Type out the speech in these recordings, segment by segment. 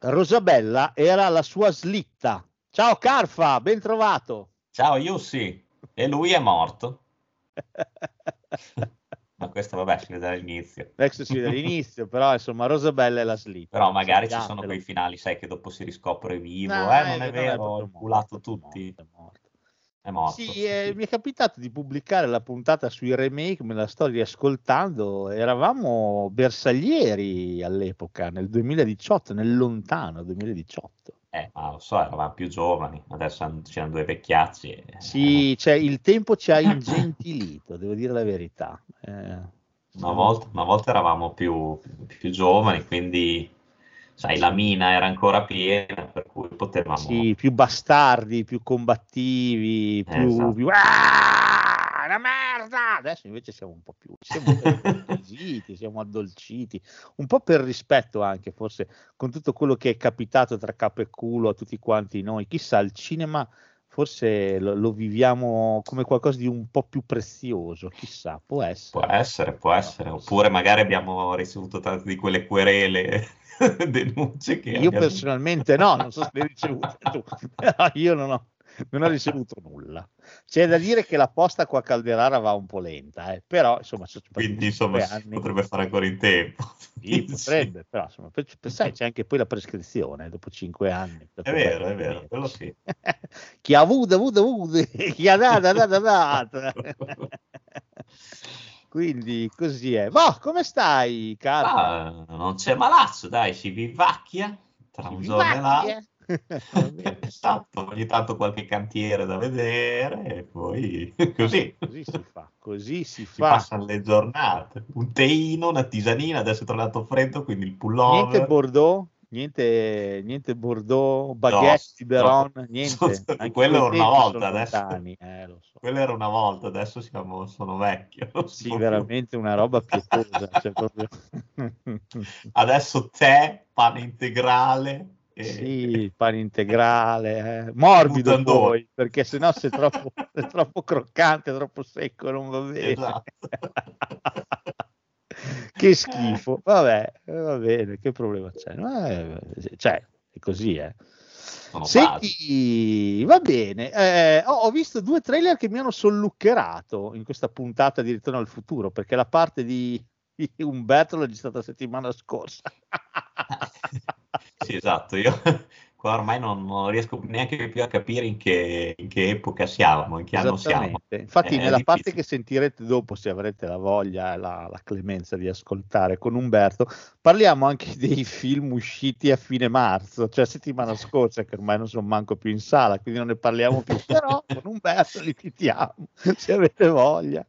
Rosabella era la sua slitta. Ciao Carfa, ben trovato. Ciao Yussi, e lui è morto. Ma questo vabbè si vede dall'inizio. Questo si vede all'inizio, però insomma Rosabella è la slitta. Però magari ci sono quei finali, sai che dopo si riscopre vivo, No, eh, eh, non è è vero, ho culato tutti. morto, è morto. È morto. Sì, eh, mi è capitato di pubblicare la puntata sui remake, me la sto riascoltando, eravamo bersaglieri all'epoca, nel 2018, nel lontano 2018. Eh, ma lo so, eravamo più giovani, adesso c'erano due vecchiacci. e- Sì, cioè, il tempo ci ha ingentilito, devo dire la verità. Eh, Una volta, una volta eravamo più, più giovani, quindi sai, la mina era ancora piena, per cui potevamo... Sì, più bastardi, più combattivi, più... Esatto. più- Ah, una merda! Adesso invece siamo un po' più... Siamo squisiti, siamo addolciti, un po' per rispetto anche, forse, con tutto quello che è capitato tra capo e culo a tutti quanti noi. Chissà, il cinema forse lo, lo viviamo come qualcosa di un po' più prezioso, chissà, può essere. Può essere, può essere, oppure magari abbiamo ricevuto tante di quelle querele, denunce che Io abbiamo- personalmente no, non so se le hai ricevute tu, io non ho, non ho ricevuto nulla. C'è da dire che la posta qua a Calderara va un po' lenta, eh, però insomma, quindi insomma si anni. potrebbe fare ancora in tempo. Sì, potrebbe, però insomma, per- per- sai, c'è anche poi la prescrizione eh, dopo cinque anni. È vero, è vero, quello sì. chi ha avuto, avuto, avuto, chi ha dato, ha dato, ha dato. Quindi così è. Boh, come stai, caro? Ah, non c'è malazzo, dai, si vivacchia tra un giorno e l'altro. Esatto, ogni tanto qualche cantiere da vedere e poi così Così si fa, così si si fa. passano le giornate. Un teino, una tisanina, adesso è tornato freddo, quindi il Niente pullover. Bordeaux, niente, niente Bordeaux, baguette, No, Biberon, no. niente. Quello Anche quei era una volta, adesso. lontani, eh, so. Quella era una volta, adesso siamo, sono vecchio. Sì, so più. veramente una roba pietosa. cioè proprio... Adesso tè, pane integrale. E- Sì, il pane integrale, eh. morbido Mutandone. poi, perché sennò se è troppo, se è troppo croccante, troppo secco, non va bene. Esatto. che schifo, vabbè, eh, va bene, che problema c'è? Eh, cioè, è così, eh. Sono. Senti, va bene, eh, ho, ho visto due trailer che mi hanno sollucherato in questa puntata di Ritorno al futuro, perché la parte di, di Umberto l'ho registrata la settimana scorsa. Sì, esatto, io qua ormai non, non riesco neanche più a capire in che, in che epoca siamo, in che anno siamo. Infatti, È nella parte difficile. che sentirete dopo, se avrete la voglia e la, la clemenza di ascoltare con Umberto, parliamo anche dei film usciti a fine marzo, cioè settimana scorsa, che ormai non sono manco più in sala, quindi non ne parliamo più. Però con Umberto li citiamo se avete voglia.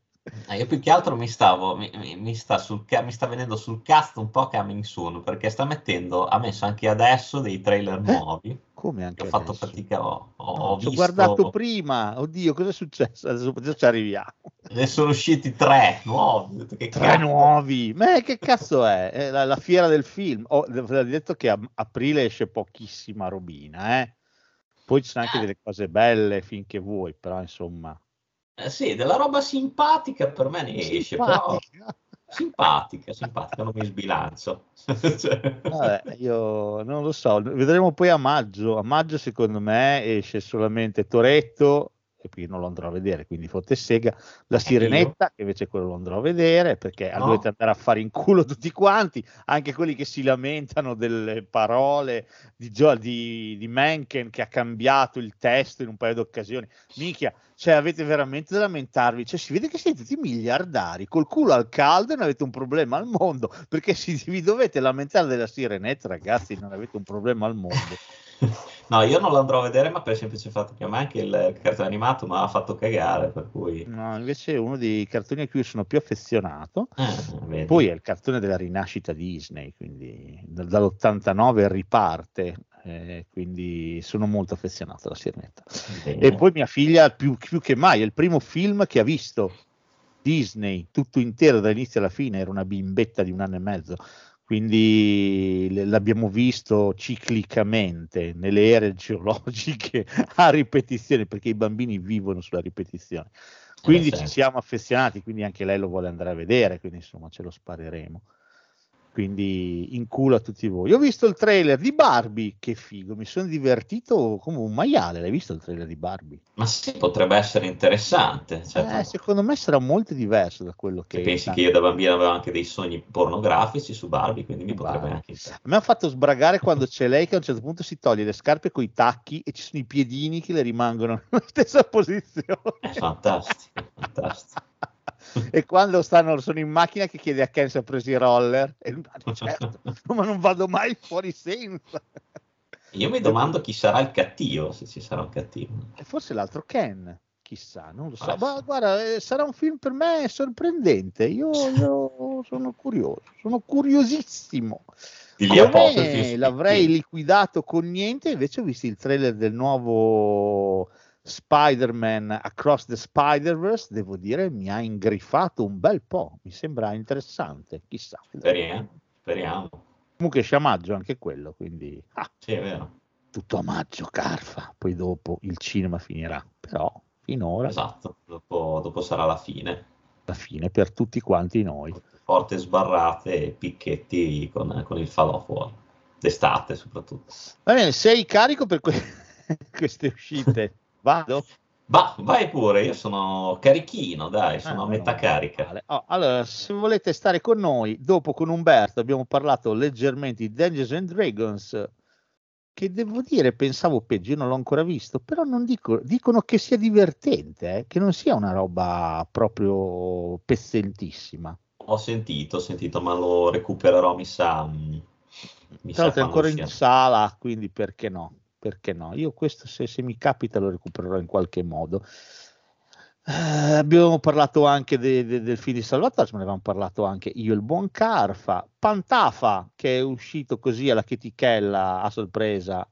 Io più che altro mi stavo, mi, mi- mi sta sul, mi sta venendo sul cast un po' coming soon, perché sta mettendo, ha messo anche adesso dei trailer Eh? nuovi, Come anche che ho fatto adesso? fatica, ho, ho- No, ho ho visto, guardato prima, oddio, cosa è successo? Adesso, adesso ci arriviamo. ne sono usciti tre nuovi, ho che Tre cazzo. nuovi, ma che cazzo è? È la, la fiera del film. Oh, ve l'ho detto che a aprile esce pochissima robina, eh? Poi ci sono anche delle cose belle finché vuoi, però insomma. Eh, sì, della roba simpatica per me ne esce, però Simpatica. simpatica, simpatica, non mi sbilancio. Cioè- Vabbè, io non lo so, vedremo poi a maggio. A maggio, secondo me, esce solamente Toretto, e qui non lo andrò a vedere, quindi fotte sega. La Sirenetta, che invece quello lo andrò a vedere, perché No. dovete andare a fare in culo tutti quanti, anche quelli che si lamentano delle parole di, Gio- di, di Mencken che ha cambiato il testo in un paio di occasioni. Minchia, cioè avete veramente da lamentarvi, cioè si vede che siete tutti miliardari, col culo al caldo e non avete un problema al mondo, perché si, vi dovete lamentare della sirenetta, ragazzi, non avete un problema al mondo. No, io non lo andrò a vedere, ma per il semplice fatto che a me anche il cartone animato mi ha fatto cagare, per cui... No, invece è uno dei cartoni a cui sono più affezionato. Vedi. Poi è il cartone della rinascita Disney, quindi dal- dall'89 riparte eh, quindi sono molto affezionato alla Sirenetta. Bene. E poi mia figlia, più, più che mai, è il primo film che ha visto Disney tutto intero dall'inizio alla fine, era una bimbetta di un anno e mezzo, quindi l'abbiamo visto ciclicamente nelle ere geologiche a ripetizione, perché i bambini vivono sulla ripetizione. Quindi Eh, ci certo. siamo affezionati, quindi anche lei lo vuole andare a vedere, quindi insomma ce lo spareremo. Quindi in culo a tutti voi. Io ho visto il trailer di Barbie, che figo, mi sono divertito come un maiale. L'hai visto il trailer di Barbie? Ma sì, potrebbe essere interessante. Cioè, Eh, secondo me sarà molto diverso da quello che... se pensi che io da bambino avevo anche dei sogni pornografici su Barbie, quindi mi Su potrebbe Barbie. anche. A me ha fatto sbragare quando c'è lei che a un certo punto si toglie le scarpe con i tacchi e ci sono i piedini che le rimangono nella stessa posizione. È fantastico, fantastico. e quando stanno, sono in macchina che chiede a Ken se ha preso i roller e lui dice certo, ma non vado mai fuori senza. Io mi domando chi sarà il cattivo, se ci sarà un cattivo. E forse l'altro Ken, chissà, non lo so. Ah, Ma guarda, eh, sarà un film per me sorprendente. Io, io sono curioso, sono curiosissimo. Come l'avrei liquidato con niente, invece ho visto il trailer del nuovo Spider-Man Across the Spider-Verse, devo dire, mi ha ingriffato un bel po', mi sembra interessante, chissà. Speriamo, speriamo. Comunque esce a maggio anche quello, quindi ah, Sì, è vero. tutto a maggio, Carfa, poi dopo il cinema finirà, però finora Esatto, dopo, dopo sarà la fine. la fine per tutti quanti noi. Porte sbarrate e picchetti con, con il falò fuori. D'estate soprattutto. Va bene, sei carico per que- queste uscite? Vado? Va, vai pure, io sono carichino, dai, sono Ah, a metà meno carica. male. Oh, allora, se volete stare con noi, dopo con Umberto abbiamo parlato leggermente di Dungeons and Dragons, che devo dire pensavo peggio, io non l'ho ancora visto, però non dico, dicono che sia divertente, eh, che non sia una roba proprio pezzentissima. Ho sentito, ho sentito, ma lo recupererò, mi sa. mm, Mi Tra sa l'altro è ancora in sala, quindi perché no? Perché no? Io questo se, se mi capita lo recupererò in qualche modo. Eh, abbiamo parlato anche de- de- del film di salvataggio, ma ne avevamo parlato anche io e il buon Carfa. Pantafa, che è uscito così alla chetichella a sorpresa,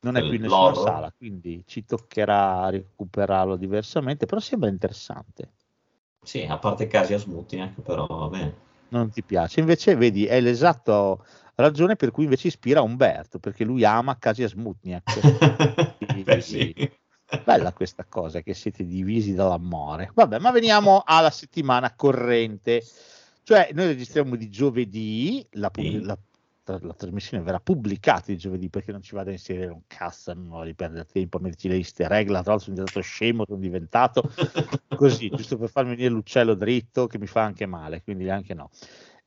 non è più in nessuna L'horror. sala, quindi ci toccherà recuperarlo diversamente, però sembra interessante. Sì, a parte casi a Smutniak, però va bene. non ti piace. Invece, vedi, è l'esatta ragione per cui invece ispira Umberto, perché lui ama Kasia Smutniak. Beh, sì. Bella questa cosa che siete divisi dall'amore. Vabbè, ma veniamo alla settimana corrente. Cioè, noi registriamo di giovedì, la, pub- la- la trasmissione verrà pubblicata di giovedì perché non ci vado a inserire un cazzo, non voglio perdere tempo a metterci le liste regla, tra l'altro sono diventato scemo, sono diventato così, giusto per farmi venire l'uccello dritto che mi fa anche male, quindi anche no.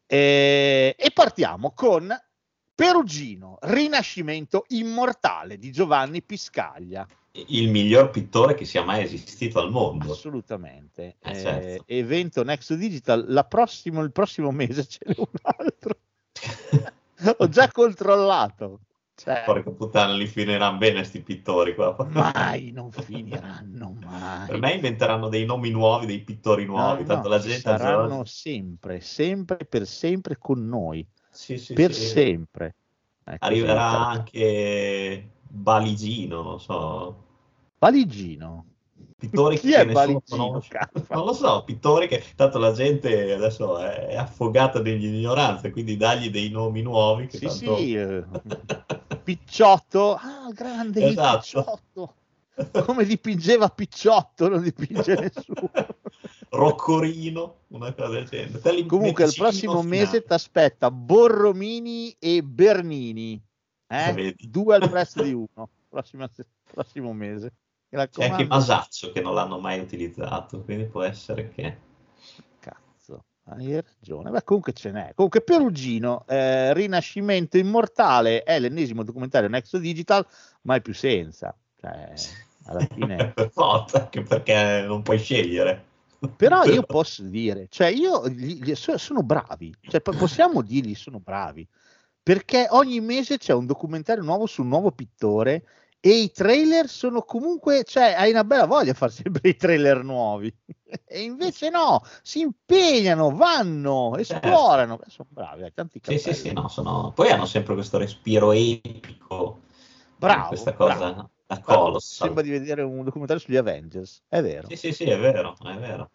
E, e partiamo con Perugino, Rinascimento immortale di Giovanni Piscaglia. Il miglior pittore che sia mai esistito al mondo. Assolutamente. Eh, Eh, certo. evento Nexo Digital, la prossimo- il prossimo mese ce n'è un altro. Ho già controllato. Cioè, Porca puttana, li finiranno bene sti pittori qua. mai non finiranno mai. Per me inventeranno dei nomi nuovi, dei pittori nuovi, No, tanto no, la gente saranno sempre, sempre, per sempre con noi. Sì, sì, per sì. sempre. Ecco, Arriverà sì, anche Baligino, non so. Valigino. Pittori Chi che è nessuno Baligino, conosce. Non lo so, pittori che tanto la gente adesso è, affogata nell'ignoranza, quindi dagli dei nomi nuovi. Che Sì, tanto... sì, eh, Picciotto. Ah, grande Esatto. Picciotto. Come dipingeva Picciotto, non dipinge nessuno. Roccorino, una cosa del genere. Comunque, il prossimo fino mese finale. ti aspetta Borromini e Bernini. Eh? Vedi. Due al prezzo di uno. Prossima prossimo mese. Mi C'è anche. Masaccio che non l'hanno mai utilizzato, quindi può essere che... Hai ragione. Beh, comunque ce n'è. Comunque, Perugino, eh, Rinascimento Immortale è l'ennesimo documentario Nexo Digital, mai più senza. Cioè, alla fine. per forza, anche perché non puoi scegliere. Però io posso dire, cioè io gli- gli- so- sono bravi, cioè po- possiamo dirgli sono bravi, perché ogni mese c'è un documentario nuovo su un nuovo pittore e i trailer sono comunque, cioè hai una bella voglia a fare sempre i trailer nuovi. E invece no, si impegnano, vanno, esplorano, Beh, sono bravi, hai tanti Sì, cappelli. sì, sì, no, sono... Poi hanno sempre questo respiro epico Bravo, questa cosa bravo. da. Colossal. Sembra di vedere un documentario sugli Avengers, è vero. Sì, sì, sì, è vero, è vero.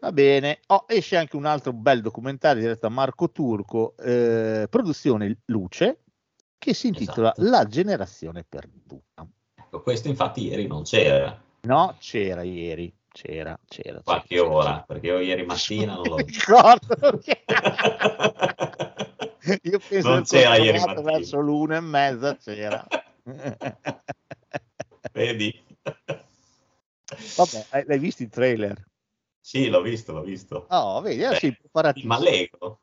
Va bene. Oh, esce anche un altro bel documentario diretto da Marco Turco, eh, produzione Luce, che si intitola Esatto. La generazione perduta. Ecco, questo infatti ieri non c'era, No, c'era ieri, c'era, c'era. qualche c'era, ora, c'era. perché io ieri mattina non l'ho ricordo Io penso Non che c'era ieri mattina. verso l'una e mezza c'era. Vedi? Vabbè, hai- l'hai visto il trailer? Sì, l'ho visto, l'ho visto. Oh, vedi, Beh, preparatissimo. film allegro.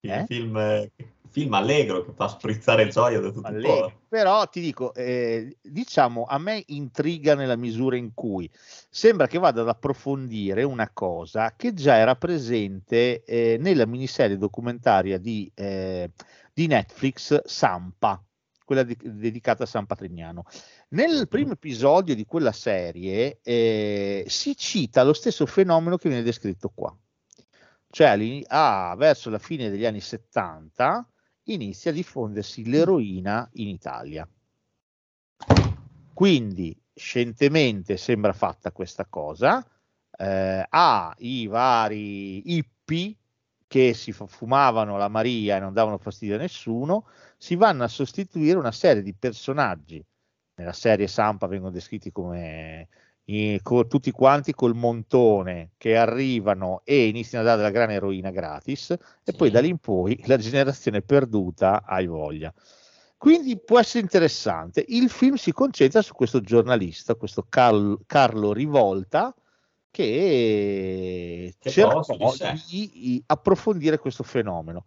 Il Eh? film, film allegro che fa sprizzare gioia da tutto il Allegri. cuore. Però ti dico, eh, diciamo, a me intriga nella misura in cui sembra che vada ad approfondire una cosa che già era presente eh, nella miniserie documentaria di, eh, di Netflix Sampa, quella di- dedicata a San Patrignano. Nel primo episodio di quella serie eh, si cita lo stesso fenomeno che viene descritto qua. Cioè, ah, verso la fine degli anni 70 inizia a diffondersi l'eroina in Italia. Quindi scientemente sembra fatta questa cosa, eh, ha i vari hippie che si fu- fumavano la Maria e non davano fastidio a nessuno, si vanno a sostituire una serie di personaggi. Nella serie Sampa vengono descritti come co- tutti quanti col montone che arrivano e iniziano a dare la gran eroina gratis e Sì. poi da lì in poi la generazione perduta hai voglia. Quindi può essere interessante. Il film si concentra su questo giornalista, questo Carl- Carlo Rivolta, che, Che cercò di, di approfondire questo fenomeno.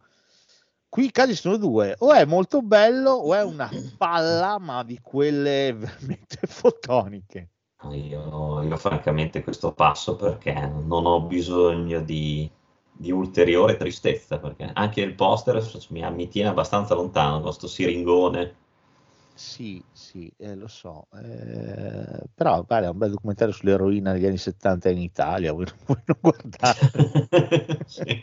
Qui i casi sono due, o è molto bello o è una palla, ma di quelle veramente fotoniche. Io, io francamente questo passo perché non ho bisogno di, di ulteriore tristezza, perché anche il poster mi, mi tiene abbastanza lontano con questo siringone. Sì, sì, eh, lo so, eh, però guarda, è un bel documentario sull'eroina negli anni 70 in Italia, vuoi non guardare? Sì.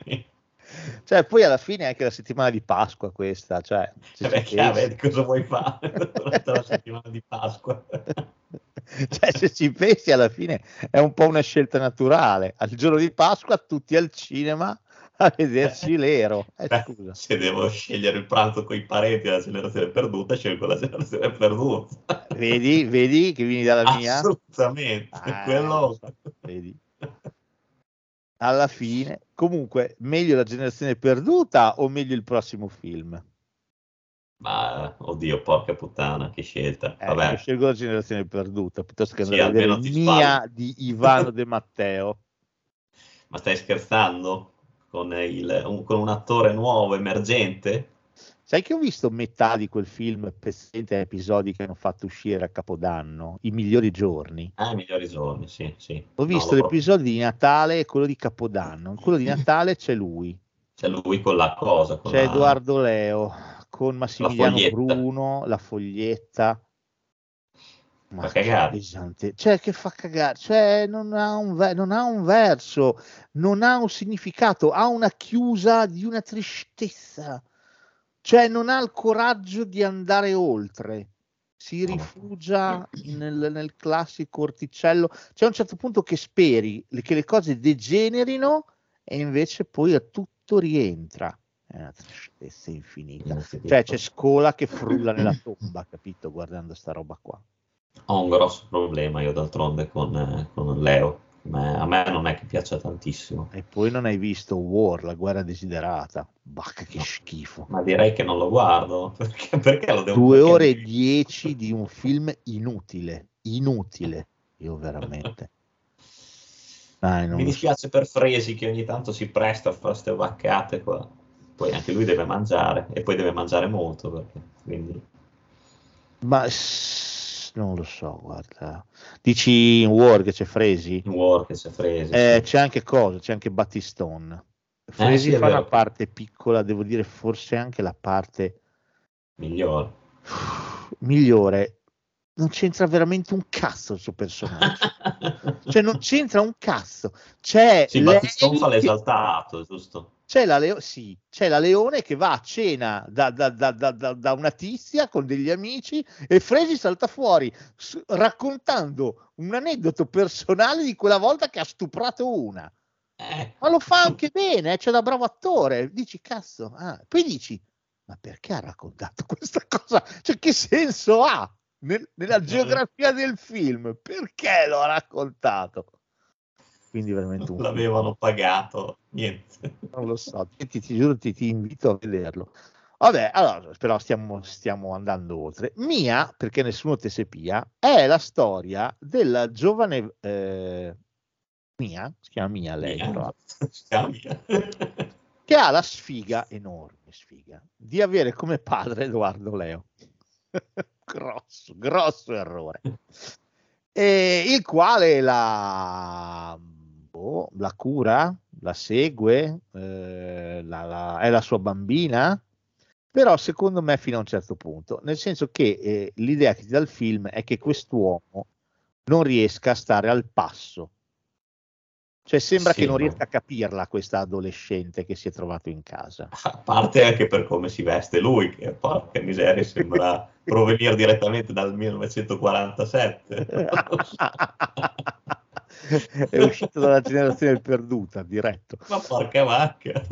Cioè, poi alla fine è anche la settimana di Pasqua questa, cioè, se Beh, chiaro, cosa vuoi fare durante la settimana di Pasqua. cioè, se ci pensi alla fine è un po' una scelta naturale, al giorno di Pasqua tutti al cinema a vederci l'ero, eh, scusa. se devo scegliere il pranzo con i parenti della generazione perduta, scelgo la generazione perduta. Vedi, vedi che vieni dalla mia? Assolutamente, Ah, quello... vedi. Alla fine, comunque, meglio la generazione perduta o meglio il prossimo film? Ma, oddio, porca puttana, che scelta. Eh, Vabbè, io scelgo la generazione perduta piuttosto che Sì, andare a Mia di Ivano De Matteo. ma stai scherzando? Con, il- un, con un attore nuovo, emergente? Sai che ho visto metà di quel film precedente a episodi che hanno fatto uscire a Capodanno, I migliori giorni. Ah, i migliori giorni, sì, sì. Ho No, visto l'ho l'episodio di Natale e quello di Capodanno. In quello di Natale c'è lui, C'è lui con la cosa. Con c'è la- Edoardo Leo con Massimiliano foglietta. Bruno, la foglietta. Ma Fa cagare. pesante. Cioè, che fa cagare, cioè, non ha, un ve- non ha un verso, non ha un significato, ha una chiusa di una tristezza, cioè, non ha il coraggio di andare oltre. Si rifugia nel, nel classico orticello. C'è a un certo punto che speri che le cose degenerino e invece poi a tutto rientra. È una tristezza infinita. Cioè, c'è Scola che frulla nella tomba, capito? Guardando sta roba qua. Ho un grosso problema io d'altronde con, eh, con Leo. A me non è che piaccia tantissimo. E poi non hai visto War, la guerra desiderata. Bacca, che No. schifo. Ma direi che non lo guardo. Perché, perché lo devo Due ore e dieci di un film inutile. Inutile. Io veramente. Dai, Mi so. dispiace per Fresi che ogni tanto si presta a fare queste vaccate qua. Poi anche lui deve mangiare e poi deve mangiare molto. Perché, quindi... Ma non lo so, guarda. Dici in War che c'è Fresi? In War che c'è Fresi. Eh, sì. c'è anche cosa, c'è anche Battistone. Fresi sì, è fa una parte piccola, devo dire forse anche la parte Migliore. migliore. Non c'entra veramente un cazzo il suo personaggio. cioè non c'entra un cazzo. C'è sì, lei Battistone fa che- l'esaltato, giusto? C'è la, Leo- sì, c'è la Leone che va a cena da, da- da- da- da- da una tizia con degli amici e Fresi salta fuori s- raccontando un aneddoto personale di quella volta che ha stuprato una. Eh, Ma lo fa anche bene, eh, c'è da bravo attore. Dici, cazzo, ah. poi dici, ma perché ha raccontato questa cosa? Cioè, che senso ha nel- nella geografia del film? Perché lo ha raccontato? Quindi veramente un l'avevano pagato, niente. non lo so, ti, ti- ti giuro, ti, ti invito a vederlo. Vabbè, allora, però stiamo, stiamo andando oltre. Mia, perché nessuno te sepia, è la storia della giovane eh, Mia, si chiama Mia lei, Mia. però, Mia. che ha la sfiga, enorme sfiga, di avere come padre Edoardo Leo. grosso, grosso errore. E il quale la, boh, la cura, la segue, eh, la- la- è la sua bambina, però secondo me fino a un certo punto, nel senso che eh, l'idea che ti dà il film è che quest'uomo non riesca a stare al passo. Cioè sembra Sì, che non riesca a capirla questa adolescente che si è trovato in casa. A parte anche per come si veste lui, che porca miseria sembra provenire direttamente dal 1947. è uscito dalla generazione perduta, diretto. Ma porca vacca.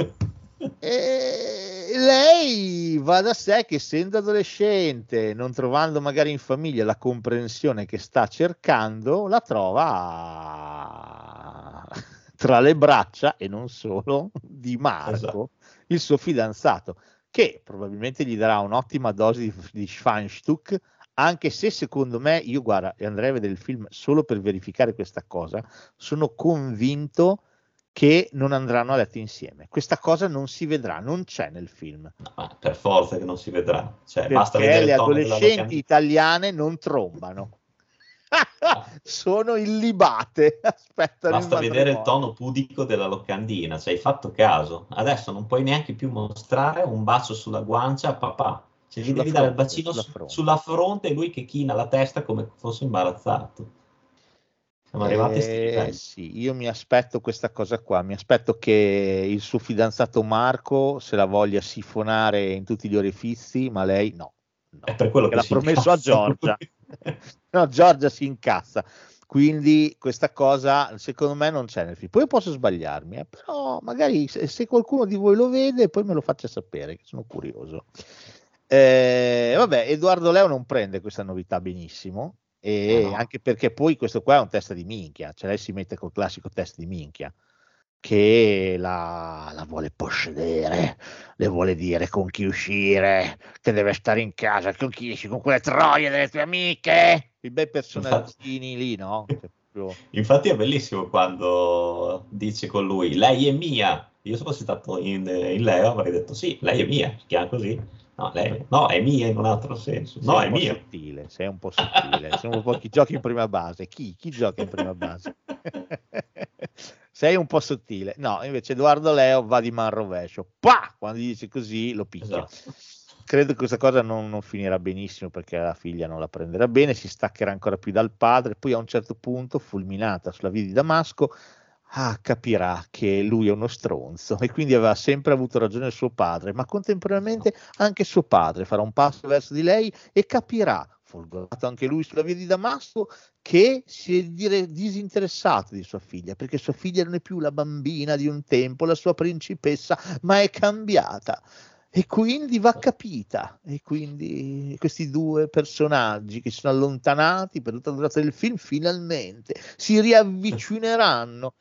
E lei va da sé che essendo adolescente, non trovando magari in famiglia la comprensione che sta cercando, la trova tra le braccia e non solo di Marco, Esatto. il suo fidanzato, che probabilmente gli darà un'ottima dose di, di Schweinstück, anche se secondo me, io guarda, e andrei a vedere il film solo per verificare questa cosa, sono convinto che non andranno a letto insieme. Questa cosa non si vedrà, non c'è nel film. Ma per forza che non si vedrà. Cioè, perché le adolescenti italiane non trombano. Sono illibate, aspettano Basta il vedere il tono pudico della locandina, ci hai fatto caso. Adesso non puoi neanche più mostrare un bacio sulla guancia a papà. Cioè, gli Sulla devi dare il fronte, bacino sulla su- fronte. sulla fronte e lui che china la testa come fosse imbarazzato. Siamo arrivati a Eh, livelli. sì, io mi aspetto questa cosa qua, mi aspetto che il suo fidanzato Marco se la voglia sifonare in tutti gli orifizi, ma lei no. no. È per quello Che l'ha promesso a Giorgia. No, Giorgia si incazza. Quindi questa cosa secondo me non c'è nel film. Poi posso sbagliarmi, eh, però magari se, se qualcuno di voi lo vede, poi me lo faccia sapere, che sono curioso. Eh, vabbè, Edoardo Leo non prende questa novità benissimo, e Ah, no. anche perché poi questo qua è un testa di minchia, cioè lei si mette col classico test di minchia che la, la vuole possedere, le vuole dire con chi uscire, che deve stare in casa, con chi esci, con quelle troie delle tue amiche, i bei personaggini lì, no? Cioè, proprio- Infatti è bellissimo quando dice con lui, lei è mia. Io fossi stato in, in Leo avrei detto sì, lei è mia, si chiama così. No, lei- no, è mia in un altro senso. No, sei è mia. sottile, sei un po' sottile, sei un po' chi gioca in prima base, chi, chi gioca in prima base? sei un po' sottile, no, invece Edoardo Leo va di man rovescio, pa! quando gli dice così lo picchia. Esatto. Credo che questa cosa non, non finirà benissimo perché la figlia non la prenderà bene, si staccherà ancora più dal padre, poi a un certo punto, fulminata sulla via di Damasco, ah, capirà che lui è uno stronzo e quindi aveva sempre avuto ragione suo padre, ma contemporaneamente anche suo padre farà un passo verso di lei e capirà, folgorato anche lui sulla via di Damasco, che si è dire, disinteressato di sua figlia, perché sua figlia non è più la bambina di un tempo, la sua principessa, ma è cambiata. E quindi va capita, e quindi questi due personaggi che si sono allontanati per tutta la durata del film, finalmente si riavvicineranno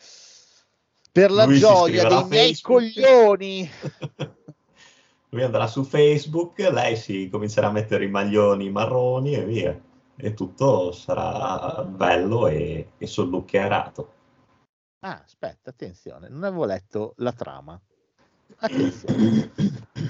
per la Lui gioia dei miei coglioni. Lui andrà su Facebook, lei si comincerà a mettere i maglioni marroni e via. E tutto sarà bello e, e solluccherato. Ah, aspetta, attenzione, non avevo letto la trama. Attenzione.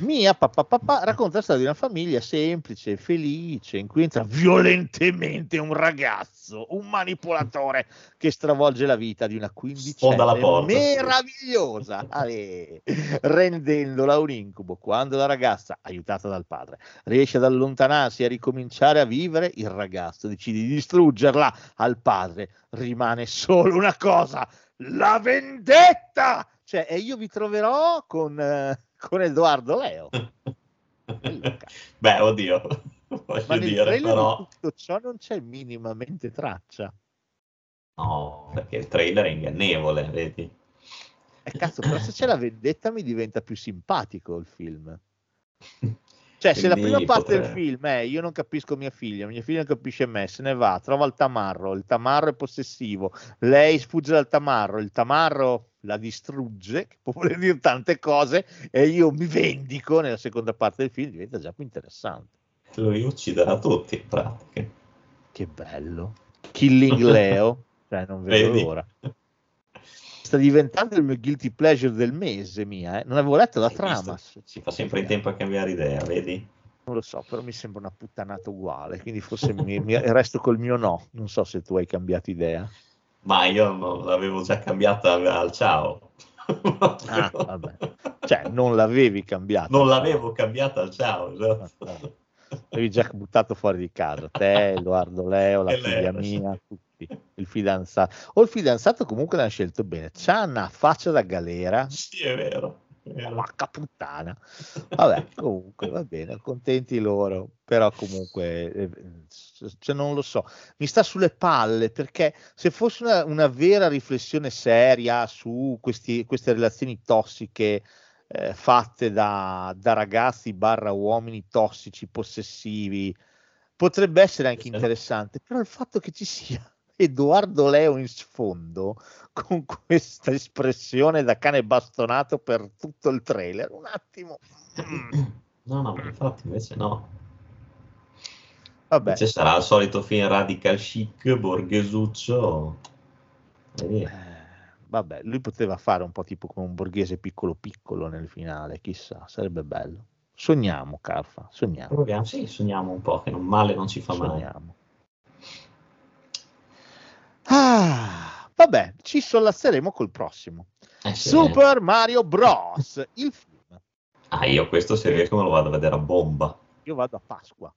Mia papà papà racconta la storia di una famiglia semplice, felice, in cui entra violentemente un ragazzo, un manipolatore che stravolge la vita di una quindicenne meravigliosa, Ale, rendendola un incubo. Quando la ragazza, aiutata dal padre, riesce ad allontanarsi e a ricominciare a vivere, il ragazzo decide di distruggerla al padre. Rimane solo una cosa, la vendetta! Cioè, e io vi troverò con, eh, con Edoardo Leo. Beh, oddio, voglio dire, però... tutto ciò non c'è minimamente traccia. No, perché il trailer è ingannevole, vedi? E Eh, cazzo, però se c'è la vendetta mi diventa più simpatico il film. Cioè, se la prima parte del potrebbe- film è io non capisco mia figlia, mia figlia non capisce me, se ne va, trova il tamarro, il tamarro è possessivo, lei sfugge dal tamarro, il tamarro la distrugge, che può voler dire tante cose, e io mi vendico nella seconda parte del film, diventa già più interessante. Lui ucciderà tutti in pratica. Che bello. Killing Leo, cioè non vedo Vedi? l'ora. Sta diventando il mio guilty pleasure del mese mia, eh. non avevo letto la Hai trama. visto? Si fa sempre in tempo a cambiare idea, vedi? Non lo so, però mi sembra una puttanata uguale, quindi forse mi, mi- resto col mio no. Non so se tu hai cambiato idea. Ma io non l'avevo già cambiata al ciao. Ah, vabbè. Cioè, non l'avevi cambiato. Non l'avevo cambiata al ciao, esatto. Ah, L'avevi già buttato fuori di casa, te, Edoardo Leo, la E figlia Leo, mia, tutti. Il fidanzato. O il fidanzato comunque l'hanno scelto bene. C'ha una faccia da galera. Sì, è vero. Vacca puttana. Vabbè, comunque va bene, contenti loro, però comunque, cioè, non lo so, mi sta sulle palle perché se fosse una, una vera riflessione seria su questi- queste relazioni tossiche eh, fatte da, da ragazzi barra uomini tossici, possessivi, potrebbe essere anche sì. interessante, però il fatto che ci sia Edoardo Leo in sfondo con questa espressione da cane bastonato per tutto il trailer. Un attimo. No, no, infatti invece no. Vabbè, Invece sarà il solito film radical chic, borghesuccio. Eh, vabbè, lui poteva fare un po' tipo come un borghese piccolo piccolo nel finale, chissà, sarebbe bello. Sogniamo, Carfa, sogniamo. Proviamo, sì, sogniamo un po', che non male non ci fa mai. Sogniamo. Ah, vabbè, ci sollazzeremo col prossimo. Eh, Super Mario Bros. Il film. Ah, io questo se riesco me lo vado a vedere a bomba. Io vado a Pasqua.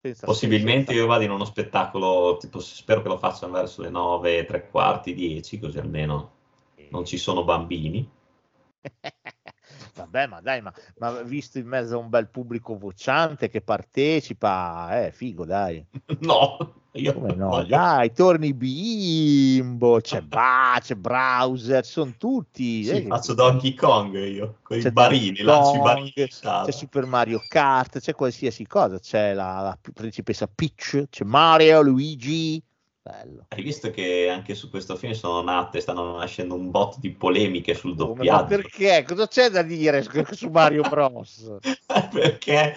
Senza- Possibilmente io vado in uno spettacolo, tipo, spero che lo facciano verso le 9, e tre quarti, 10, così almeno non ci sono bambini. Vabbè, ma dai, ma, ma visto in mezzo a un bel pubblico vociante che partecipa, eh, figo, dai. No, io Come no? voglio- Dai, torni bimbo, c'è Ba, c'è Browser, sono tutti. Sì, eh, faccio Donkey Kong io, con c'è i barini, lancio i barini. C'è Super Mario Kart, c'è qualsiasi cosa, c'è la, la principessa Peach, c'è Mario, Luigi, bello. Hai visto che anche su questo film sono nate, stanno nascendo un botto di polemiche sul Come, ma doppiaggio. perché? Cosa c'è da dire su, Mario Bros? perché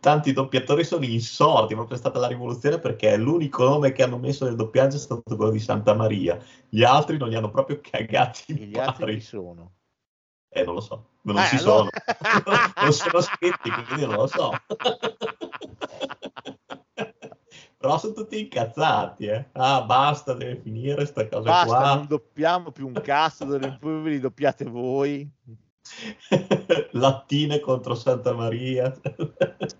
tanti doppiatori sono insorti, proprio è stata la rivoluzione perché l'unico nome che hanno messo nel doppiaggio è stato quello di Santa Maria, gli altri non li hanno proprio cagati E gli altri pari. chi sono? Eh, non lo so, non Eh, ci allora- sono, non sono scritti, quindi non lo so. Però sono tutti incazzati, eh. Ah, basta, deve finire sta cosa Basta, qua. non doppiamo più un cazzo, ve li doppiate voi. Lattine contro Santa Maria.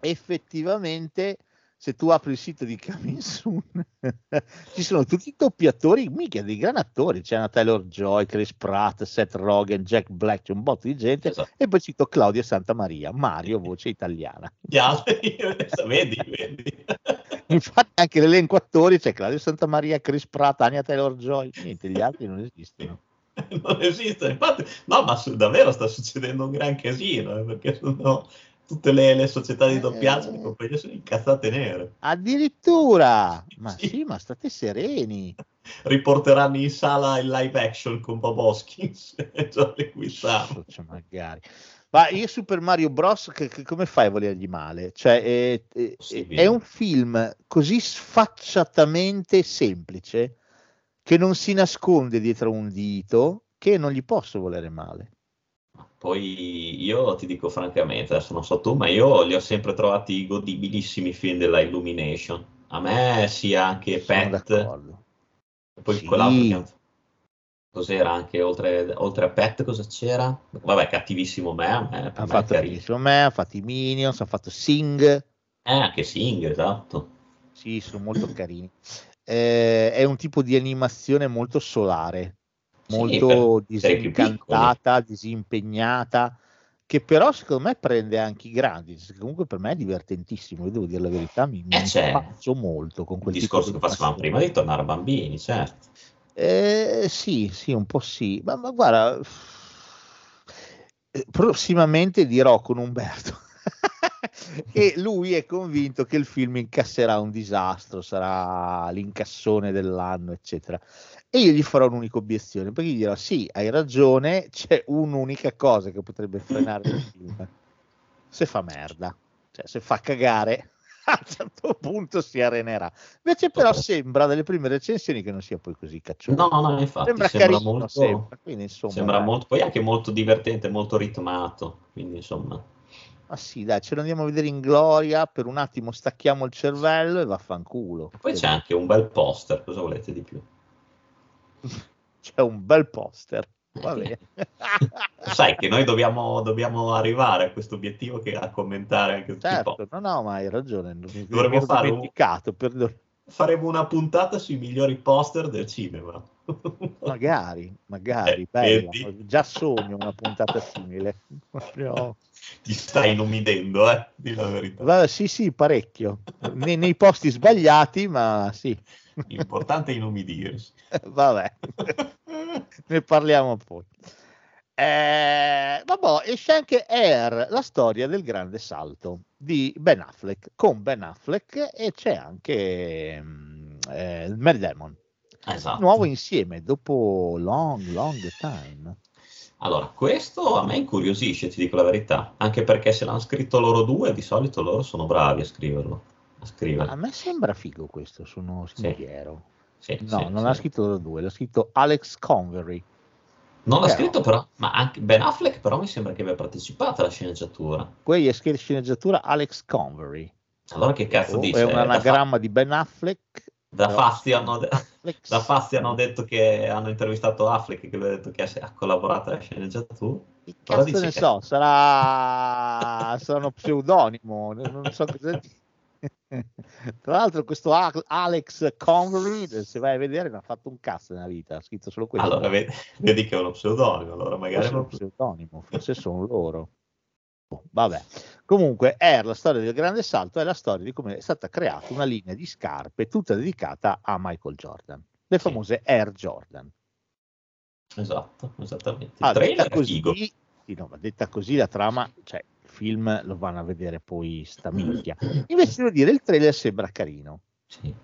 effettivamente se tu apri il sito di Coming Soon ci sono tutti i doppiatori mica dei gran attori c'è una Taylor Joy, Chris Pratt, Seth Rogen, Jack Black c'è un botto di gente. Esatto. e poi cito Claudia Santamaria Mario voce italiana. Gli altri, vedi, vedi. infatti anche l'elenco attori c'è Claudia Santamaria, Chris Pratt, Anya Taylor Joy. Niente gli altri non esistono. Non esiste, infatti, no, ma su- davvero sta succedendo un gran casino, eh, perché sono tutte le, le società di doppiaggio, le Eh. compagnie sono incazzate nere. addirittura ma Sì. sì ma state sereni Riporteranno in sala il live action con Bob Hoskins e Jolly Guisano. Cioè, magari. Ma io Super Mario Bros. Che, che- come fai a volergli male? Cioè, è, è- Possibile. è un film così sfacciatamente semplice che non si nasconde dietro un dito che non gli posso volere male. Poi io ti dico francamente, adesso non so tu, ma io li ho sempre trovati godibilissimi i film della Illumination. A me sia anche Sono Pet, d'accordo. poi Sì. quell'altro Cos'era anche oltre, oltre a Pet? Cosa c'era? Vabbè, cattivissimo me, a me, Ha fatto carino. benissimo me, ha fatto i Minions, ha fatto Sing. Eh, anche Sing, esatto. Sì, sono molto carini. Eh, è un tipo di animazione molto solare, molto Sì, disincantata, disimpegnata, che però secondo me prende anche i grandi, comunque per me è divertentissimo, io devo dire la verità, mi, Eh, impazzo molto con Il quel discorso che facevamo prima di tornare bambini, certo. Eh, sì, sì, un po' sì, ma, ma guarda, eh, prossimamente dirò con Umberto che lui è convinto che il film incasserà un disastro, sarà l'incassone dell'anno, eccetera. E io gli farò un'unica obiezione, perché gli dirò sì, hai ragione, c'è un'unica cosa che potrebbe frenare il film. Se fa merda, cioè se fa cagare, a un certo punto si arenerà. Invece però sembra dalle prime recensioni che non sia poi così caccioso. No, no, infatti sembra, sembra, carino, molto, sembra. Quindi, insomma, sembra molto, poi anche molto divertente, molto ritmato, quindi insomma, Ma sì, dai, ce lo andiamo a vedere in gloria, per un attimo stacchiamo il cervello e vaffanculo. poi c'è anche un bel poster, cosa volete di più? C'è un bel poster. Va bene. Sai che noi dobbiamo, dobbiamo arrivare a questo obiettivo che a commentare anche certo, no, no, ma hai ragione. Dovremmo fare un- Faremo una puntata sui migliori poster del cinema. Magari, magari, Eh, bella. vedi? Già sogno una puntata simile. Proprio- Ti stai inumidendo, eh? Di la verità. Va- sì, sì, parecchio. Nei, nei posti sbagliati, ma sì. L'importante è inumidirsi. Vabbè, ne parliamo poi. Eh, vabbè, esce anche Air, la storia del grande salto di Ben Affleck, con Ben Affleck e c'è anche mm, eh, Matt Damon, Esatto. nuovo insieme dopo long, long time. Allora, questo a me incuriosisce, ti dico la verità, anche perché se l'hanno scritto loro due, di solito loro sono bravi a scriverlo. A scrivere. A me sembra figo questo, sono Sì. sintiero. Sì, No, sì, non sì. l'ha scritto loro due, l'ha scritto Alex Convery. Non l'ha Però- scritto però, ma anche Ben Affleck però mi sembra che abbia partecipato alla sceneggiatura. Poi è scritto sceneggiatura Alex Convery. Allora che cazzo Oh, dice? è un Da, fa- anagramma di Ben Affleck. Da Fazio hanno, da Fazio hanno detto che hanno intervistato Affleck che lui ha detto che ha, collaborato alla sceneggiatura. Che cazzo ne che- so, sarà, sarà uno pseudonimo, non so cosa. Tra l'altro questo Alex Convery, se vai a vedere, non ha fatto un cazzo nella vita, ha scritto solo questo. Allora vedi, vedi che è uno pseudonimo, allora magari Forse è un non- pseudonimo, forse sono loro. Vabbè, comunque Air, la storia del grande salto, è la storia di come è stata creata una linea di scarpe tutta dedicata a Michael Jordan, le Sì. famose Air Jordan. Esatto, esattamente. Ah, detta così, sì, no, detta così la trama, cioè il film lo vanno a vedere poi sta minchia. Invece devo dire il trailer sembra carino. Sì,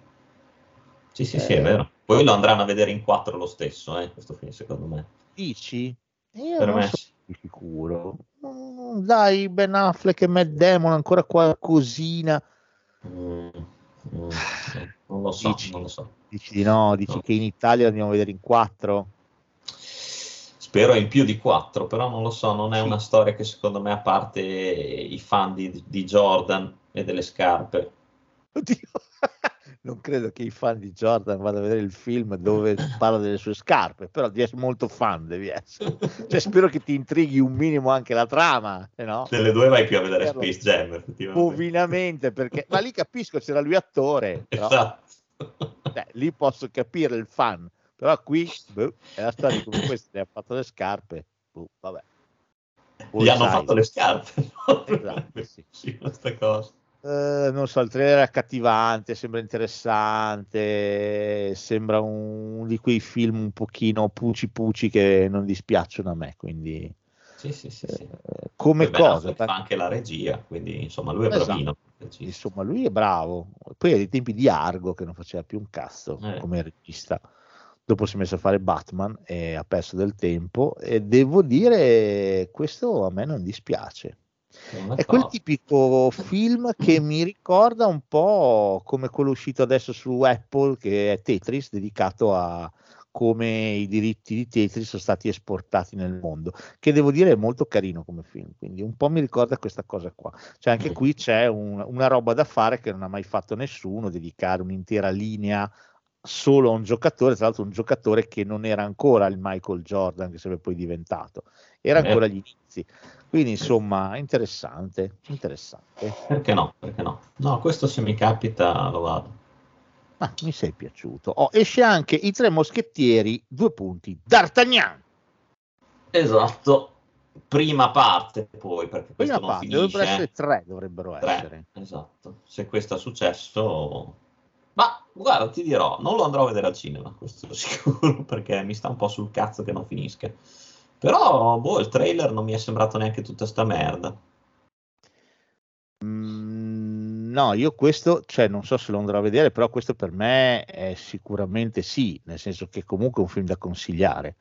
sì, sì, sì, Eh, è vero. Poi lo andranno a vedere in quattro lo stesso, eh, questo film, secondo me. Dici? Io Per non me sono sì. sicuro. Mm, Dai, Ben Affleck e Matt Damon ancora qualcosina. Mm, mm, non lo so, Dici? non lo so. Dici di no, dici No. che in Italia andiamo a vedere in quattro. Spero in più di quattro, però non lo so, non è Sì. una storia che secondo me, a parte i fan di, di Jordan e delle scarpe. Non credo che i fan di Jordan vadano a vedere il film dove parla delle sue scarpe, però di essere molto fan devi essere. Cioè, spero che ti intrighi un minimo anche la trama, no? delle due vai più a vedere Spero. Space Jam, effettivamente. Ovinamente, perché... Ma lì capisco, c'era lui attore, però, Esatto. cioè, lì posso capire il fan, però qui boh, è la storia come questo le ha fatto le scarpe, boh, vabbè. Gli hanno Sai. fatto le scarpe. no? Esatto, sì. Sì, questa cosa. Eh, non so, il trailer è accattivante, sembra interessante, sembra un di quei film un pochino puci puci che non dispiacciono a me, quindi Sì, sì, sì. sì. eh, come Ben cosa, fa anche la regia, quindi insomma lui è Esatto. bravino. insomma lui è bravo, poi ai tempi di Argo che non faceva più un cazzo Eh. come regista, dopo si è messo a fare Batman e ha perso del tempo e devo dire questo a me non dispiace. Sono È quel tipico film che mi ricorda un po' come quello uscito adesso su Apple, che è Tetris, dedicato a come i diritti di Tetris sono stati esportati nel mondo, che devo dire è molto carino come film, quindi un po' mi ricorda questa cosa qua. Cioè anche qui c'è un- una roba da fare che non ha mai fatto nessuno, dedicare un'intera linea solo a un giocatore, tra l'altro un giocatore che non era ancora il Michael Jordan che sarebbe poi diventato, era Eh. ancora agli inizi. Quindi insomma, interessante, interessante. Perché no? Perché no? No, questo se mi capita lo vado. Ma mi sei piaciuto. Oh, esce anche I Tre Moschettieri, due punti, D'Artagnan. Esatto, prima parte poi, perché questo Prima non parte, finisce. dovrebbero essere tre, dovrebbero Tre, essere. esatto. Se questo è successo... Ma guarda, ti dirò, non lo andrò a vedere al cinema, questo sicuro, perché mi sta un po' sul cazzo che non finisca. Però, boh, il trailer non mi è sembrato neanche tutta sta merda. Mm, no, io questo, cioè non so se lo andrò a vedere, però questo per me è sicuramente sì, nel senso che comunque è un film da consigliare.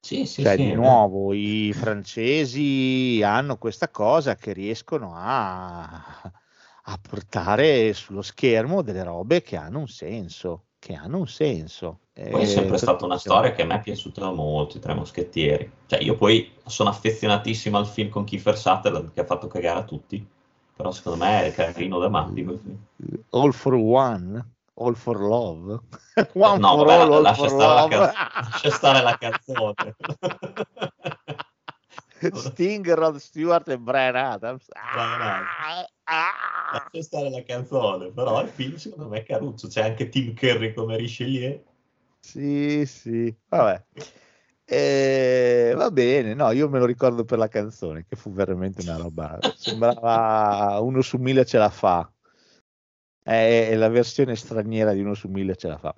Sì, sì, Cioè, sì. di nuovo, i francesi hanno questa cosa che riescono a, a portare sullo schermo delle robe che hanno un senso, che hanno un senso. Poi è Eh, sempre per- stata una storia che a me è piaciuta molto, i Tre Moschettieri. Cioè, io poi sono affezionatissimo al film con Kiefer Sutherland, che ha fatto cagare a tutti. Però secondo me è carino da matti. All for one, all for love. One No, for vabbè, all, all lascia for stare, la love. canz- lascia stare la canzone. Sting, Rod Stewart e Brian Adams. Brian Ah, ah. lascia stare la canzone, però il film secondo me è caruccio. C'è anche Tim Curry come Richelieu. Sì, sì, vabbè. Eh, va bene, no, io me lo ricordo per la canzone, che fu veramente una roba. Sembrava uno su mille ce la fa. È, la versione straniera di uno su mille ce la fa.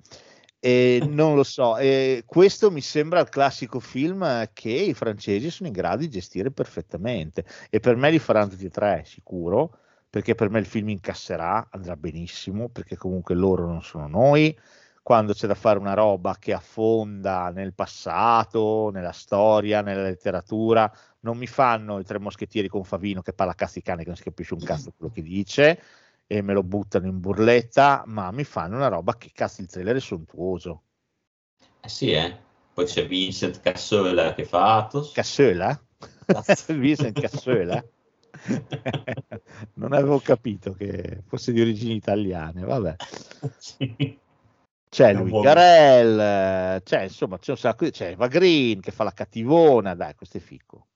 E non lo so, eh, questo mi sembra il classico film che i francesi sono in grado di gestire perfettamente. E per me li faranno tutti e tre, sicuro, perché per me il film incasserà, andrà benissimo, perché comunque loro non sono noi quando c'è da fare una roba che affonda nel passato, nella storia, nella letteratura, non mi fanno i tre moschettieri con Favino che parla cazzo di cane che non si capisce un cazzo quello che dice e me lo buttano in burletta, ma mi fanno una roba che cazzo il trailer è sontuoso. Eh sì, eh. Poi c'è Vincent Cassola che fa Athos. Cassola? Vincent Cassola? non avevo capito che fosse di origini italiane, vabbè. Sì. C'è lui Garel, eh, c'è insomma c'è un sacco di- c'è Eva Green che fa la cattivona, dai, questo è fico.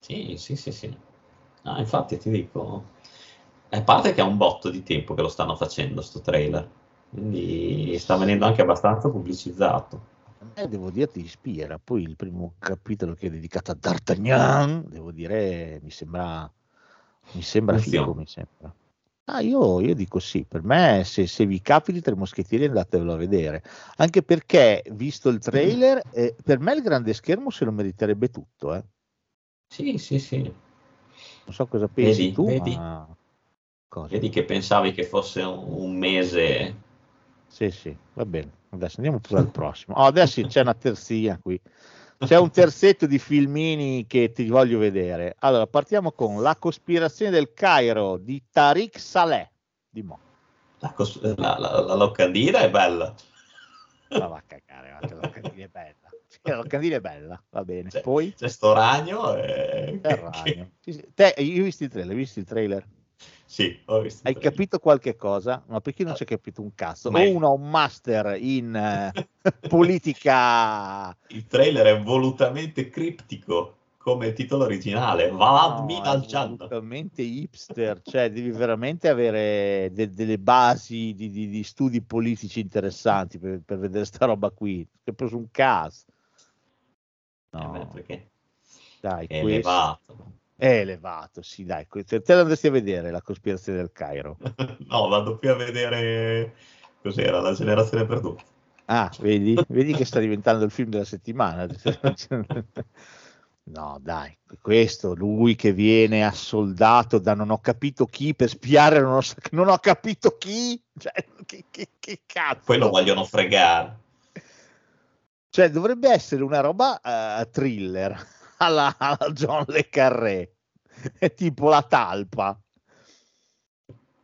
Sì, sì, sì, sì. No, infatti ti dico, a parte che è un botto di tempo che lo stanno facendo sto trailer, quindi sta venendo anche abbastanza pubblicizzato. Me devo dire ti ispira, poi il primo capitolo che è dedicato a D'Artagnan, devo dire, mi sembra mi sembra Funziona. figo, mi sembra. Ah, io, io dico sì, per me se, se vi capita i tre moschettieri andatevelo a vedere, anche perché visto il trailer, eh, per me il grande schermo se lo meriterebbe tutto, eh. Sì, sì, sì. non so cosa pensi Vedi, tu, vedi? ma... Cosa? Vedi che pensavi che fosse un, un mese. Sì, sì, va bene. Adesso andiamo pure al prossimo. Oh, adesso c'è una terzina qui. C'è un terzetto di filmini che ti voglio vedere. Allora, partiamo con La cospirazione del Cairo di Tariq Saleh. Di Mo. La, cos- la- la- la locandina è bella. Ma va a cagare, che la locandina è bella. La locandina è bella, va bene. Cioè, Poi C'è sto ragno. e- c'è il ragno. Sì. Te, hai visto il trailer? Hai visto il trailer? Sì, ho visto. Hai capito qualche cosa? Ma perché non ci hai capito un cazzo? Ma- uno ha un master in eh, politica Il trailer è volutamente criptico come titolo originale. Valad Min al Jannah. assolutamente hipster, cioè devi veramente avere de- delle basi di, di- di studi politici interessanti per, per vedere sta roba qui. Ti hai preso un. Eh No, beh, perché dai, è questo- elevato. È elevato, sì, dai. Te te l'andresti a vedere la cospirazione del Cairo. no, vado più a vedere cos'era la generazione perduta. Ah, vedi? Vedi che sta diventando il film della settimana. No, dai, questo, lui che viene assoldato da non ho capito chi per spiare, non ho, non ho capito chi, cioè, che, che- che cazzo. Poi lo vogliono fregare. Cioè, dovrebbe essere una roba eh, thriller alla, alla John Le Carré, è tipo la talpa.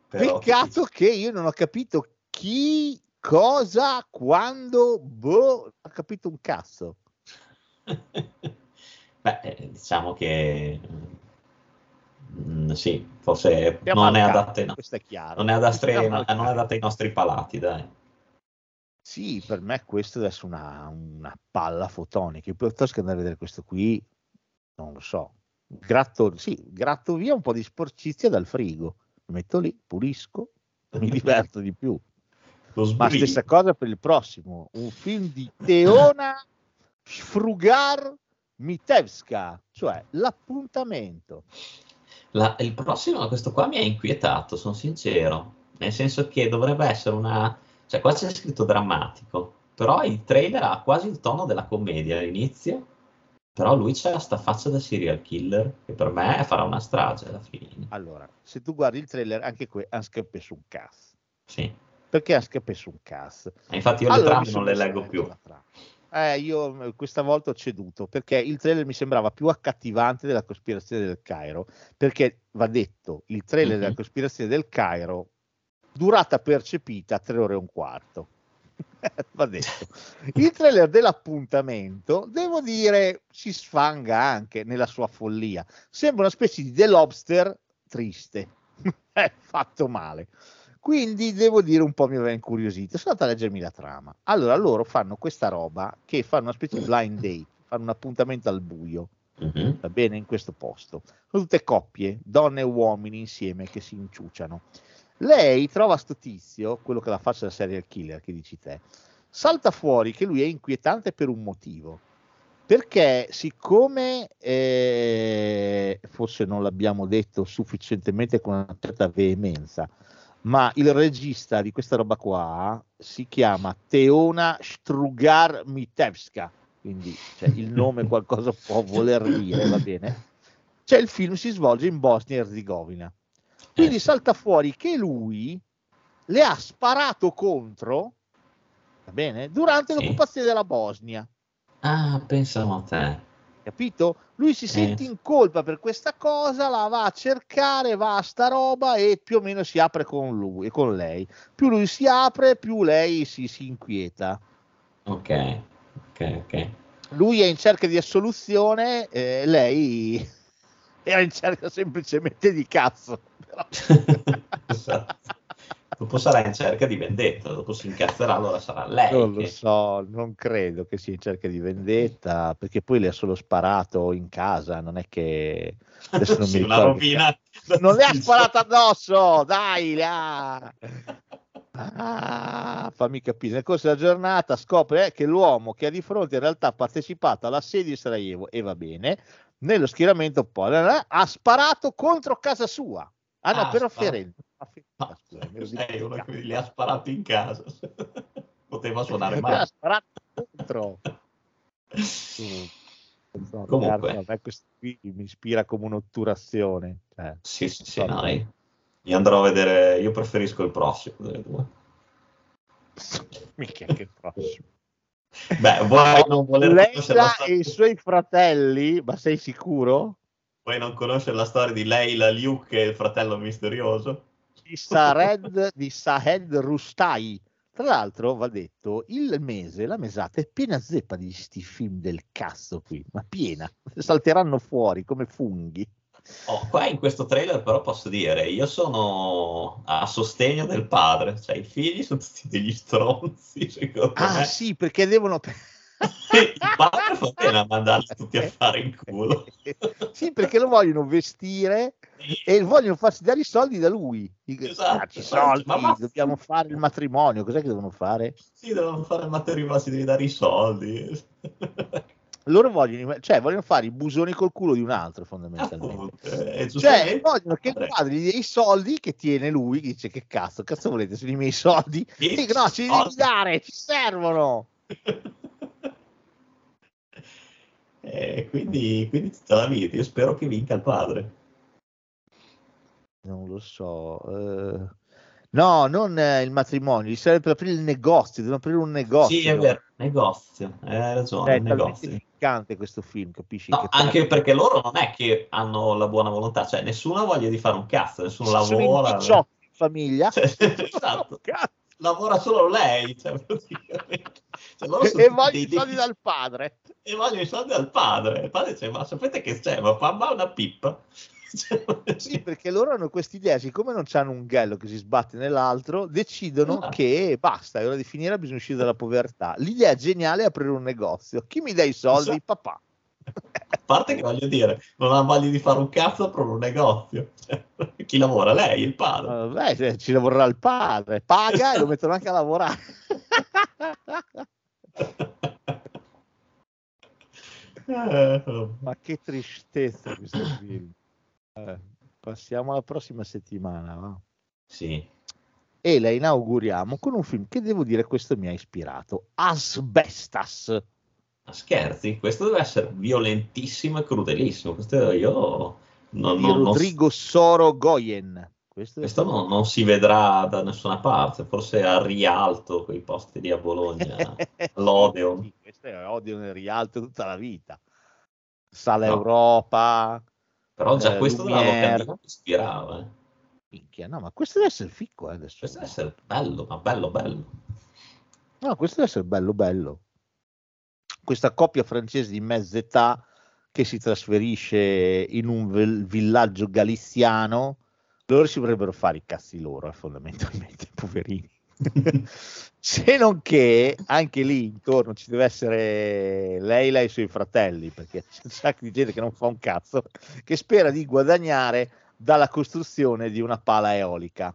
Però, Peccato che io non ho capito chi, cosa, quando, boh, ho capito un cazzo. Beh, eh, diciamo che mm, sì, forse non è, adatta, no- questo è chiaro. non è adatta ai- Siamo al non è cazzo. adatta ai nostri palati, dai. Sì, per me questo adesso è una, una palla fotonica. Io piuttosto che andare a vedere questo qui, non lo so. Gratto, sì, gratto via un po' di sporcizia dal frigo. Lo metto lì, pulisco, mi diverto di più. Ma stessa cosa per il prossimo, un film di Teona Sfrugar Mitevska, cioè l'appuntamento. La- il prossimo, questo qua mi ha inquietato, sono sincero, nel senso che dovrebbe essere una... cioè qua c'è scritto drammatico, però il trailer ha quasi il tono della commedia all'inizio, però lui c'ha sta faccia da serial killer che per me farà una strage alla fine. Allora, se tu guardi il trailer, anche qui ha scappato su un cazzo. Sì, Perché ha scappato su un cazzo? E infatti io Allora, le trame non le leggo più. Eh, io eh, questa volta ho ceduto perché il trailer mi sembrava più accattivante della cospirazione del Cairo. Perché va detto, il trailer Mhm. della cospirazione del Cairo, durata percepita tre ore e un quarto. va detto. Il trailer dell'appuntamento, devo dire, si sfanga anche nella sua follia. Sembra una specie di The Lobster triste, è fatto male. Quindi devo dire un po' mi aveva incuriosito. Sono andato a leggermi la trama. Allora loro fanno questa roba che fanno una specie di blind date, fanno un appuntamento al buio, Mhm. va bene, in questo posto. Sono tutte coppie, donne e uomini insieme che si inciuciano. Lei trova sto tizio, quello che la faccia da serial killer, che dici te, salta fuori che lui è inquietante per un motivo. Perché siccome eh, forse non l'abbiamo detto sufficientemente con una certa veemenza, ma il regista di questa roba qua si chiama Teona Strugar Mitevska, quindi cioè, il nome qualcosa può voler dire, va bene? Cioè il film si svolge in Bosnia e Herzegovina. Quindi Eh, salta fuori che lui le ha sparato contro, va bene, durante Sì. l'occupazione della Bosnia. Ah, pensavo a te. Capito? Lui si sente in colpa per questa cosa, la va a cercare, va a sta roba e più o meno si apre con lui e con lei. Più lui si apre, più lei si, si inquieta. Ok, ok, ok. Lui è in cerca di assoluzione, eh, lei era in cerca semplicemente di cazzo. Esatto. Dopo sarà in cerca di vendetta, dopo si incazzerà, allora sarà lei. Non lo che- so, non credo che sia in cerca di vendetta, perché poi le ha solo sparato in casa, non è che... Adesso non mi ricordo. rovina. Non le ha sparato addosso, dai, le ha... Ah, fammi capire, nel corso della giornata scopre eh, che l'uomo che ha di fronte in realtà ha partecipato all'assedio di Sarajevo e va bene, nello schieramento poi ha sparato contro casa sua. Ah no, Ah, però spara- Firenze. Ah, sei uno che li ha sparati in casa. Poteva suonare Ha male. sparato contro. No, Comunque. guarda, a me questo qui mi ispira come un'otturazione. Cioè, Sì, sì, sì, Vabbè. no, io andrò a vedere, io preferisco il prossimo delle due. mica che prossimo. Beh, vuoi non voler conoscere la Leila storia, e i suoi fratelli, ma sei sicuro? vuoi non conoscere la storia di Leila, Luke e il fratello misterioso? Di Sared, di Sahed Rustai. Tra l'altro, va detto, il mese, la mesata è piena zeppa di sti film del cazzo qui, ma piena. Salteranno fuori come funghi. Oh, qua in questo trailer però posso dire, io sono a sostegno del padre, cioè i figli sono tutti degli stronzi, secondo Ah me. sì, perché devono... Il padre fa bene a mandarli tutti a fare in culo. sì, perché lo vogliono vestire e vogliono farsi dare i soldi da lui. Dico, Esatto, "Dacci i esatto. soldi, Ma basta." dobbiamo fare il matrimonio. Cos'è che devono fare? Sì, devono fare il matrimonio, si devi dare i soldi. Loro vogliono, cioè, vogliono fare i busoni col culo di un altro, fondamentalmente. Appunto, eh, Cioè, vogliono che il padre gli dia i soldi che tiene lui. Dice: Che cazzo, cazzo volete? Sono i miei soldi? Sì, Dico, no, ci devi dare, ci servono. Eh, quindi, quindi tutta la vita, io spero che vinca il padre. Non lo so. eh, No, non eh, il matrimonio, gli serve per aprire il negozio. Devono aprire un negozio. Sì, è vero, negozio, hai ragione, Cioè, talmente negozio. Ficcante questo film, capisci? No, che anche perché loro non è che hanno la buona volontà, cioè nessuno ha voglia di fare un cazzo, nessuno lavora. in 18 in famiglia. Cioè, esatto. Lavora solo lei, cioè, praticamente. Cioè, E voglio i soldi dal padre. e vogliono i soldi al padre. Il padre dice, ma sapete che c'è? Ma fa una pippa. Cioè, Sì, perché loro hanno quest'idea, siccome non hanno un ghello che si sbatte nell'altro, decidono Esatto. che basta, è ora di finire, bisogna uscire dalla povertà. L'idea geniale è aprire un negozio. Chi mi dà i soldi? Esatto. Papà. A parte che voglio dire, non ha voglia di fare un cazzo, apre un negozio. Chi lavora? Lei, il padre. Vabbè, se- ci lavorerà il padre, paga e lo mettono anche a lavorare. Eh, Ma che tristezza questo film. Eh, passiamo alla prossima settimana. va? sì, E la inauguriamo con un film che devo dire questo mi ha ispirato. Asbestas. ma scherzi, questo deve essere violentissimo e crudelissimo. Questo io non, non- non- Rodrigo Soro Goyen. Questo, questo non, non si vedrà da nessuna parte, forse a Rialto, quei posti lì a Bologna, l'Odeon. Sì, questo è odio nel rialto tutta la vita. Sala No. Europa. Però già Eh, questo della Lumière. locandina mi ispirava. eh. Minchia, no, ma questo deve essere fico eh, adesso. Questo deve essere bello, ma bello, bello. No, questo deve essere bello, bello. Questa coppia francese di mezza età che si trasferisce in un vil- villaggio galiziano, loro si vorrebbero fare i cazzi loro, eh, fondamentalmente, poverini. Se non che anche lì intorno ci deve essere Leila e i suoi fratelli, perché c'è un sacco di gente che non fa un cazzo, che spera di guadagnare dalla costruzione di una pala eolica.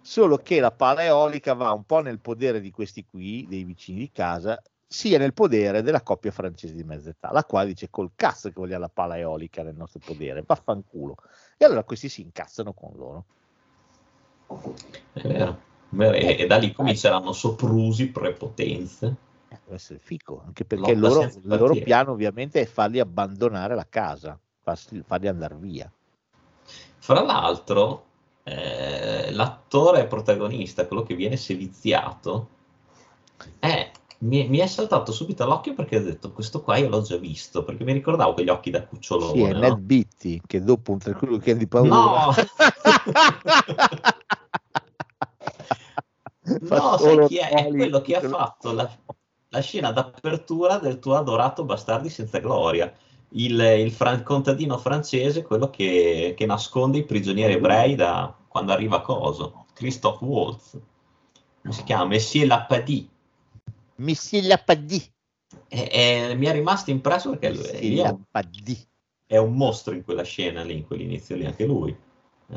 Solo che la pala eolica va un po' nel podere di questi qui, dei vicini di casa, sia nel podere della coppia francese di mezza età, la quale dice col cazzo che vogliamo la pala eolica nel nostro podere, vaffanculo. E allora questi si incazzano con loro. È vero. È vero, E, e da lì cominceranno soprusi, prepotenze. Eh, essere fico, anche perché il loro, il loro piano ovviamente è farli abbandonare la casa, farsi- farli andare via. Fra l'altro, eh, l'attore protagonista, quello che viene seviziato, è- mi, mi è saltato subito all'occhio perché ho detto questo qua io l'ho già visto, perché mi ricordavo quegli occhi da cucciolone. Sì, è no? Ned Beatty che dopo un tranquillo weekend di paura No! No, sai chi è? È quello che ha fatto la, la scena d'apertura del tuo adorato Bastardi senza gloria. Il, il fran- contadino francese, quello che, che nasconde i prigionieri ebrei da quando arriva Coso, Christoph Waltz. Come si chiama? Monsieur Lapadi. Monsieur Lapadì. E, e mi è rimasto impresso perché lui, è, Lapadì. è un mostro in quella scena lì, in quell'inizio lì, anche lui.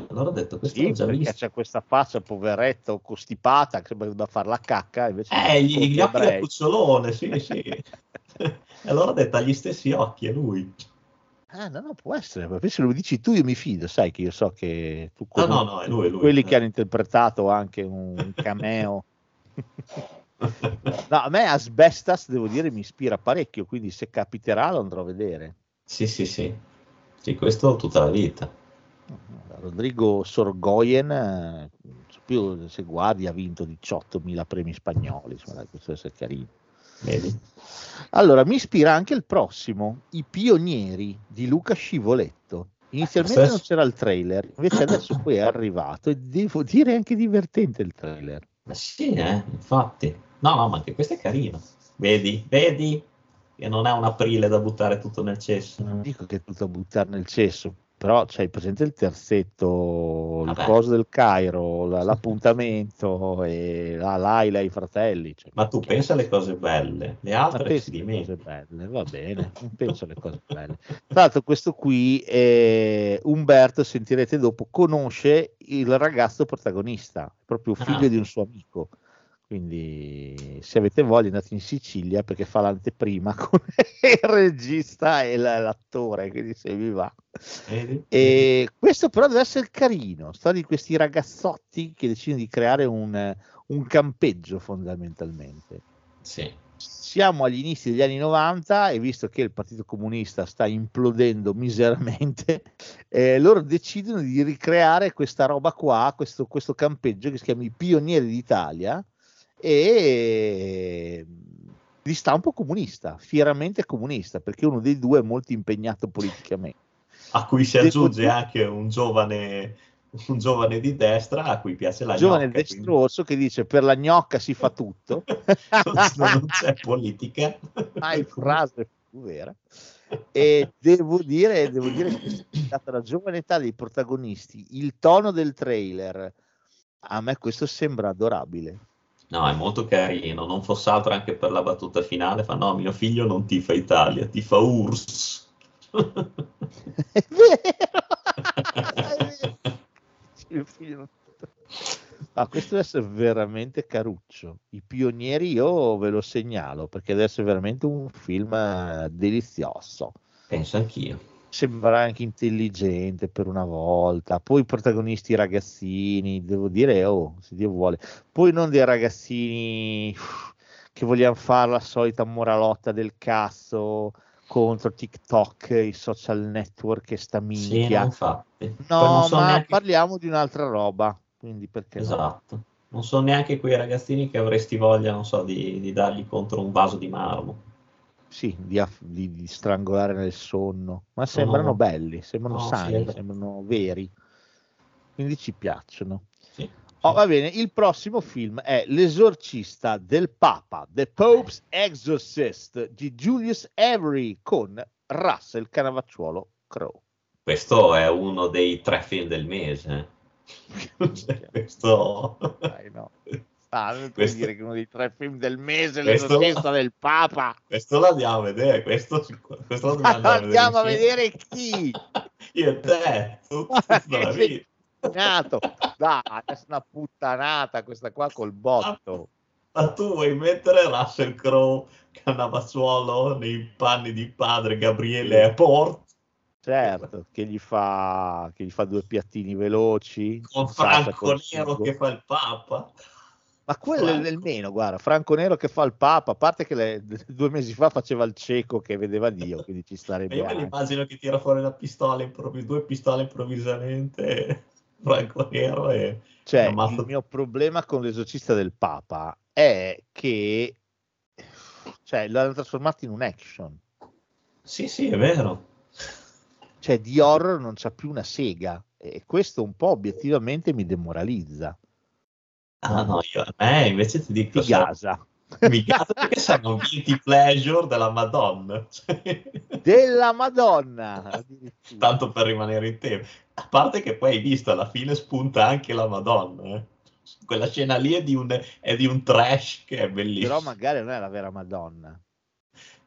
Allora ho detto, questo Sì, già perché visto. c'è questa faccia poveretto, costipata, che sembra da fare la cacca. Invece Eh, gli, gli occhi da cucciolone, sì, sì. e allora ho detto, ha gli stessi occhi, è lui. Ah, no, no, può essere, ma se lo dici tu io mi fido, sai che io so che tu No, conosci no, no, è lui, lui. quelli che hanno interpretato anche un cameo. no, a me Asbestas, devo dire, mi ispira parecchio, quindi se capiterà lo andrò a vedere. Sì, sì, sì. Sì, questo tutta la vita. Rodrigo Sorgoyen, eh, più se guardi, ha vinto 18.000 premi spagnoli, insomma, questo deve essere carino. Vedi? Allora, mi ispira anche il prossimo, I pionieri di Luca Scivoletto. Inizialmente non c'era il trailer, invece adesso poi è arrivato e devo dire anche divertente il trailer. Ma sì, eh, infatti. No, no, ma anche questo è carino. Vedi, vedi che non è un aprile da buttare tutto nel cesso. Non dico che è tutto a buttare nel cesso, però c'hai presente il terzetto, il Vabbè. coso del Cairo, la- l'appuntamento e la Laila e i fratelli. cioè, Ma tu pensa alle cose belle, le altre penso si alle cose belle, va bene, penso alle cose belle. Tra l'altro questo qui, eh, Umberto, sentirete dopo, conosce il ragazzo protagonista, proprio figlio Ah. di un suo amico. Quindi se avete voglia andate in Sicilia perché fa l'anteprima con il regista e la- l'attore, quindi se vi va. Vedi? E questo però deve essere carino, storia di questi ragazzotti che decidono di creare un, un campeggio fondamentalmente Sì. siamo agli inizi degli anni 90 e visto che il Partito Comunista sta implodendo miseramente, eh, loro decidono di ricreare questa roba qua, questo, questo campeggio che si chiama I Pionieri d'Italia e di stampo comunista, fieramente comunista, perché uno dei due è molto impegnato politicamente. A cui si Devo aggiunge dire- anche un giovane, un giovane di destra a cui piace la giovane gnocca, quindi- destrorso che dice per la gnocca si fa tutto, non c'è politica. mai frase vera. E devo dire, devo dire che data la giovane età dei protagonisti, il tono del trailer, a me questo sembra adorabile. No, è molto carino, non fosse altro anche per la battuta finale, fa no, mio figlio non tifa Italia, tifa URSS. È vero! È vero. Ah, questo deve essere veramente caruccio. I pionieri io ve lo segnalo perché deve essere veramente un film eh, delizioso. Penso anch'io. Sembra anche intelligente per una volta. Poi i protagonisti ragazzini, devo dire, oh, se Dio vuole. Poi non dei ragazzini che vogliamo fare la solita moralotta del cazzo contro TikTok, i social network e sta Sì, minchia. no. Poi No, non so ma neanche- parliamo di un'altra roba, quindi perché no? Esatto. Non sono neanche quei ragazzini che avresti voglia, non so, di, di dargli contro un vaso di marmo. Sì, di, aff- di- di strangolare nel sonno, ma sembrano No. belli, sembrano No, sì, sani, vero. sembrano veri, quindi ci piacciono. Sì. Oh, va bene, il prossimo film è L'esorcista del Papa, The Pope's Exorcist di Julius Avery con Russell Canavacciuolo Crowe. Questo è uno dei tre film del mese. Questo... Dai, no. Ah, non Questo- dire che uno dei tre film del mese, Questo- L'esorcista del Papa. questo lo andiamo a vedere, questo, questo lo dobbiamo Andiamo a vedere chi? Io e te, tutta la vita. Dai, è una puttanata questa qua col botto. Ma tu vuoi mettere Russell Crowe, Cannavazzuolo nei panni di padre Gabriele Port Certo, che gli fa, che gli fa due piattini veloci. con Franco Nero che fa il Papa? Ma quello è il meno, guarda, Franco Nero che fa il Papa, a parte che le- due mesi fa faceva il cieco che vedeva Dio, quindi ci starebbe io me l'immagino che tira fuori la pistola, improvvis- due pistole improvvisamente, Franco Nero e... Cioè, il mio problema con l'esorcista del Papa è che cioè, l'hanno trasformato in un action. Sì, sì, è vero. Cioè, di horror non c'ha più una sega e questo un po' obiettivamente mi demoralizza. Ah no, io a me invece ti dico... Ti gasa. Mi gasa perché sono guilty pleasure della Madonna. Della Madonna! Tanto per rimanere in tema. A parte che poi hai visto alla fine spunta anche la Madonna. eh. Quella scena lì è di, un, è di un trash che è bellissimo. Però magari non è la vera Madonna.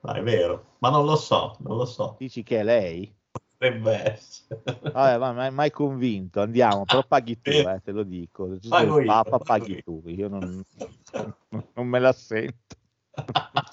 Ma è vero, ma non lo so, non lo so. Dici che è lei? Potrebbe essere. Vabbè, ma mai, mai convinto, andiamo, però paghi tu, eh, te lo dico. Se Pago io, Papa paghi tu, io non, non me la sento.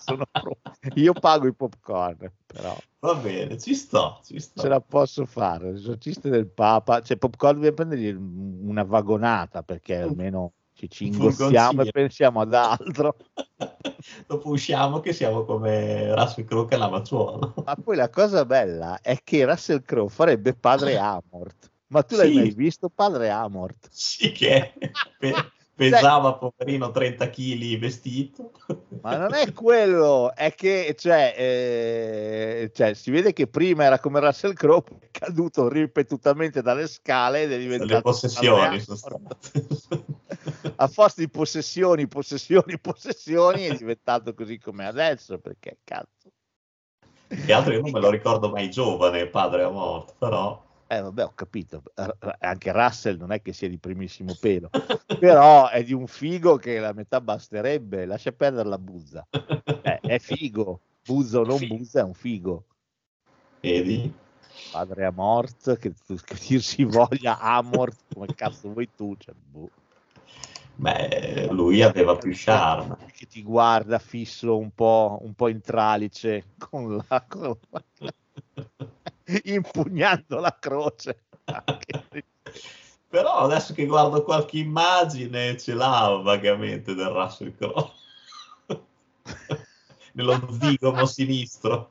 Pro- Io pago i popcorn, però Va bene, ci sto, ci sto. ce la posso fare. L'esorcista del Papa, cioè popcorn dobbiamo prendergli una vagonata perché almeno ci, ci ingossiamo e pensiamo ad altro. Dopo usciamo che siamo come Russell Crowe e la Mazzuolo. Ma poi la cosa bella è che Russell Crowe farebbe padre Amort. Ma tu l'hai Sì. mai visto padre Amort? Sì che pe- pesava poverino 30 kg vestito. Ma non è quello, è che cioè, eh, cioè, si vede che prima era come Russell Crowe, è caduto ripetutamente dalle scale ed è diventato le possessioni sono state. A forza di possessioni, possessioni, possessioni è diventato così come adesso, perché cazzo. Che altro io non me lo ricordo mai giovane, padre a morte, però... Eh vabbè, ho capito, anche Russell non è che sia di primissimo pelo, però è di un figo che la metà basterebbe, lascia perdere la buzza. Eh, è figo, buzza o non buzza è un figo. Vedi? Padre Amort, che, che dir si voglia Amort, come cazzo vuoi tu, cioè, boh. Beh, lui aveva più charme. Che ti guarda fisso un po', un po' in tralice, con la, con la- impugnando la croce. Però adesso che guardo qualche immagine ce l'ha vagamente del Russell Crowe. Nello zigomo sinistro.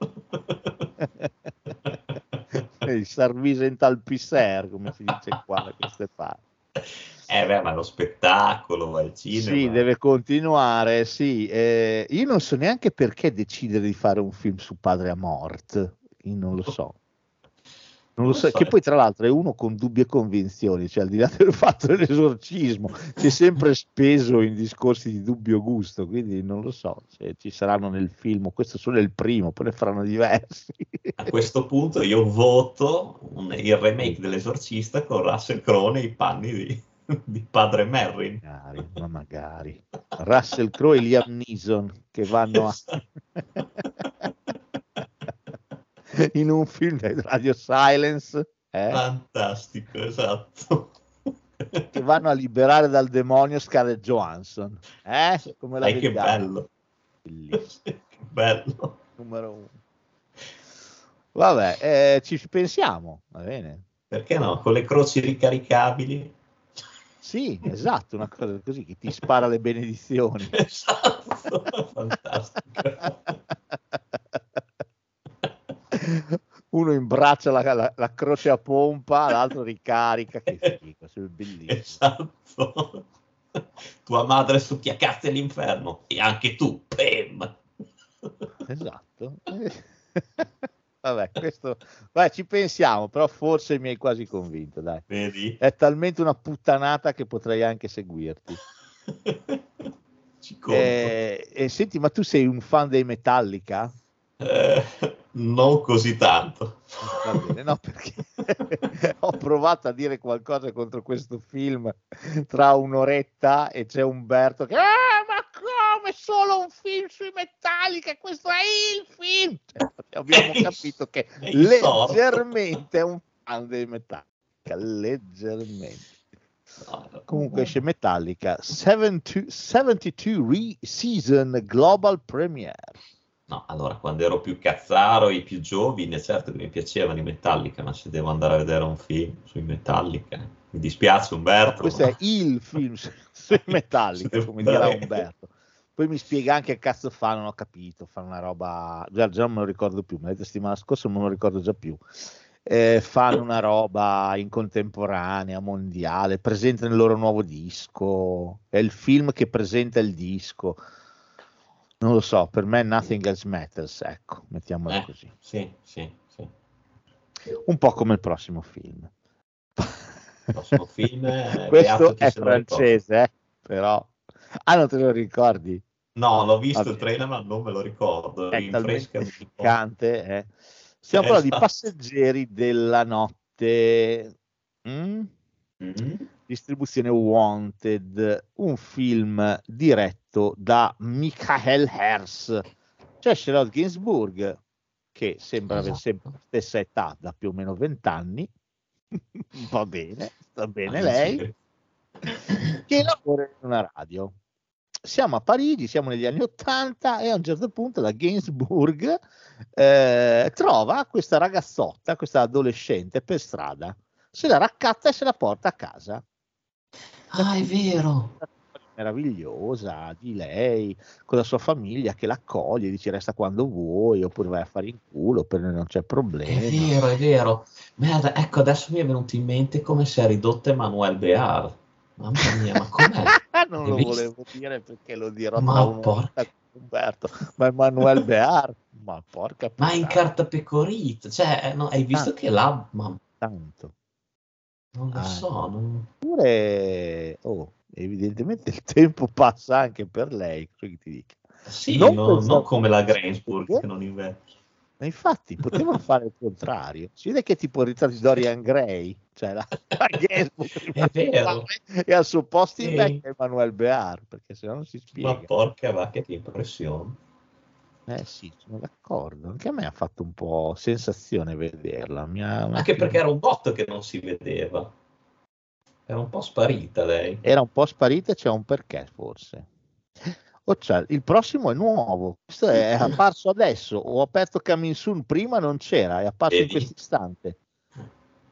il Sarvisental Pisser, come si dice qua da queste parti. Eh beh, ma lo spettacolo, va al cinema. Sì, deve continuare, sì. Eh, io non so neanche perché decidere di fare un film su Padre Amort, io non lo so. Non lo Non so, lo so. che poi tra l'altro è uno con dubbie convinzioni, cioè al di là del fatto dell'esorcismo, si è sempre speso in discorsi di dubbio gusto, quindi non lo so se ci saranno nel film, questo solo è il primo, poi ne faranno diversi. A questo punto io voto un- il remake dell'esorcista con Russell Crowe nei panni di, di padre Merrin. Magari, ma magari. Russell Crowe e Liam Neeson che vanno a... in un film di Radio Silence eh, Fantastico, esatto. che vanno a liberare dal demonio Scarlett Johansson. Eh? Come la Dai, che bello. Che bello. Numero uno. Vabbè, eh, ci pensiamo, va bene. Perché no? Con le croci ricaricabili. Sì, esatto, una cosa così che ti spara le benedizioni. Esatto, fantastico. Uno imbraccia la, la- la croce a pompa, l'altro ricarica. Che figo, è bellissimo. Esatto. Tua madre succhia cazzi all'inferno e anche tu, Pem. Esatto. Vabbè, questo vai, ci pensiamo, però forse mi hai quasi convinto, dai. Vedi? È talmente una puttanata che potrei anche seguirti. Ci conto. Eh, e senti, ma tu sei un fan dei Metallica? Eh, non così tanto. Va bene, no, perché ho provato a dire qualcosa contro questo film tra un'oretta e c'è Umberto che "Ah, solo un film sui Metallica? Questo è il film! Cioè, abbiamo capito che leggermente è un fan dei Metallica, leggermente. Comunque esce Metallica 72, 72 re-season global premiere. No, allora, quando ero più cazzaro e più giovane, certo che mi piacevano i Metallica, ma se devo andare a vedere un film sui Metallica, mi dispiace Umberto. Questo ma- è il film su- sui Metallica, come dirà Umberto. Poi mi spiega anche che cazzo fa, non ho capito, fanno una roba, già, già non me lo ricordo più, me l'hai detto settimana scorsa, non me lo ricordo già più. Eh, fanno una roba in contemporanea, mondiale, presentano il loro nuovo disco, è il film che presenta il disco. Non lo so, per me nothing else matters, ecco, mettiamola Eh, così. Sì, sì, sì. Un po' come il prossimo film. Il prossimo film è Questo è francese, eh, però... Ah, non te lo ricordi? No, l'ho visto Vabbè. il trailer, ma non me lo ricordo. È in talmente ficcante. eh. Stiamo Eh, parlando di esatto. passeggeri della notte. Mm? Mm. Distribuzione Wanted, un film diretto da Michael Hers. C'è Charlotte Gainsbourg, che sembra avere Esatto. sempre la stessa età, da più o meno 20 anni. Va bene, sta bene Ah, lei. sì. che lavora in una radio. Siamo a Parigi, siamo negli anni Ottanta e a un certo punto la Gainsbourg eh, trova questa ragazzotta, questa adolescente per strada, se la raccatta e se la porta a casa. Ah, è vero. Meravigliosa di lei, con la sua famiglia che l'accoglie, dice resta quando vuoi, oppure vai a fare in culo, per noi non c'è È problema. vero, è vero. Merda, ecco, adesso mi è venuto in mente come si è ridotto Emanuele Bear. Mamma mia, ma com'è? non lo visto? volevo dire perché lo dirò Ma porca- Umberto, ma Emanuele Bear, ma porca Ma in carta pecorita, cioè, eh, no, hai visto Ah. che là, ma tanto. non lo Ah, so, non- oh, evidentemente il tempo passa anche per lei, che ti dica. sì, Non no- non, come la Grainsburg che non invecchia. Ma infatti potevano fare il contrario. Si vede che è tipo il ritratto di Dorian Gray, cioè la, la Gainsbourg e al suo posto Sì. invecchia Emanuele Bear, perché se no non si Ma spiega. porca vacca che impressione. Eh sì, sono d'accordo. Anche a me ha fatto un po' sensazione vederla. Ha- Anche perché era un botto che non si vedeva. Era un po' sparita lei. era un po' sparita c'è un perché forse. O c'è- il prossimo è nuovo, questo è apparso adesso, ho aperto Coming Soon prima, non c'era, è apparso in Vedi? questo istante.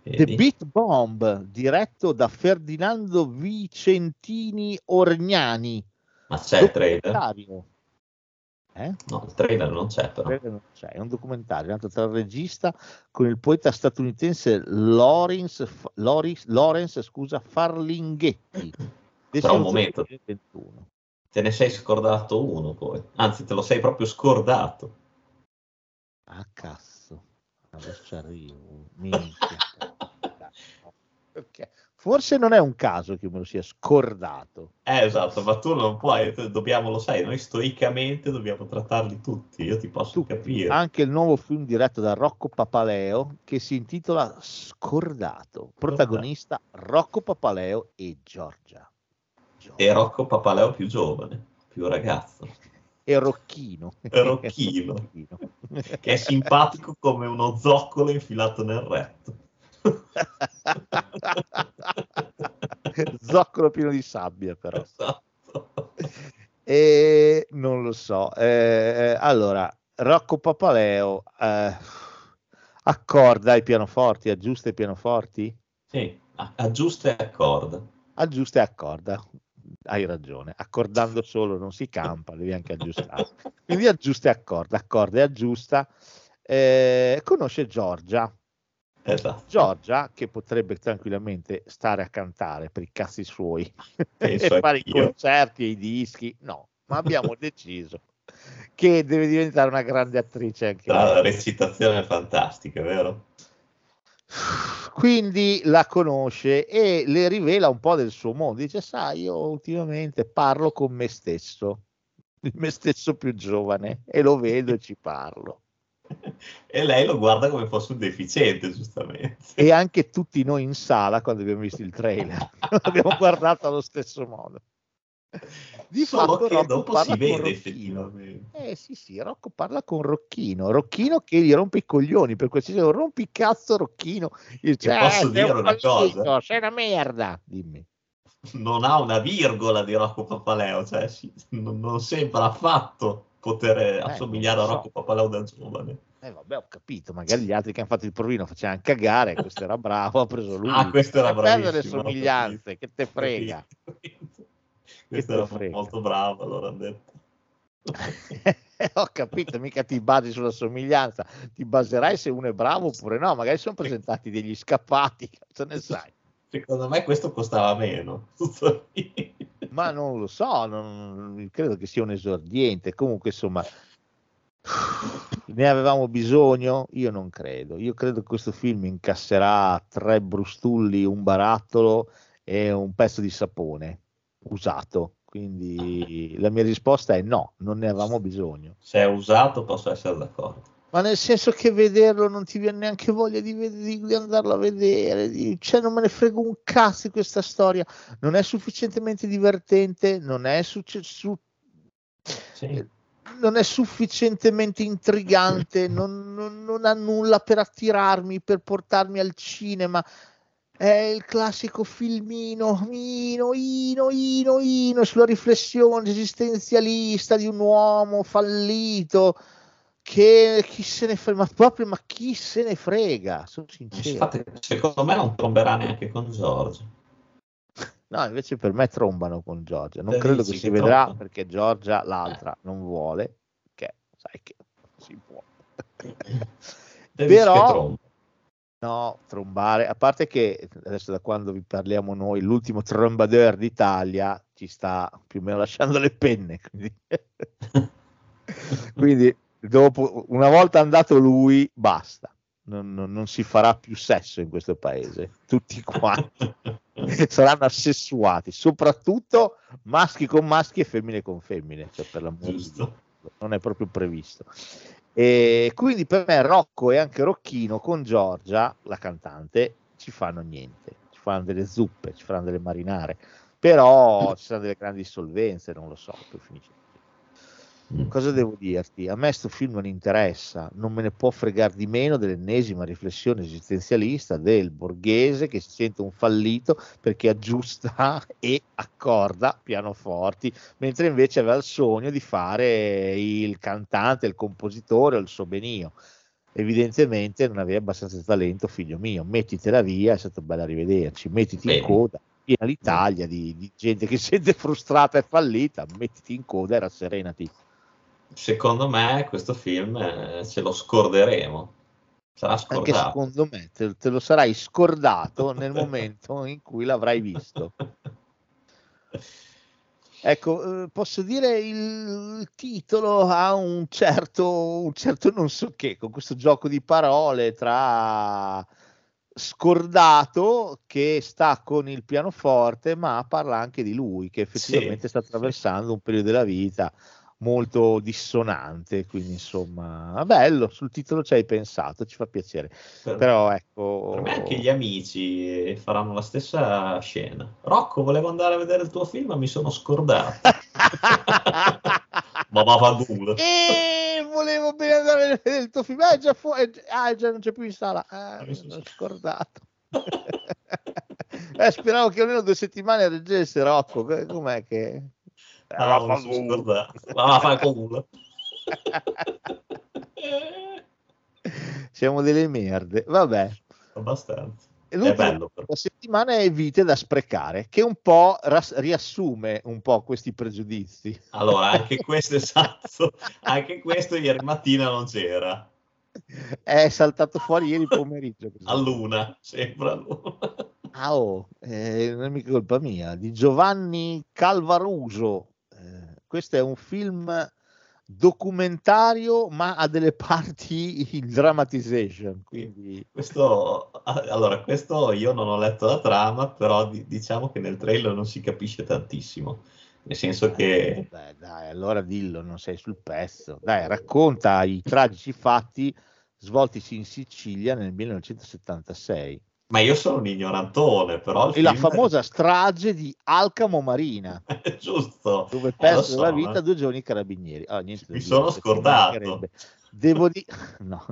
The? Beat Bomb, diretto da Ferdinando Vicentini Orgnani. Ma c'è il trailer? Eh? No, il trailer non c'è però. Non c'è, è un documentario nato tra il regista con il poeta statunitense Lawrence, Loris- Lawrence scusa, Farlinghetti. Però un momento. 2021. Te ne sei scordato uno poi. Anzi, te lo sei proprio scordato. Ah, cazzo. Adesso arrivo. Minchia. Ok. Forse non è un caso che me lo sia scordato. Eh, esatto, ma tu non puoi, dobbiamo, lo sai, noi stoicamente dobbiamo trattarli tutti, io ti posso Tutti. capire. Anche il nuovo film diretto da Rocco Papaleo che si intitola Scordato. Protagonista Rocco Papaleo e Giorgia. E Rocco Papaleo più giovane, più ragazzo, E Rocchino. E Rocchino. Rocchino. che è simpatico come uno zoccolo infilato nel retto. Zoccolo pieno di sabbia, però. Esatto. E non lo so. Eh, allora, Rocco Papaleo eh, accorda i pianoforti, aggiusta i pianoforti? Sì, aggiusta e accorda. Aggiusta e accorda. Hai ragione, accordando solo non si campa, devi anche aggiustare. Quindi aggiusta e accorda, accorda e aggiusta. Eh, conosce Giorgia, Esatto. Giorgia che potrebbe tranquillamente stare a cantare per i cazzi suoi e fare i anch'io. concerti e i dischi. No, ma abbiamo deciso che deve diventare una grande attrice anche La lei. recitazione è fantastica, vero? Quindi la conosce e le rivela un po' del suo mondo. Dice: Sai, io ultimamente parlo con me stesso, me stesso più giovane, e lo vedo e ci parlo. E lei lo guarda come fosse un deficiente, giustamente. E anche tutti noi in sala, quando abbiamo visto il trailer, abbiamo guardato allo stesso modo. Di Solo fatto che Rocco dopo si vede effettivamente. Eh sì, sì, Rocco parla con Rocchino, Rocchino che gli rompe i coglioni, per qualsiasi cosa, rompi cazzo Rocchino, dice, Che posso "Eh, dire un una fallito, cosa?" sei una merda, dimmi. Non ha una virgola di Rocco Papaleo, cioè si- non, non sembra affatto poter assomigliare a Eh, non so. Rocco Papaleo da giovane. Eh vabbè, ho capito, magari gli altri che hanno fatto il provino facevano cagare, questo era bravo, ha preso lui. Ah, questo era perdere le somiglianze, che te frega. Questo era molto bravo, allora hanno detto. ho capito, mica ti basi sulla somiglianza, ti baserai se uno è bravo oppure no, magari sono presentati degli scappati, cazzo ne sai. Secondo me questo costava meno. Ma non lo so, non- credo che sia un esordiente. Comunque, insomma, ne avevamo bisogno? Io non credo. Io credo che questo film incasserà tre brustulli, un barattolo e un pezzo di sapone usato. Quindi la mia risposta è no, non ne avevamo bisogno. Se è usato posso essere d'accordo. Ma nel senso che vederlo non ti viene neanche voglia di, di- di andarlo a vedere, di- cioè non me ne frego un cazzo di questa storia, non è sufficientemente divertente, non è, succe- su- Sì. non è sufficientemente intrigante, non, non- non ha nulla per attirarmi, per portarmi al cinema. È il classico filmino, ino, ino, ino, ino, sulla riflessione esistenzialista di un uomo fallito che chi se ne frega, ma proprio ma chi se ne frega, sono sincero. Infatti, secondo me non tromberà neanche con Giorgio. No, invece per me trombano con Giorgia. Non Eh, credo che si che vedrà tromba? perché Giorgia, l'altra, non vuole, che sai che si può. Però-. No, trombare, a parte che adesso da quando vi parliamo noi, l'ultimo trombadeur d'Italia ci sta più o meno lasciando le penne. Quindi, quindi dopo, una volta andato lui, basta. Non, non- non si farà più sesso in questo paese. Tutti quanti saranno assessuati, soprattutto maschi con maschi e femmine con femmine. Cioè, per l'amor di Giusto. Dio, non è proprio previsto. E quindi per me Rocco e anche Rocchino con Giorgia, la cantante, ci fanno niente, ci fanno delle zuppe, ci faranno delle marinare, però ci saranno delle grandi solvenze, non lo so, così. Mm. Cosa devo dirti? A me sto film non interessa, non me ne può fregare di meno dell'ennesima riflessione esistenzialista del borghese che si sente un fallito perché aggiusta e accorda pianoforti, mentre invece aveva il sogno di fare il cantante, il compositore o il sobenio. Evidentemente non aveva abbastanza talento, figlio mio. Mettitela via, è stato bello rivederci. Mettiti in Bene. coda, piena l'Italia di, di gente che si sente frustrata e fallita. Mettiti in coda e rasserenati. Secondo me questo film eh, ce lo scorderemo. Sarà Anche scordato. secondo me te, te lo sarai scordato nel momento in cui l'avrai visto. Ecco, eh, posso dire il, il titolo ha un certo, un certo non so che, con questo gioco di parole tra scordato che sta con il pianoforte, ma parla anche di lui che effettivamente Sì, sta sì. attraversando un periodo della vita molto dissonante, quindi insomma, bello, sul titolo ci hai pensato, ci fa piacere. Per, Però ecco, per me anche gli amici faranno la stessa scena. Rocco, volevo andare a vedere il tuo film, ma mi sono scordato. ma va a culo. E volevo bene andare a vedere il tuo film. Eh, già fu- eh, ah, già non c'è più in sala. Ah, Mi sono scordato. eh, speravo che almeno due settimane reggesse Rocco. Com'è che. Ah, vaffanculo. scordato. Ma va a fare culo. Siamo delle merde. Vabbè. Abbastanza. È l'ultima bello però. settimana è vite da sprecare, che un po' ras- riassume un po' questi pregiudizi. Allora, anche questo esatto, anche questo ieri mattina non c'era. È saltato fuori ieri pomeriggio. A luna, sempre a luna. Ah, oh, eh, non è mica colpa mia, di Giovanni Calvaruso. Eh, questo è un film documentario, ma ha delle parti in dramatization. Quindi Questo, allora, questo io non ho letto la trama, però di- diciamo che nel trailer non si capisce tantissimo. Nel senso che Beh, dai, allora dillo, non sei sul pezzo. Dai, racconta i tragici fatti svoltisi in Sicilia nel 1976 Ma io sono un ignorantone, però e la famosa strage di Alcamo Marina, È giusto. dove Eh, persero la vita eh. due giovani carabinieri. Ah, niente Mi dire, sono perché scordato. Devo dire, no,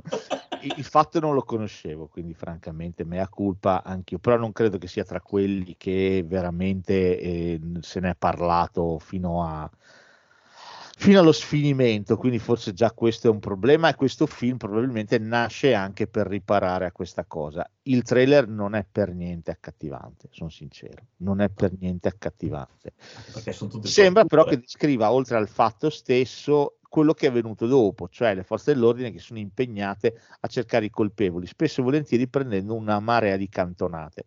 il il fatto non lo conoscevo, quindi francamente mea culpa anch'io, però non credo che sia tra quelli che veramente eh, se ne è parlato fino a fino allo sfinimento, quindi forse già questo è un problema e questo film probabilmente nasce anche per riparare a questa cosa. Il trailer non è per niente accattivante, sono sincero, non è per niente accattivante. Sembra però che descriva, oltre al fatto stesso, quello che è venuto dopo, cioè le forze dell'ordine che sono impegnate a cercare i colpevoli, spesso e volentieri prendendo una marea di cantonate.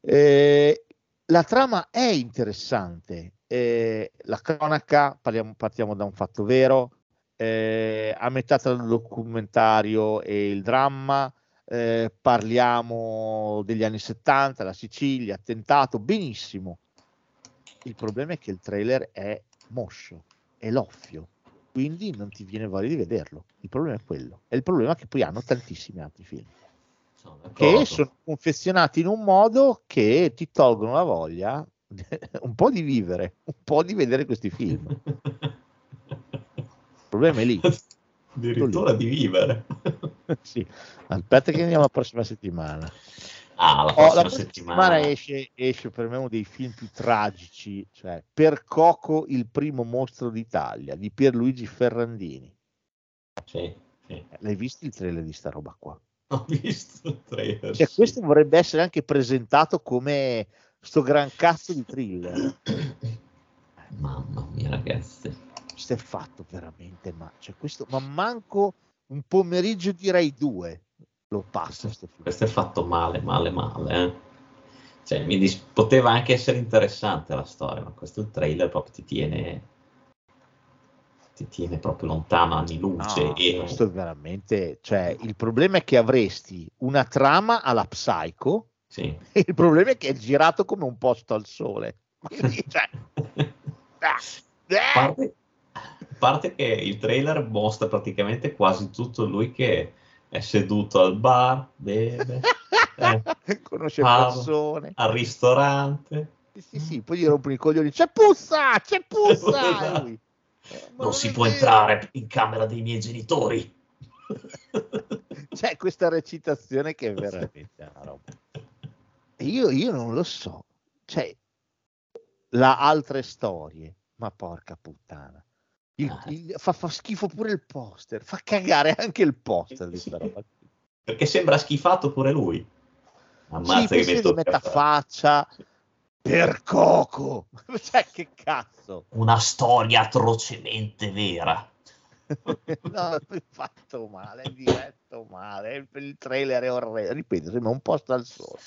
Eh, la trama è interessante, eh, la cronaca, parliamo- partiamo da un fatto vero, eh, a metà tra il documentario e il dramma, eh, parliamo degli anni 70, la Sicilia, attentato, benissimo. Il problema è che il trailer è moscio, è loffio, quindi non ti viene voglia di vederlo. Il problema è quello. È il problema che poi hanno tantissimi altri film Sono che sono confezionati in un modo che ti tolgono la voglia un po' di vivere, un po' di vedere questi film. Il problema è lì. Addirittura di vivere. Sì. Aspetta che andiamo la prossima settimana. Ah, la Oh, prossima la prossima settimana. settimana esce, esce per me uno dei film più tragici, cioè Per Coco il primo mostro d'Italia di Pierluigi Ferrandini. Sì, sì. L'hai visto il trailer di sta roba qua? Ho visto il trailer. Cioè, sì. questo vorrebbe essere anche presentato come sto gran cazzo di thriller. Mamma mia, ragazzi. Questo è fatto veramente, ma, cioè, questo, ma manco un pomeriggio di Rai 2 lo passa. Questo è fatto male, male, male. eh. Cioè, mi dis- poteva anche essere interessante la storia, ma questo il trailer proprio ti tiene ti tiene proprio lontano anni luce No, e questo è veramente, cioè, il problema è che avresti una trama alla Psycho sì. il problema è che è girato come un posto al sole. Quindi, cioè, ah, eh, parte, parte che il trailer mostra praticamente quasi tutto lui che è seduto al bar, beve, eh, conosce ah, persone. al ristorante. Sì, sì, poi gli rompono i coglioni, c'è puzza, c'è puzza! E lui, "Eh, Non si può vero." entrare in camera dei miei genitori. C'è questa recitazione che è veramente io, io non lo so, cioè, la altre storie, ma porca puttana. Il- Ah. il- fa, fa schifo pure il poster, fa cagare anche il poster di sta roba. Perché sembra schifato pure lui. Sì, Ammazza poi che metà fare. faccia per coco. Cioè, che cazzo. Una storia atrocemente vera. no, è fatto male, è diretto male, il, il trailer è orrendo, ripeto, sembra un posto al sole.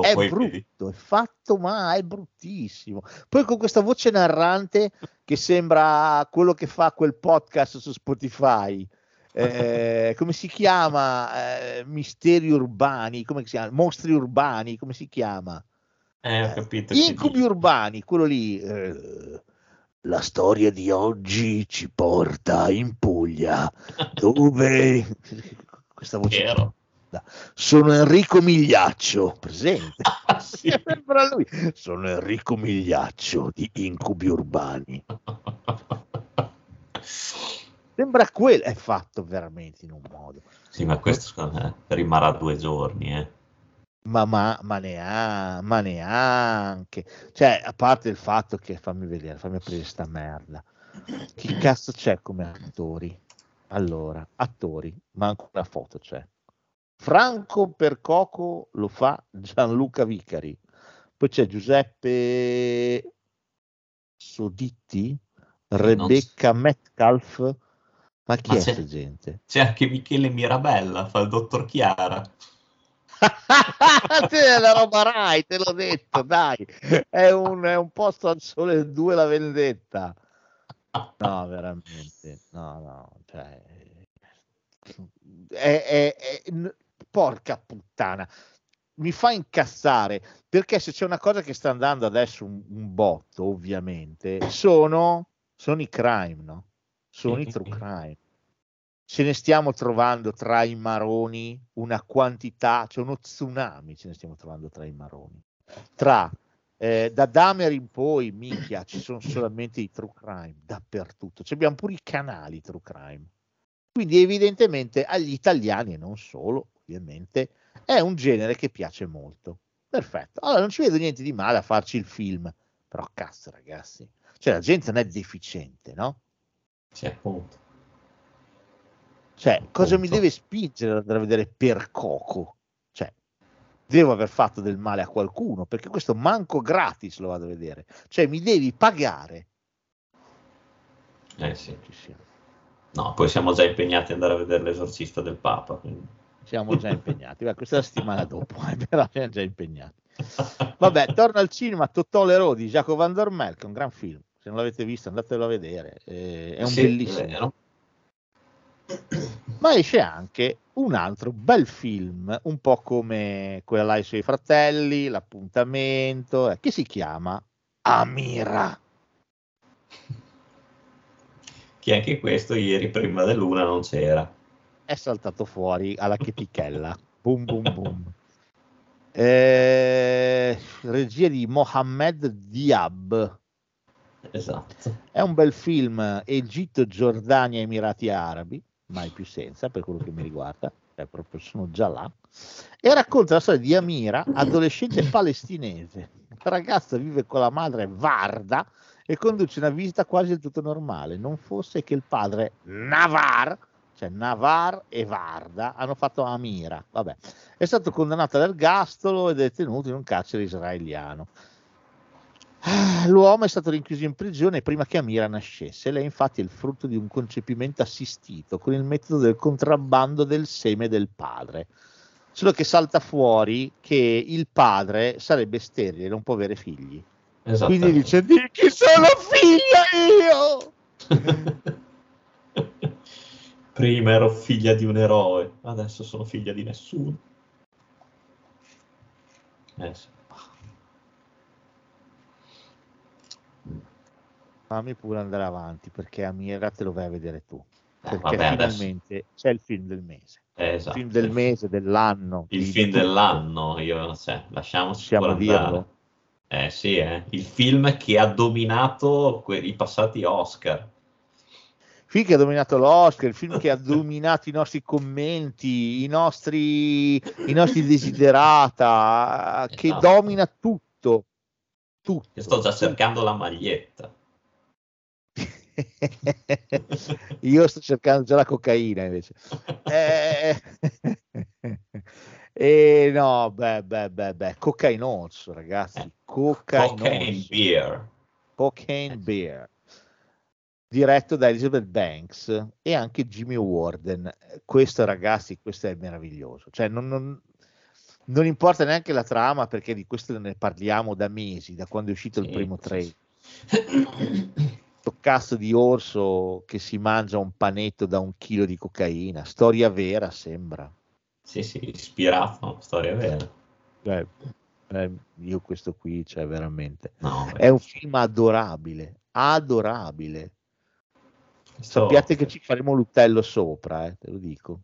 È brutto, è fatto male, è bruttissimo. Poi con questa voce narrante che sembra quello che fa quel podcast su Spotify, Eh, come si chiama? Eh, misteri urbani, come si chiama? Mostri urbani, come si chiama? Eh, ho capito. che Incubi dici. urbani, quello lì. eh, la storia di oggi ci porta in Puglia, dove questa voce Vero. Sono Enrico Migliaccio, presente? Ah, sì. Sembra lui. Sono Enrico Migliaccio di Incubi Urbani. Sembra quello, è fatto veramente in un modo. Sì, ma questo me rimarrà due giorni, eh. Ma, ma, ma, neanche, ma neanche, cioè, a parte il fatto che fammi vedere, fammi aprire sta merda. Chi cazzo c'è come attori? Allora, attori, manco una foto c'è. Franco Percoco lo fa Gianluca Vicari. Poi c'è Giuseppe Soditti, Rebecca Metcalf. Ma chi Ma è questa gente? C'è anche Michele Mirabella, fa il dottor Chiara. Te la roba Rai, te l'ho detto, dai. È un, è un posto al sole 2 la vendetta. No, veramente. No, no, cioè... È, è- è- porca puttana. Mi fa incazzare perché se c'è una cosa che sta andando adesso un, un botto, ovviamente, sono, sono i crime, no? Sono i true crime ce ne stiamo trovando tra i maroni una quantità, c'è uno tsunami, ce ne stiamo trovando tra i maroni. Tra eh, da Damer in poi, minchia, ci sono solamente i true crime dappertutto, Ci abbiamo pure i canali true crime. Quindi evidentemente agli italiani e non solo, ovviamente, è un genere che piace molto. Perfetto. Allora non ci vedo niente di male a farci il film, però cazzo ragazzi, cioè la gente non è deficiente, no? Sì, appunto. Cioè, cosa mi Appunto. deve spingere ad andare a vedere per Coco? Cioè, devo aver fatto del male a qualcuno, perché questo manco gratis lo vado a vedere. Cioè, mi devi pagare. Eh sì. No, poi siamo già impegnati ad andare a vedere l'esorcista del Papa. quindi. Siamo già impegnati. Beh, questa è la settimana dopo, eh, però siamo già impegnati. Vabbè, torna al cinema Totò Lero di Jacopo Van Dormel, che è un gran film. Se non l'avete visto, andatelo a vedere. Eh, è un Sì, bellissimo ma esce anche un altro bel film, un po' come quella là i suoi fratelli, l'appuntamento, eh, che si chiama Amira. Che anche questo ieri prima dell'una non c'era. È saltato fuori alla chetichella. boom, boom, boom. Eh, regia di Mohammed Diab. Esatto. È un bel film Egitto, Giordania, Emirati Arabi, mai più senza per quello che mi riguarda, cioè proprio sono già là. E racconta la storia di Amira, adolescente palestinese. La ragazza vive con la madre Varda e conduce una vita quasi del tutto normale, non fosse che il padre Navar, cioè Navar e Varda, hanno fatto Amira. Vabbè, è stato condannato all'ergastolo ed è tenuto in un carcere israeliano. Ah, L'uomo è stato rinchiuso in prigione prima che Amira nascesse. Lei, infatti, è il frutto di un concepimento assistito con il metodo del contrabbando del seme del padre. Solo che salta fuori che il padre sarebbe sterile, non può avere figli. Quindi dice: Di chi sono figlia io? Prima ero figlia di un eroe, adesso sono figlia di nessuno. Eh sì. Fammi pure andare avanti perché Amira te lo vai a vedere tu. Eh, Perché vabbè, adesso- finalmente c'è il film del mese. Eh, Il esatto. film del mese, dell'anno. Il film tutto. dell'anno, io, cioè, lasciamoci Possiamo dirlo? Eh sì, eh. il film che ha dominato que- i passati Oscar. Film che ha dominato l'Oscar, il film che ha dominato i nostri commenti, i nostri, i nostri desiderata, che Esatto. domina tutto. tutto. Io sto già cercando la maglietta. Io sto cercando già la cocaina invece. Eh, eh, no, beh, beh, beh, beh, cocainoso, ragazzi. Cocainoso. Cocaine Beer. Cocaine Bear, diretto da Elizabeth Banks e anche Jimmy Warden. Questo, ragazzi, questo è meraviglioso. Cioè, non, non- non importa neanche la trama, perché di questo ne parliamo da mesi, da quando è uscito il Sì, primo sì, trailer. sì. sto cazzo di orso che si mangia un panetto da un chilo di cocaina. Storia vera, sembra. Sì, sì, ispirato a una storia vera. Cioè, eh, io questo qui, cioè veramente. No, È un film adorabile, adorabile. Sappiate che ci faremo l'utello sopra, eh, te lo dico.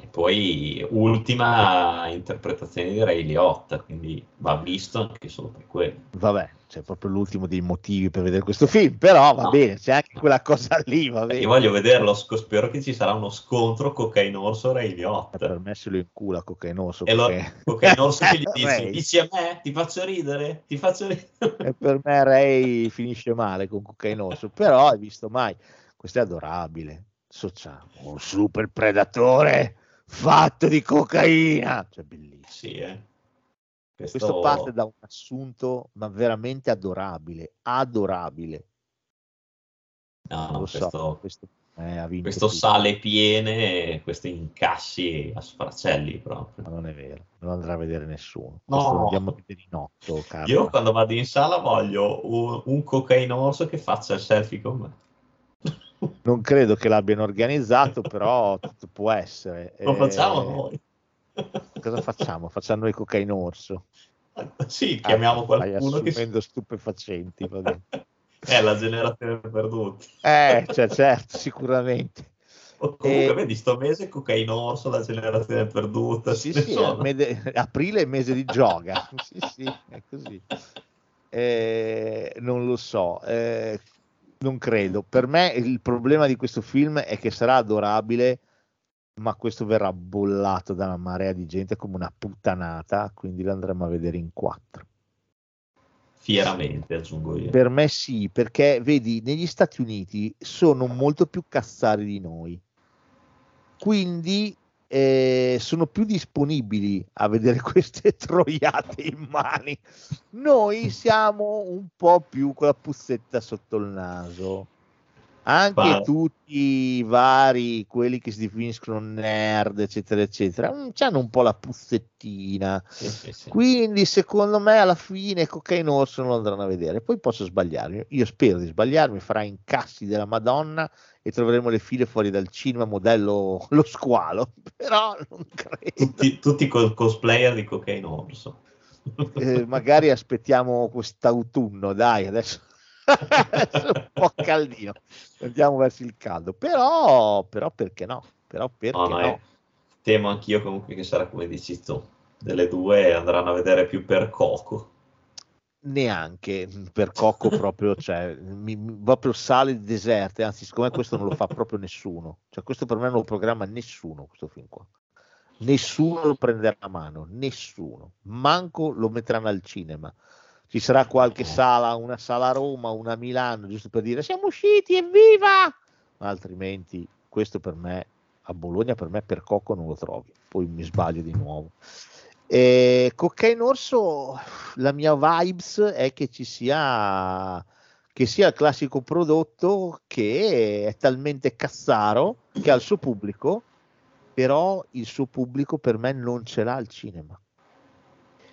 E poi ultima interpretazione di Ray Liotta, quindi va visto anche solo per quello. Vabbè, c'è proprio l'ultimo dei motivi per vedere questo film, però va No. bene, c'è anche quella cosa lì, va bene. Io voglio vederlo, spero che ci sarà uno scontro cocaine-orso Ray Liotta. Per me se lo incula cocainoso. E lo, perché- cocaine-orso che gli dice, dici a me, ti faccio ridere, ti faccio ridere. E per me Ray finisce male con cocainoso, però hai visto mai, questo è adorabile. Sociamo, un super predatore fatto di cocaina, cioè bellissimo. Sì, eh. Questo parte da un assunto, ma veramente adorabile, adorabile. No, Non no, lo so, questo, questo eh, questo tutto. sale piene, questi incassi a sfracelli proprio. Ma non è vero, non andrà a vedere nessuno. No. Questo andiamo a vedere in otto. Io quando vado in sala voglio un, un cocaine-orso che faccia il selfie con me. Non credo che l'abbiano organizzato, però tutto può essere. Lo Eh, facciamo noi. Cosa facciamo? Facciamo noi cocaine orso. Sì, chiamiamo Ah, qualcuno che assumendo stupefacenti. è la generazione perduta. Eh, cioè, certo, sicuramente. O comunque, E- vedi, sto mese cocaine orso, la generazione perduta. Sì, sì, mede- aprile è mese di gioca. Sì, sì, è così. Eh, non lo so, eh, non credo. Per me il problema di questo film è che sarà adorabile, ma questo verrà bollato da una marea di gente come una puttanata, quindi lo andremo a vedere in quattro. Fieramente, aggiungo io. Per me sì, perché vedi, negli Stati Uniti sono molto più cazzari di noi, quindi eh, sono più disponibili a vedere queste troiate in mani. Noi siamo un po' più con la puzzetta sotto il naso. Anche Ma- tutti i vari, quelli che si definiscono nerd, eccetera, eccetera, mm, hanno un po' la puzzettina. Sì, sì, sì. Quindi, secondo me, alla fine Cocaine Orso non lo andranno a vedere. Poi posso sbagliarmi. Io spero di sbagliarmi. Farà incassi della Madonna e troveremo le file fuori dal cinema modello lo squalo. Però non credo. Tutti, tutti col cosplayer di cocaine orso. Eh, magari aspettiamo quest'autunno. Dai, adesso. un po' caldino. Andiamo verso il caldo. Però, però perché no? Però perché No, no? eh. Temo anch'io comunque che sarà come dici tu. Delle due andranno a vedere più per Coco. neanche per Cocco proprio, cioè, mi, proprio sale di deserte, anzi siccome questo non lo fa proprio nessuno, cioè questo per me non lo programma nessuno questo film qua, nessuno lo prenderà a mano, nessuno, manco lo metteranno al cinema, ci sarà qualche sala, una sala a Roma, una a Milano, giusto per dire siamo usciti, evviva, ma altrimenti questo per me, a Bologna per me per Cocco non lo trovi, poi mi sbaglio di nuovo. E Cocaine Orso, la mia vibes è che ci sia che sia il classico prodotto che è talmente cazzaro che ha il suo pubblico, però il suo pubblico per me non ce l'ha al cinema.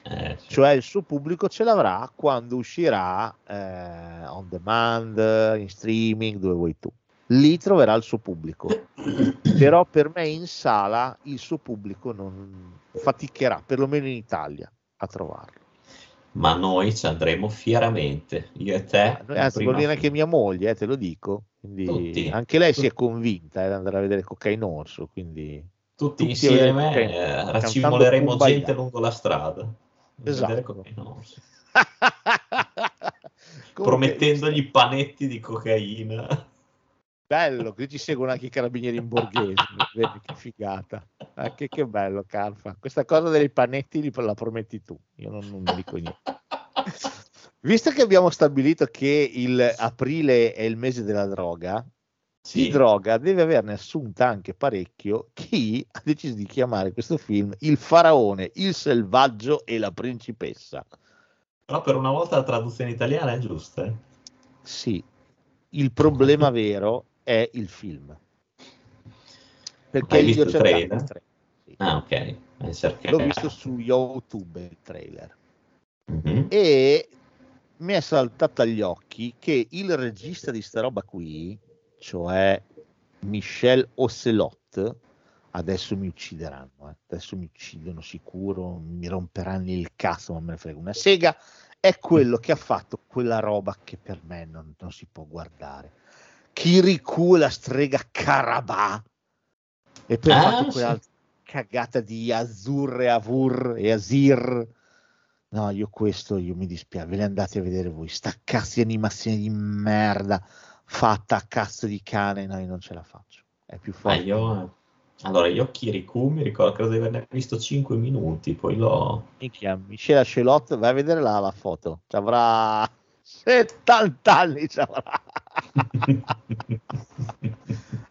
Eh, sì. Cioè il suo pubblico ce l'avrà quando uscirà eh, on demand, in streaming, dove vuoi tu. Lì troverà il suo pubblico. Però per me in sala il suo pubblico non faticherà, perlomeno in Italia, a trovarlo. Ma noi ci andremo fieramente, io e te. Noi- Anzi, vuol dire anche mia moglie, eh, te lo dico. Quindi anche lei si è convinta eh, di andare a vedere Cocaine Orso. Quindi Tutti, tutti insieme eh, racimoleremo gente lungo la strada. Esatto. Comunque, Promettendogli panetti di cocaina. Bello, qui ci seguono anche i carabinieri in borghese, vedi che figata. Anche che bello, Carfa. Questa cosa dei panetti la prometti tu, io non, non dico niente. Visto che abbiamo stabilito che il aprile è il mese della droga, di Sì. droga deve averne assunta anche parecchio chi ha deciso di chiamare questo film Il faraone, il selvaggio e la principessa. Però per una volta la traduzione italiana è giusta. eh. Sì, il problema vero è il film. Perché Hai io visto il trailer? il trailer, sì. Ah, ok. L'ho visto su YouTube il trailer Mhm. e mi è saltato agli occhi che il regista di sta roba qui, cioè Michel Ocelot, adesso mi uccideranno, eh. adesso mi uccidono sicuro, mi romperanno il cazzo, ma me ne frega una sega, è quello che ha fatto quella roba che per me non, non si può guardare. Kirikou la strega Carabà e poi Ah, fatto sì. quella cagata di Azur e Avur e Azir. No, io questo io mi dispiace, ve le andate a vedere voi, sta cazzo di animazione di merda fatta a cazzo di cane, no, io non ce la faccio. È più Ma forte. io, allora, io Kirikou mi ricordo credo di averne visto 5 minuti, poi l'ho... Minchia, Michela Celot, vai a vedere là la foto, ci avrà 70 anni, ci avrà.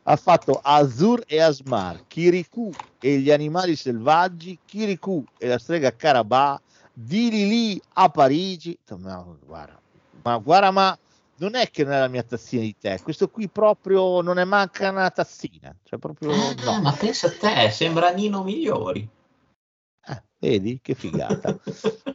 ha fatto Azur e Asmar, Kirikou e gli animali selvaggi, Kirikou e la strega Carabà, di Lili a Parigi. Ma guarda, ma guarda, ma non è che non è la mia tazzina di tè, questo qui proprio non è manca una tazzina, cioè proprio Ah, no. ma pensa a te, sembra Nino Migliori. Eh, vedi che figata.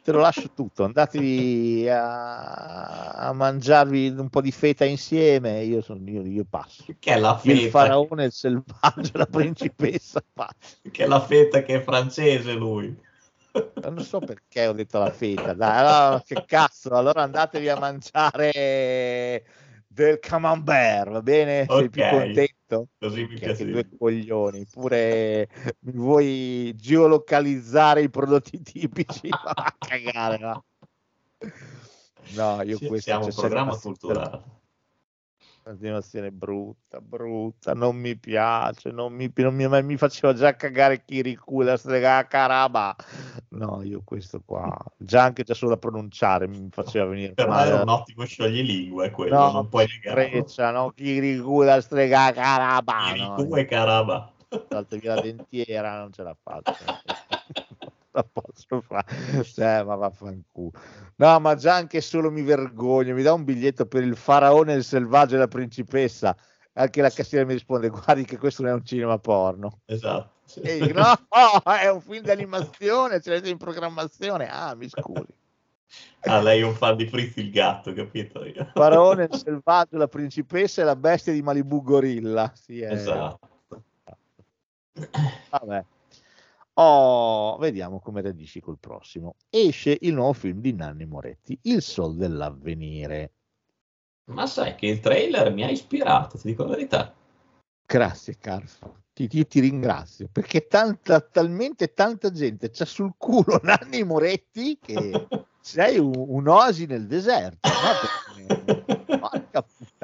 Te lo lascio tutto, andatevi a, a mangiarvi un po' di feta insieme. Io, sono, io, io passo. Che è la Il feta, faraone, il selvaggio, la principessa. passo. che è la feta che è francese lui. Non so perché ho detto la feta. Dai, allora, che cazzo, allora andatevi a mangiare del camembert, va bene? Sei più contento? Così mi piace che due coglioni, pure mi vuoi geolocalizzare i prodotti tipici? Ma a cagare, va. No, io Sì, questo siamo un programma culturale. Un'animazione brutta, brutta, non mi piace, non mi, non mi, mi faceva già cagare Kirikou, la strega Caraba. No, io questo qua, già anche già solo da pronunciare mi faceva venire Per me male. era un ottimo scioglilingue quello, No, non puoi negarlo. freccia, no, Kirikou, la strega Caraba. no, Kirikou e Caraba. salto via la dentiera, non ce la faccio. La posso fare, cioè, ma vaffanculo. No, ma già anche solo mi vergogno. Mi dà un biglietto per il faraone, il selvaggio e la principessa. Anche la cassiera mi risponde: Guardi, che questo non è un cinema porno. Esatto. E no, è un film di animazione, ce l'avete in programmazione. Ah, mi scusi. Ah, lei è un fan di Fritz il gatto, capito io? Faraone, il selvaggio, la principessa e la bestia di Malibu Gorilla. Sì, è- Esatto. Vabbè. Oh, vediamo come reagisci col prossimo. Esce il nuovo film di Nanni Moretti, Il Sol dell'Avvenire. Ma sai che il trailer mi ha ispirato, ti dico la verità. Grazie, Carfa. Ti, io ti ringrazio perché tanta, talmente tanta gente c'ha sul culo Nanni Moretti che sei un, un'oasi nel deserto. no?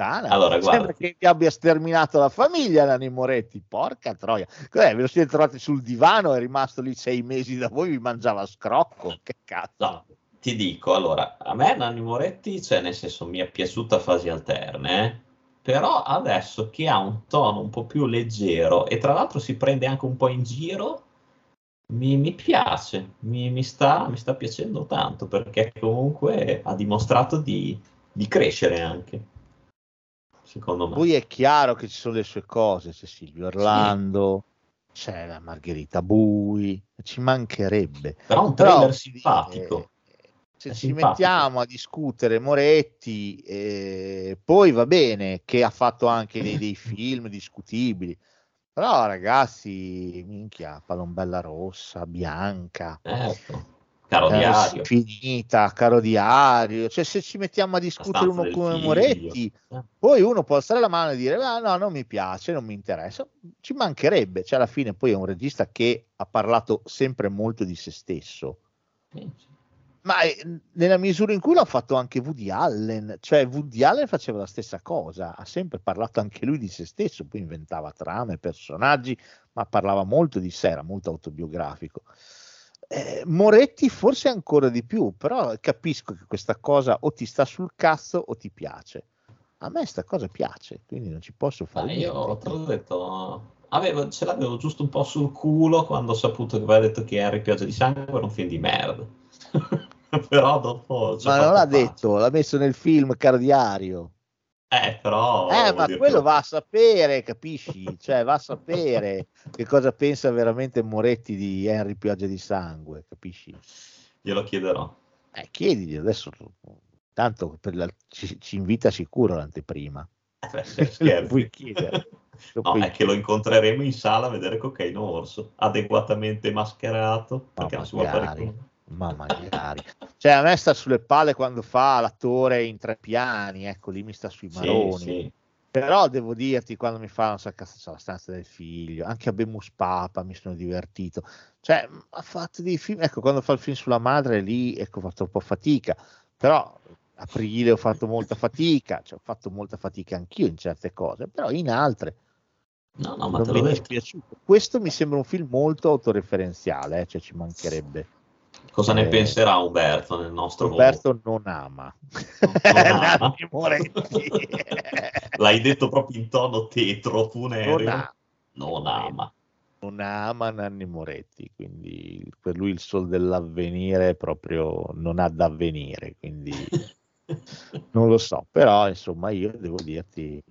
Puttana, Allora, sembra che ti abbia sterminato la famiglia Nanni Moretti. Porca troia, Cos'è, ve lo siete trovati sul divano? È rimasto lì sei mesi da voi, vi mangiava scrocco. Che cazzo, No, ti dico, allora, a me Nanni Moretti, cioè nel senso mi è piaciuta a fasi alterne, eh, però adesso che ha un tono un po' più leggero e tra l'altro si prende anche un po' in giro, mi, mi piace, mi, mi sta, mi sta piacendo tanto perché comunque ha dimostrato di, di crescere anche, secondo me. Poi è chiaro che ci sono le sue cose, c'è Silvio Orlando, c'è la Margherita Bui, ci mancherebbe. Però un Però, trailer sì, simpatico. eh, se È ci simpatico. mettiamo a discutere Moretti, eh, poi va bene che ha fatto anche dei, dei film discutibili, però ragazzi, minchia, Palombella Rossa, Bianca, Ecco, caro eh, diario. finita, caro diario, cioè se ci mettiamo a discutere uno come figlio. Moretti, poi uno può alzare la mano e dire ah, no, non mi piace, non mi interessa, ci mancherebbe, cioè alla fine poi è un regista che ha parlato sempre molto di se stesso, Sì, ma eh, nella misura in cui l'ha fatto anche Woody Allen, cioè Woody Allen faceva la stessa cosa, ha sempre parlato anche lui di se stesso, poi inventava trame, personaggi, ma parlava molto di sé, era molto autobiografico. Eh, Moretti forse ancora di più, però capisco che questa cosa o ti sta sul cazzo o ti piace. A me sta cosa piace, quindi non ci posso fare Ma io niente. te l'ho detto, avevo- ce l'avevo giusto un po' sul culo quando ho saputo che aveva detto che Henry Pioggia di Sangue era un film di merda. però dopo... Ma non l'ha pace. detto, l'ha messo nel film Cardiario. Eh, però... Eh, ma quello che- va a sapere, capisci? Cioè, va a sapere che cosa pensa veramente Moretti di Henry Pioggia di Sangue, capisci? Glielo chiederò. Eh, chiedigli adesso. Tanto la- ci, ci invita sicuro l'anteprima. Eh, se. Puoi chiedere. Lo No, puoi è che lo incontreremo in sala a vedere Cocaine Orso, adeguatamente mascherato, perché non si vuole fare Ma magari. Cioè, a me sta sulle palle quando fa l'attore in tre piani, ecco, lì mi sta sui Sì, maroni. sì. Però devo dirti, quando mi fa, non so, cazzo, la stanza del figlio, anche a Bemus Papa mi sono divertito. Cioè, ha fatto dei film, ecco, quando fa il film sulla madre, lì, ecco, ho fatto un po' fatica. Però, aprile ho fatto molta fatica, cioè, ho fatto molta fatica anch'io in certe cose, però in altre No, no, ma non te mi è dispiaciuto. Questo mi sembra un film molto autoreferenziale, eh, cioè ci mancherebbe. Cosa ne Eh, penserà Umberto nel nostro Roberto non ama. Non ama? Nanni Moretti. L'hai detto proprio in tono tetro, funereo. non, ha- Non ama. non ama Nanni Moretti, quindi per lui il sol dell'avvenire proprio non ha da avvenire, quindi non lo so, però insomma io devo dirti...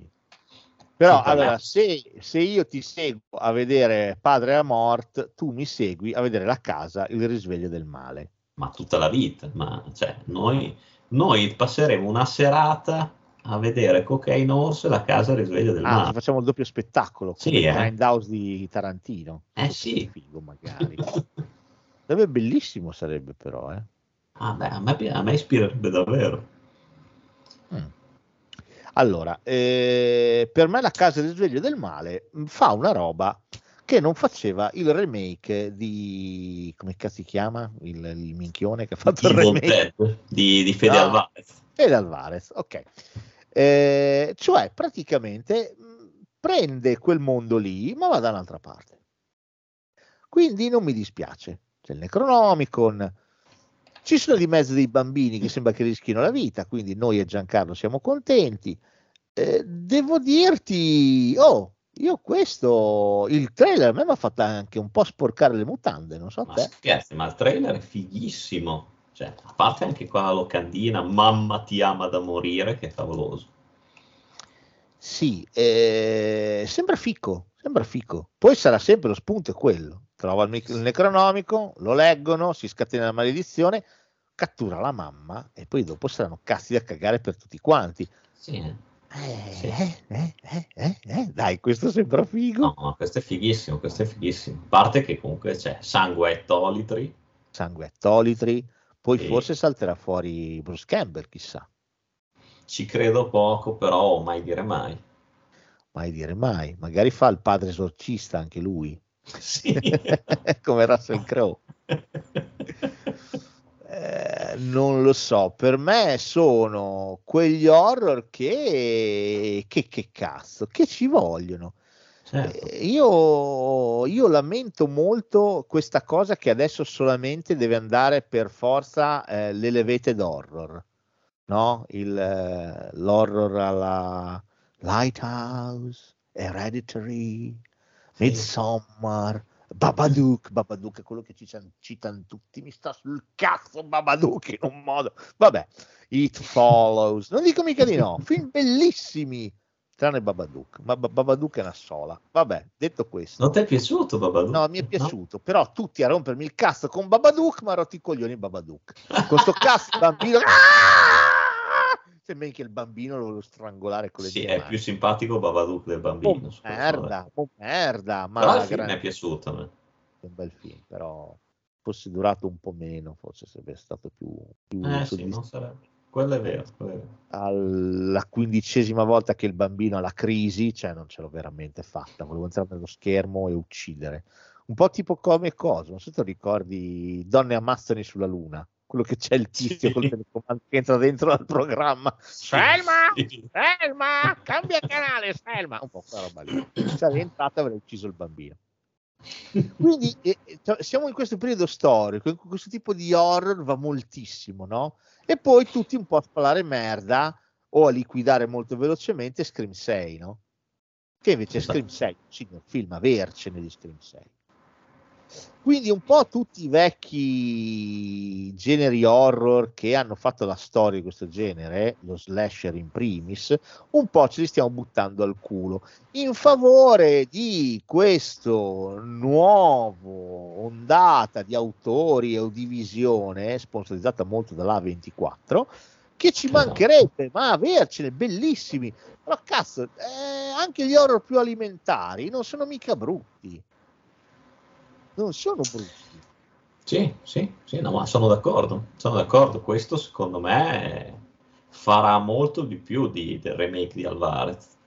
Però allora, se, se io ti seguo a vedere Padre a Mort, tu mi segui a vedere la casa, il risveglio del male. Ma tutta la vita. Ma cioè, noi, noi passeremo una serata a vedere Cocaine Orso e la casa risveglio del Ah, mare. facciamo il doppio spettacolo, Sì, come eh. Grindhouse di Tarantino. Eh, sì. Figo magari. Sarebbe bellissimo, sarebbe però, eh. Ah, beh, a, me, a me ispirerebbe davvero. Mm. Allora, eh, per me la casa del risveglio del male mh, fa una roba che non faceva il remake di come cazzo si chiama? Il, il minchione che ha fatto il Evil remake Dead di, di Fede No. Alvarez. Fede Alvarez, ok. Eh, cioè, praticamente mh, prende quel mondo lì, ma va da un'altra parte. Quindi non mi dispiace. C'è il Necronomicon, ci sono di mezzo dei bambini che sembra che rischino la vita, quindi noi e Giancarlo siamo contenti. Eh, devo dirti, oh, io questo, il trailer a me mi ha fatto anche un po' sporcare le mutande, non so Ma te. scherzi, ma il trailer è fighissimo. Cioè, a parte anche qua la locandina, mamma ti ama da morire, che è favoloso. Sì, eh, sembra fico, sembra fico. Poi sarà sempre lo spunto è quello. Trova il, mic- il necronomico, lo leggono, si scatena la maledizione, cattura la mamma e poi dopo saranno cazzi da cagare per tutti quanti. Sì, eh. Sì. eh, eh, eh, eh, eh, Dai, questo sembra figo. No, questo è fighissimo, questo è fighissimo. A parte che comunque c'è sangue e tolitri. Sangue a tolitri, poi Sì. forse salterà fuori Bruce Campbell, chissà. Ci credo poco, però mai dire mai. Mai dire mai. Magari fa il padre esorcista anche lui, Sì. come Russell Crowe. Eh, non lo so, per me sono quegli horror che, che, che cazzo, che ci vogliono. Certo. Eh, io, io lamento molto questa cosa che adesso solamente deve andare per forza eh, l'elevated horror, no? Il, eh, l'horror alla Lighthouse, Hereditary, Midsommar, Babadook, Babadook è quello che ci citano tutti, mi sta sul cazzo Babadook in un modo, vabbè, It Follows, non dico mica di no, film bellissimi, tranne Babadook, ma Ba- Babadook è una sola, vabbè, detto questo, Non ti è piaciuto Babadook? no, mi è piaciuto, però tutti a rompermi il cazzo con Babadook, ma rotti i coglioni Babadook, con sto cazzo bambino, Ah! Sembra che il bambino lo volevo strangolare con le Sì, mie è mani. più simpatico Babadook del bambino. Oh merda, oh merda, ma Però il film grande- mi è piaciuto. a me. è un bel film, però fosse durato un po' meno, forse sarebbe stato più, più Eh sì, non sarebbe. Quello è vero. quello è vero. alla quindicesima volta che il bambino ha la crisi, cioè non ce l'ho veramente fatta, volevo entrare nello schermo e uccidere. Un po' tipo come so se ti ricordi Donne ammazzano sulla luna, quello che c'è il tizio Sì. col telecomando che entra dentro al programma. Selma! Sì. Selma! Cambia canale, Selma! Un po' quella roba lì. Se è entrata avrei ucciso il bambino. Quindi eh, eh, cioè, siamo in questo periodo storico in cui questo tipo di horror va moltissimo, no? E poi tutti un po' a spalare merda o a liquidare molto velocemente Scream 6, no? Che invece Esatto. Scream 6 è un signor film, avercene di Scream 6. Quindi un po' tutti i vecchi generi horror che hanno fatto la storia di questo genere, lo slasher in primis, un po' ce li stiamo buttando al culo in favore di questo nuovo ondata di autori o di visione sponsorizzata molto dalla A24 che ci mancherebbe, ma avercene, bellissimi. Però cazzo, eh, anche gli horror più alimentari non sono mica brutti. Non sono brutti. Sì, sì, sì, no, ma sono d'accordo, sono d'accordo. Questo secondo me farà molto di più di, del remake di Alvarez.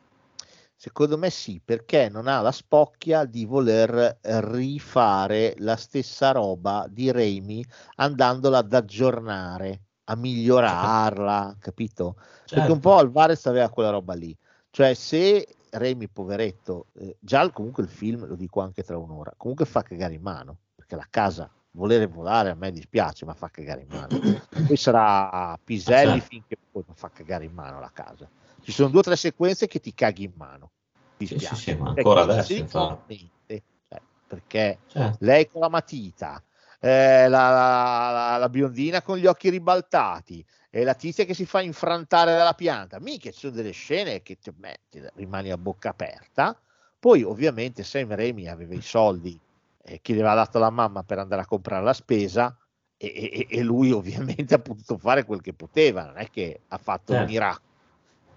Secondo me sì, perché non ha la spocchia di voler rifare la stessa roba di Raimi andandola ad aggiornare, a migliorarla, capito? Certo. Perché un po' Alvarez aveva quella roba lì. Cioè se Raimi, poveretto, eh, già comunque il film, lo dico anche tra un'ora, comunque fa cagare in mano, perché la casa, volere volare a me dispiace, ma fa cagare in mano. Poi sarà Piselli certo. finché poi fa cagare in mano la casa. Ci sono due o tre sequenze che ti caghi in mano. Ti Sì, sì, sì, ma Perché ancora adesso, sei infatti. contente, cioè, perché Certo. lei con la matita, eh, la, la- la- biondina con gli occhi ribaltati e la tizia che si fa infrantare dalla pianta. Mica ci sono delle scene che ti metti, rimani a bocca aperta. Poi, ovviamente, Sam Raimi aveva i soldi eh, che gli aveva dato la mamma per andare a comprare la spesa. E, e- e lui ovviamente ha potuto fare quel che poteva, non è che ha fatto un Certo. miracolo.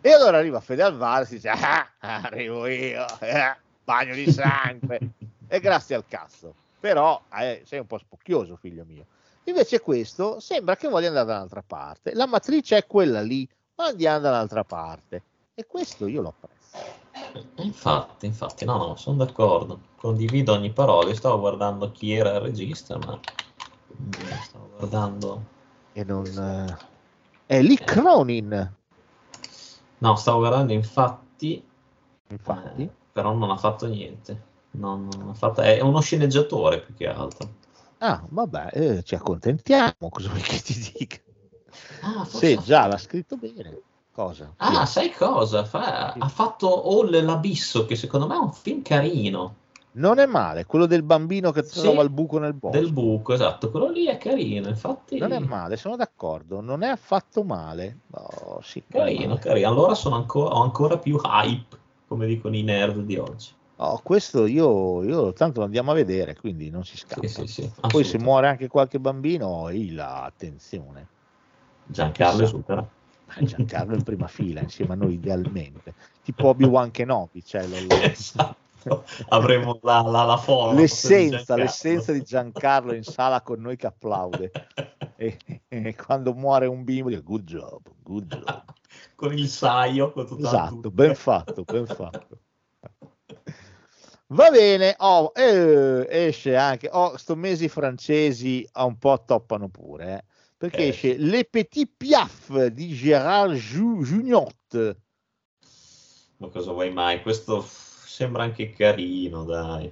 E allora arriva Fede Alvarez e dice: Ah, arrivo io, eh, bagno di sangue. e grazie al cazzo. Però eh, sei un po' spocchioso, figlio mio. Invece questo sembra che voglia andare da un'altra parte. La matrice è quella lì, ma andiamo dall'altra parte. E questo io lo apprezzo. Infatti, infatti, no, no, sono d'accordo. Condivido ogni parola. Io stavo guardando chi era il regista, ma eh, stavo guardando. E non... eh, È lì Cronin, No, stavo guardando infatti, infatti. eh, però non ha fatto niente. Non, non fatto... È uno sceneggiatore più che altro. Ah, vabbè, eh, ci accontentiamo, cosa vuoi che ti dica? Ah, forse Sì, ha già, l'ha scritto bene. Cosa? Ah, sai cosa? Fa- Ha fatto All l'Abisso, che secondo me è un film carino. Non è male, quello del bambino che Sì, trova il buco nel bosco. Del buco, esatto. Quello lì è carino, infatti. Non è male, sono d'accordo, non è affatto male. Oh, sì, è Carino, male. carino. Allora sono ancora, ho ancora più hype, come dicono i nerd di oggi. Oh, questo io, io tanto lo andiamo a vedere, quindi non si scappa. Sì, sì, sì. Poi se muore anche qualche bambino, là, attenzione. Giancarlo Chissà. esutera. Eh, Giancarlo in prima fila insieme a noi idealmente. Tipo Obi-Wan Kenobi, cioè lo- lo- Esatto. Avremo la, la, la di l'essenza, Giancarlo. l'essenza di Giancarlo in sala con noi che applaude. E, e quando muore un bimbo dice good job, good job. Con il saio. Con Esatto, ben fatto, ben fatto. Va bene, oh, eh, esce anche, oh, sto mesi francesi a un po' toppano pure, eh, perché Eh, esce Le Petit Piaf di Gérard Ju- Jugnot. Ma cosa vuoi mai? Questo sembra anche carino, dai.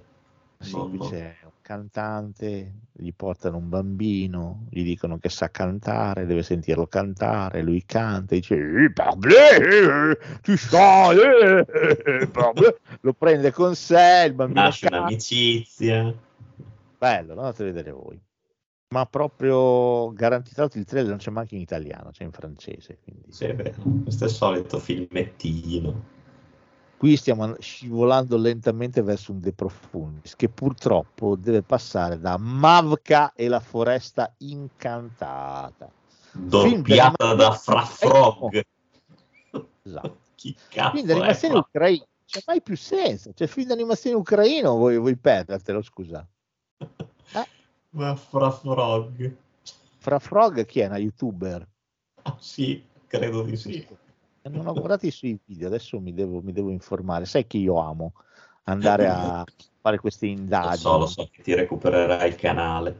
Sì, No, no. c'è un cantante, gli portano un bambino, gli dicono che sa cantare, deve sentirlo cantare, lui canta, dice "Eh, parbleu, tu sai, eh, eh, parbleu." lo prende con sé, il bambino Nasce canta. un'amicizia. Bello, lo andate a vedere voi. Ma proprio garantito il trailer non c'è manco in italiano, c'è in francese. Quindi. Sì, è vero. Questo è il solito filmettino. Qui stiamo an- scivolando lentamente verso un De Profundis che purtroppo deve passare da Mavka e la foresta incantata. Doppiata da Fra Frog. Esatto. Film d'animazione ucraino, c'è mai più senso. C'è film d'animazione ucraino, vuoi, vuoi perdertelo, scusa. Ma Fra Frog. Fra Frog chi è? Una youtuber? Ah, sì, credo di sì. Non ho guardato i suoi video, adesso mi devo, mi devo informare. Sai che io amo andare a fare queste Lo indagini. so, lo so che ti recupererai il canale.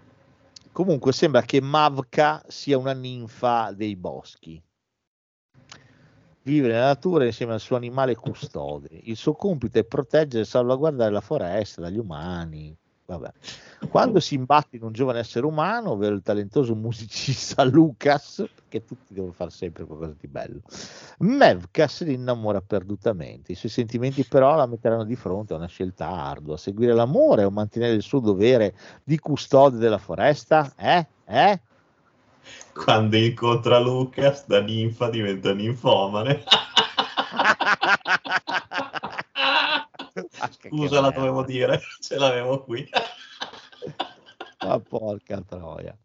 Comunque sembra che Mavka sia una ninfa dei boschi. Vive nella natura insieme al suo animale custode. Il suo compito è proteggere e salvaguardare la foresta dagli umani. Vabbè. Quando si imbatte in un giovane essere umano, ovvero il talentoso musicista Lucas, che tutti devono fare sempre qualcosa di bello, Mevka se ne innamora perdutamente. I suoi sentimenti però la metteranno di fronte a una scelta ardua: seguire l'amore o mantenere il suo dovere di custode della foresta? Eh? Eh? Quando incontra Lucas, da ninfa diventa ninfomane. Scusa, la dovevo dire, ce l'avevo qui. Ma porca troia.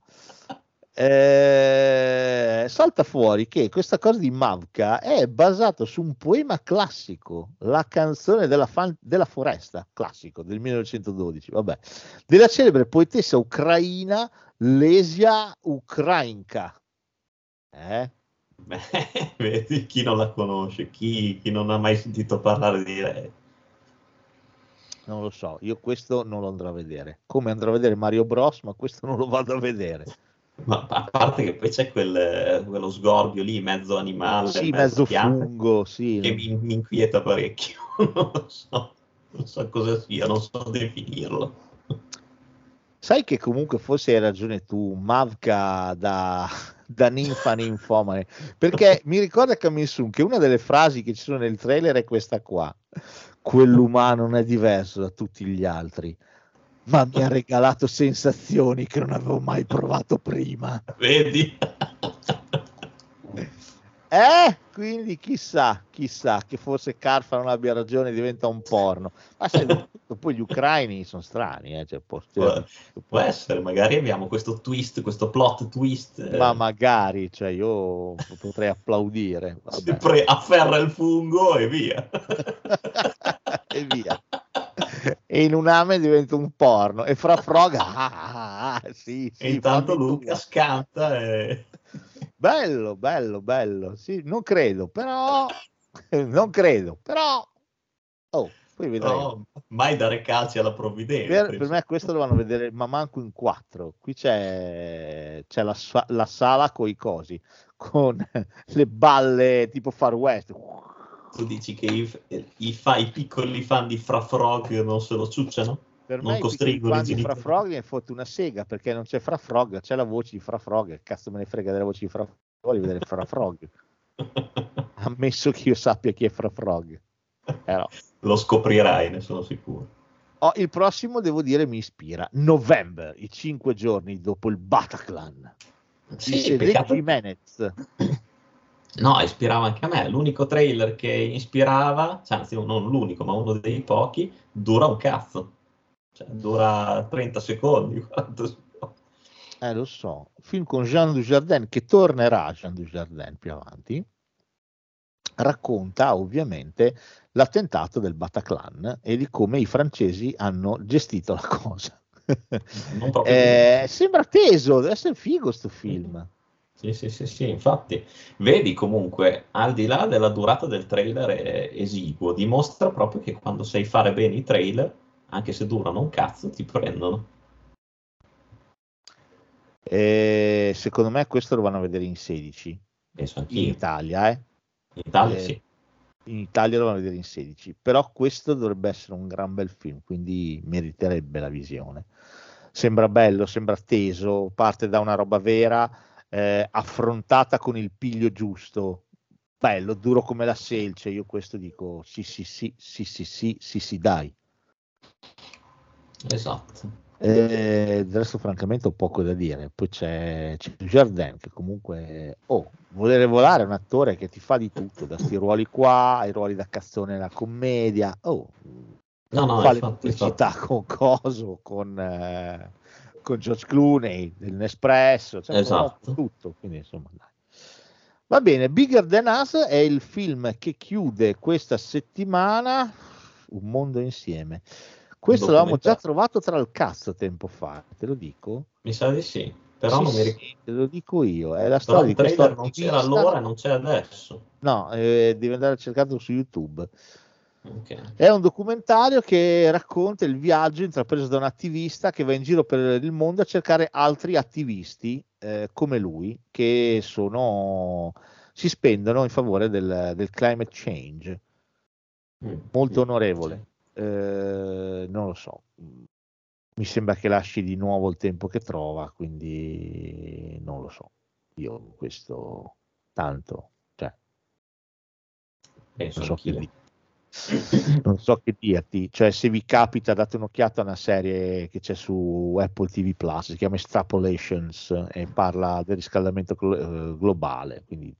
Eh, salta fuori che questa cosa di Mavka è basata su un poema classico, la canzone della, fan- della foresta, classico del 1912, vabbè, della celebre poetessa ucraina Lesia Ukrainka. Eh? Beh, vedi chi non la conosce, chi, chi non ha mai sentito parlare di lei. Non lo so, io questo non lo andrò a vedere. Come andrò a vedere Mario Bros, ma questo non lo vado a vedere. Ma a parte che poi c'è quel, quello sgorbio lì, mezzo animale, Sì, mezzo, mezzo fungo, sì. che mi, mi inquieta parecchio. non lo so, non so cosa sia, non so definirlo. Sai che comunque forse hai ragione tu, Mavka da, da ninfa ninfomane, perché mi ricorda Kamisun che una delle frasi che ci sono nel trailer è questa qua, quell'umano non è diverso da tutti gli altri, ma mi ha regalato sensazioni che non avevo mai provato prima. Vedi? Eh, quindi chissà, chissà che forse Carfa non abbia ragione, diventa un porno. Ma sai, poi gli ucraini sono strani, eh, cioè, può- Può, può essere, magari abbiamo questo twist, questo plot twist. eh, ma magari, cioè, io potrei applaudire. si Vabbè. pre- afferra il fungo e via. e via. E in un ame diventa un porno e fra frog ah, ah, ah, sì, sì, e intanto. Luca scanta e... bello bello bello sì non credo però non credo però oh poi vedremo No, mai dare calci alla provvidenza. per, per me questo lo vanno a vedere ma manco in quattro qui c'è, c'è la, la sala con i cosi con le balle tipo Far West Tu dici che i, i, fa- i piccoli fan di Fra Frog non se lo ciucciano? Per Non me i costringono i fan di Fra genitori. Frog è fatto una sega perché non c'è Fra Frog, c'è la voce di Fra Frog. Cazzo me ne frega della voce di Fra Frog? Voglio vedere Fra Frog. Ammesso che io sappia chi è Fra Frog. Però. lo scoprirai, ne sono sicuro. Oh, il prossimo, devo dire, mi ispira. November, i cinque giorni dopo il Bataclan. di Sì, Cedric peccato. Jimenez. No, ispirava anche a me. L'unico trailer che ispirava, cioè, anzi non l'unico, ma uno dei pochi, dura un cazzo. Cioè, dura 30 secondi. 40 secondi. Eh, lo so. Film con Jean Dujardin, che tornerà Jean Dujardin più avanti. Racconta ovviamente l'attentato del Bataclan e di come i francesi hanno gestito la cosa. Eh, sembra teso, deve essere figo sto film. Sì, sì, sì, sì, infatti, vedi comunque, al di là della durata del trailer esiguo, dimostra proprio che quando sai fare bene i trailer, anche se durano un cazzo, ti prendono. E secondo me questo lo vanno a vedere in 16 Penso in anch'io. Italia, eh. In Italia Eh, sì. In Italia lo vanno a vedere in 16, però questo dovrebbe essere un gran bel film, quindi meriterebbe la visione. Sembra bello, sembra teso, parte da una roba vera, eh, affrontata con il piglio giusto. Bello, duro come la selce. Io questo dico sì, sì, sì, sì, sì, sì, sì, sì, dai. Esatto. Eh, del resto, francamente, ho poco da dire. Poi c'è, c'è Jardin che comunque, oh, volere volare è un attore che ti fa di tutto, da sti ruoli qua, ai ruoli da cazzone nella commedia. Oh, No, no, fa le infatti, pubblicità con Coso, con, eh, con George Clooney, del Nespresso, cioè, Esatto. tutto. Quindi, insomma. Va bene, Bigger Than Us è il film che chiude questa settimana Un mondo insieme. Questo l'avevamo già trovato tra il cazzo tempo fa, te lo dico? Mi sa di sì, però Sì, non mi sì, ricordo. te lo dico io, è la Però storia di questo non c'era allora e non c'è adesso. No, eh, devi andare a cercarlo su YouTube. Ok. È un documentario che racconta il viaggio intrapreso da un attivista che va in giro per il mondo a cercare altri attivisti eh, come lui che sono, si spendono in favore del, del climate change. Mm. Molto Mm. onorevole. Eh, non lo so. Mi sembra che lasci di nuovo il tempo che trova, quindi non lo so. Io questo tanto, cioè, Penso non so che dire. non so che dirti, cioè se vi capita date un'occhiata a una serie che c'è su Apple TV Plus, si chiama Extrapolations e parla del riscaldamento glo- eh, globale, quindi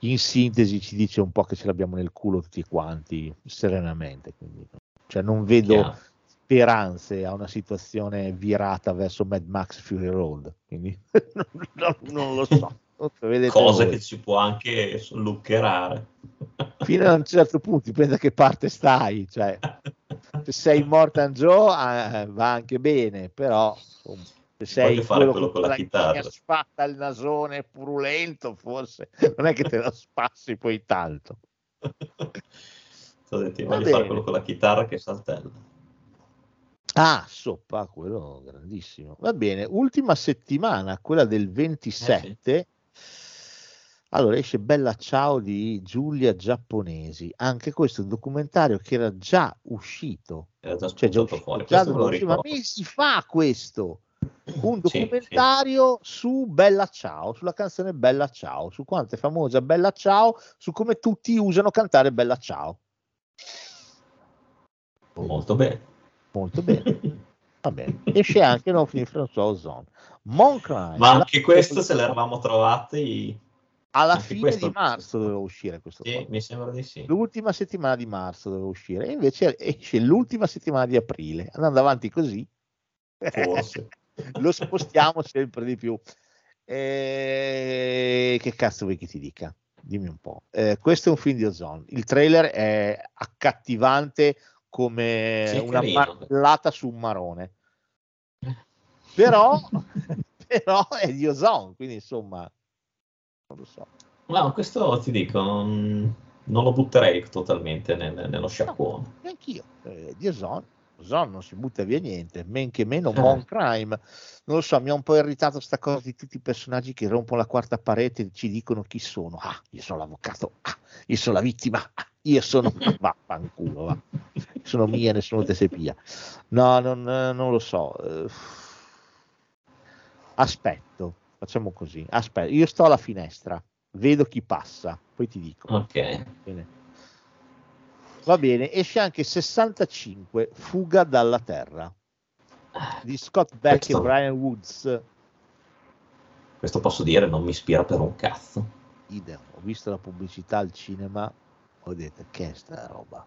in sintesi ci dice un po' che ce l'abbiamo nel culo tutti quanti, serenamente, quindi, cioè non vedo Chiaro. speranze a una situazione virata verso Mad Max Fury Road. Quindi non, non lo so. Cose voi. che si può anche luccherare. Fino a un certo punto, dipende da che parte stai. Cioè, se sei Mortan Joe eh, va anche bene, però insomma, se sei fare quello, quello con la chitarra spatta il nasone purulento, forse non è che te lo spassi poi tanto. Ti voglio fare quello con la chitarra che saltella. Ah, soppa, quello grandissimo. Va bene, ultima settimana, quella del 27. Eh sì. Allora esce Bella Ciao di Giulia Giapponesi. Anche questo è un documentario che era già uscito. Era già, cioè, già uscito, fuori. Già ma mesi fa questo. Un documentario sì, sì. su Bella Ciao, sulla canzone Bella Ciao, su quanto è famosa Bella Ciao, su come tutti usano cantare Bella Ciao. Molto bene molto bene. Va bene. Esce anche No Film François Ozone. Moncrime. Ma anche questo se l'eravamo trovati alla anche fine questo... di marzo doveva uscire questo sì, mi sembra di sì. L'ultima settimana di marzo doveva uscire e invece esce l'ultima settimana di aprile. Andando avanti così, forse lo spostiamo sempre di più. E... Che cazzo vuoi che ti dica? Dimmi un po'. Eh, questo è un film di Ozone. Il trailer è accattivante come sì, una marmellata su un marrone. Però, però è di Ozone, quindi insomma, non lo so. No, questo ti dico, non, non lo butterei totalmente nel, nello sciacquone. No, neanch'io, eh, di Ozone. Ozone non si butta via niente, men che meno eh. Mon Crime. Non lo so, mi ha un po' irritato questa cosa di tutti i personaggi che rompono la quarta parete e ci dicono chi sono. Ah, io sono l'avvocato, ah, io sono la vittima, ah, io sono... Vaffanculo, va sono mie, nessuno te sepia. No, non, non lo so. Eh, aspetto, facciamo così. Aspetto, io sto alla finestra, vedo chi passa, poi ti dico. Ok. Bene. Va bene, esce anche 65, Fuga dalla Terra, di Scott Beck Questo... e Brian Woods. Questo posso dire, non mi ispira per un cazzo. Idem, ho visto la pubblicità al cinema, ho detto che è sta roba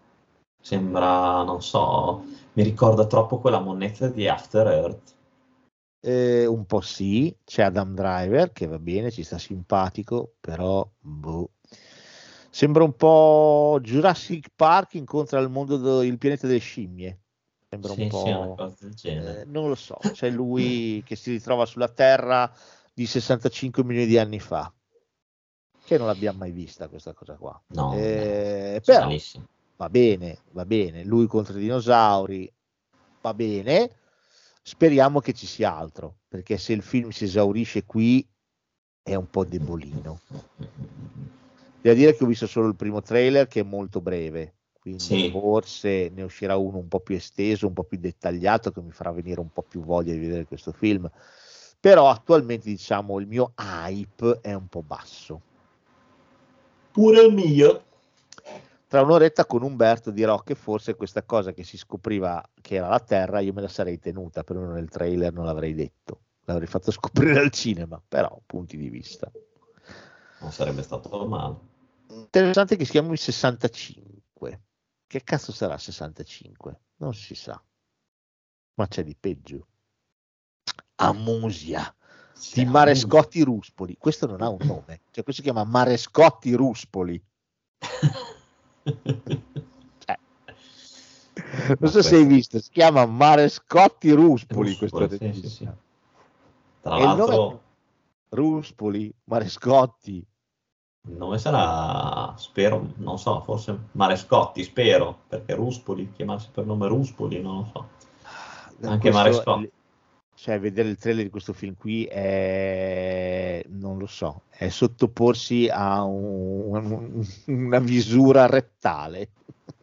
Sembra, non so, mi ricorda troppo quella monnezza di After Earth. Eh, un po' sì, c'è Adam Driver che va bene, ci sta simpatico, però boh. sembra un po' Jurassic Park incontra il mondo, do, il pianeta delle scimmie. Sembra sì, un po'. Sì, una cosa del genere. Eh, non lo so, c'è lui che si ritrova sulla Terra di 65 milioni di anni fa. Che non l'abbiamo mai vista questa cosa qua. No, eh, però, va bene, va bene, lui contro i dinosauri, va bene, speriamo che ci sia altro, perché se il film si esaurisce qui è un po' debolino. Devo dire che ho visto solo il primo trailer che è molto breve, quindi sì. forse ne uscirà uno un po' più esteso, un po' più dettagliato che mi farà venire un po' più voglia di vedere questo film. Però attualmente diciamo il mio hype è un po' basso. Pure il mio tra un'oretta con Umberto dirò che forse questa cosa che si scopriva che era la Terra io me la sarei tenuta, però nel trailer non l'avrei detto, l'avrei fatto scoprire al cinema, però punti di vista. Non sarebbe stato male. Interessante che si chiami 65. Che cazzo sarà 65? Non si sa. Ma c'è di peggio. Amusia di Marescotti Ruspoli. Questo non ha un nome, cioè questo si chiama Marescotti Ruspoli. cioè, non so se hai visto, si chiama Marescotti Ruspoli, questo sì, sì, sì. Tra l'altro Ruspoli, Marescotti. Il nome sarà, spero, non so, forse Marescotti, spero, perché Ruspoli, chiamarsi per nome Ruspoli, non lo so. Anche questo, Marescotti. Cioè, vedere il trailer di questo film qui è, non lo so, è sottoporsi a un, una visura rettale.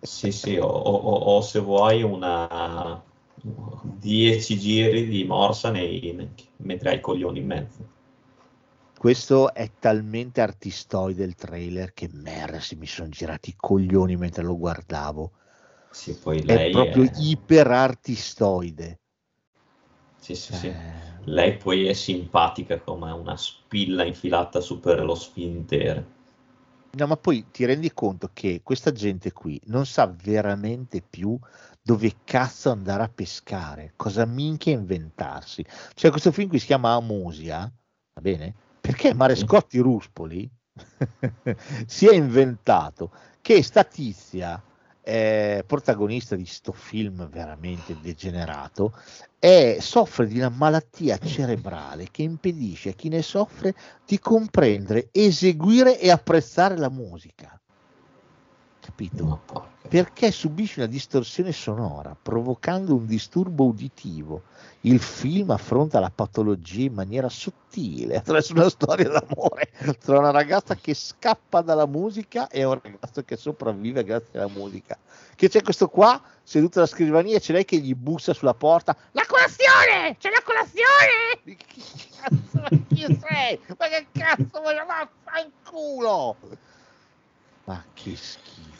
Sì, sì, o, o, o se vuoi una 10 giri di morsa nei, mentre hai i coglioni in mezzo. Questo è talmente artistoide il trailer che merda se mi sono girati i coglioni mentre lo guardavo. Sì, poi lei è proprio è... iper sì, sì, sì. Eh. Lei poi è simpatica come una spilla infilata su per lo sfintere. No, ma poi ti rendi conto che questa gente qui non sa veramente più dove cazzo andare a pescare, cosa minchia inventarsi. Cioè, questo film qui si chiama Amusia, va bene? Perché Marescotti Ruspoli si è inventato che sta tizia eh, protagonista di sto film veramente degenerato, è, soffre di una malattia cerebrale che impedisce a chi ne soffre di comprendere, eseguire e apprezzare la musica. Capito? No, porca. Perché subisce una distorsione sonora, provocando un disturbo uditivo. Il film affronta la patologia in maniera sottile attraverso una storia d'amore tra una ragazza che scappa dalla musica e un ragazzo che sopravvive grazie alla musica. Che c'è questo qua seduto alla scrivania e c'è lei che gli bussa sulla porta. La colazione! C'è la colazione! Chi cazzo, ma chi sei? Ma che cazzo voglio vaffanculo? Ma che schifo.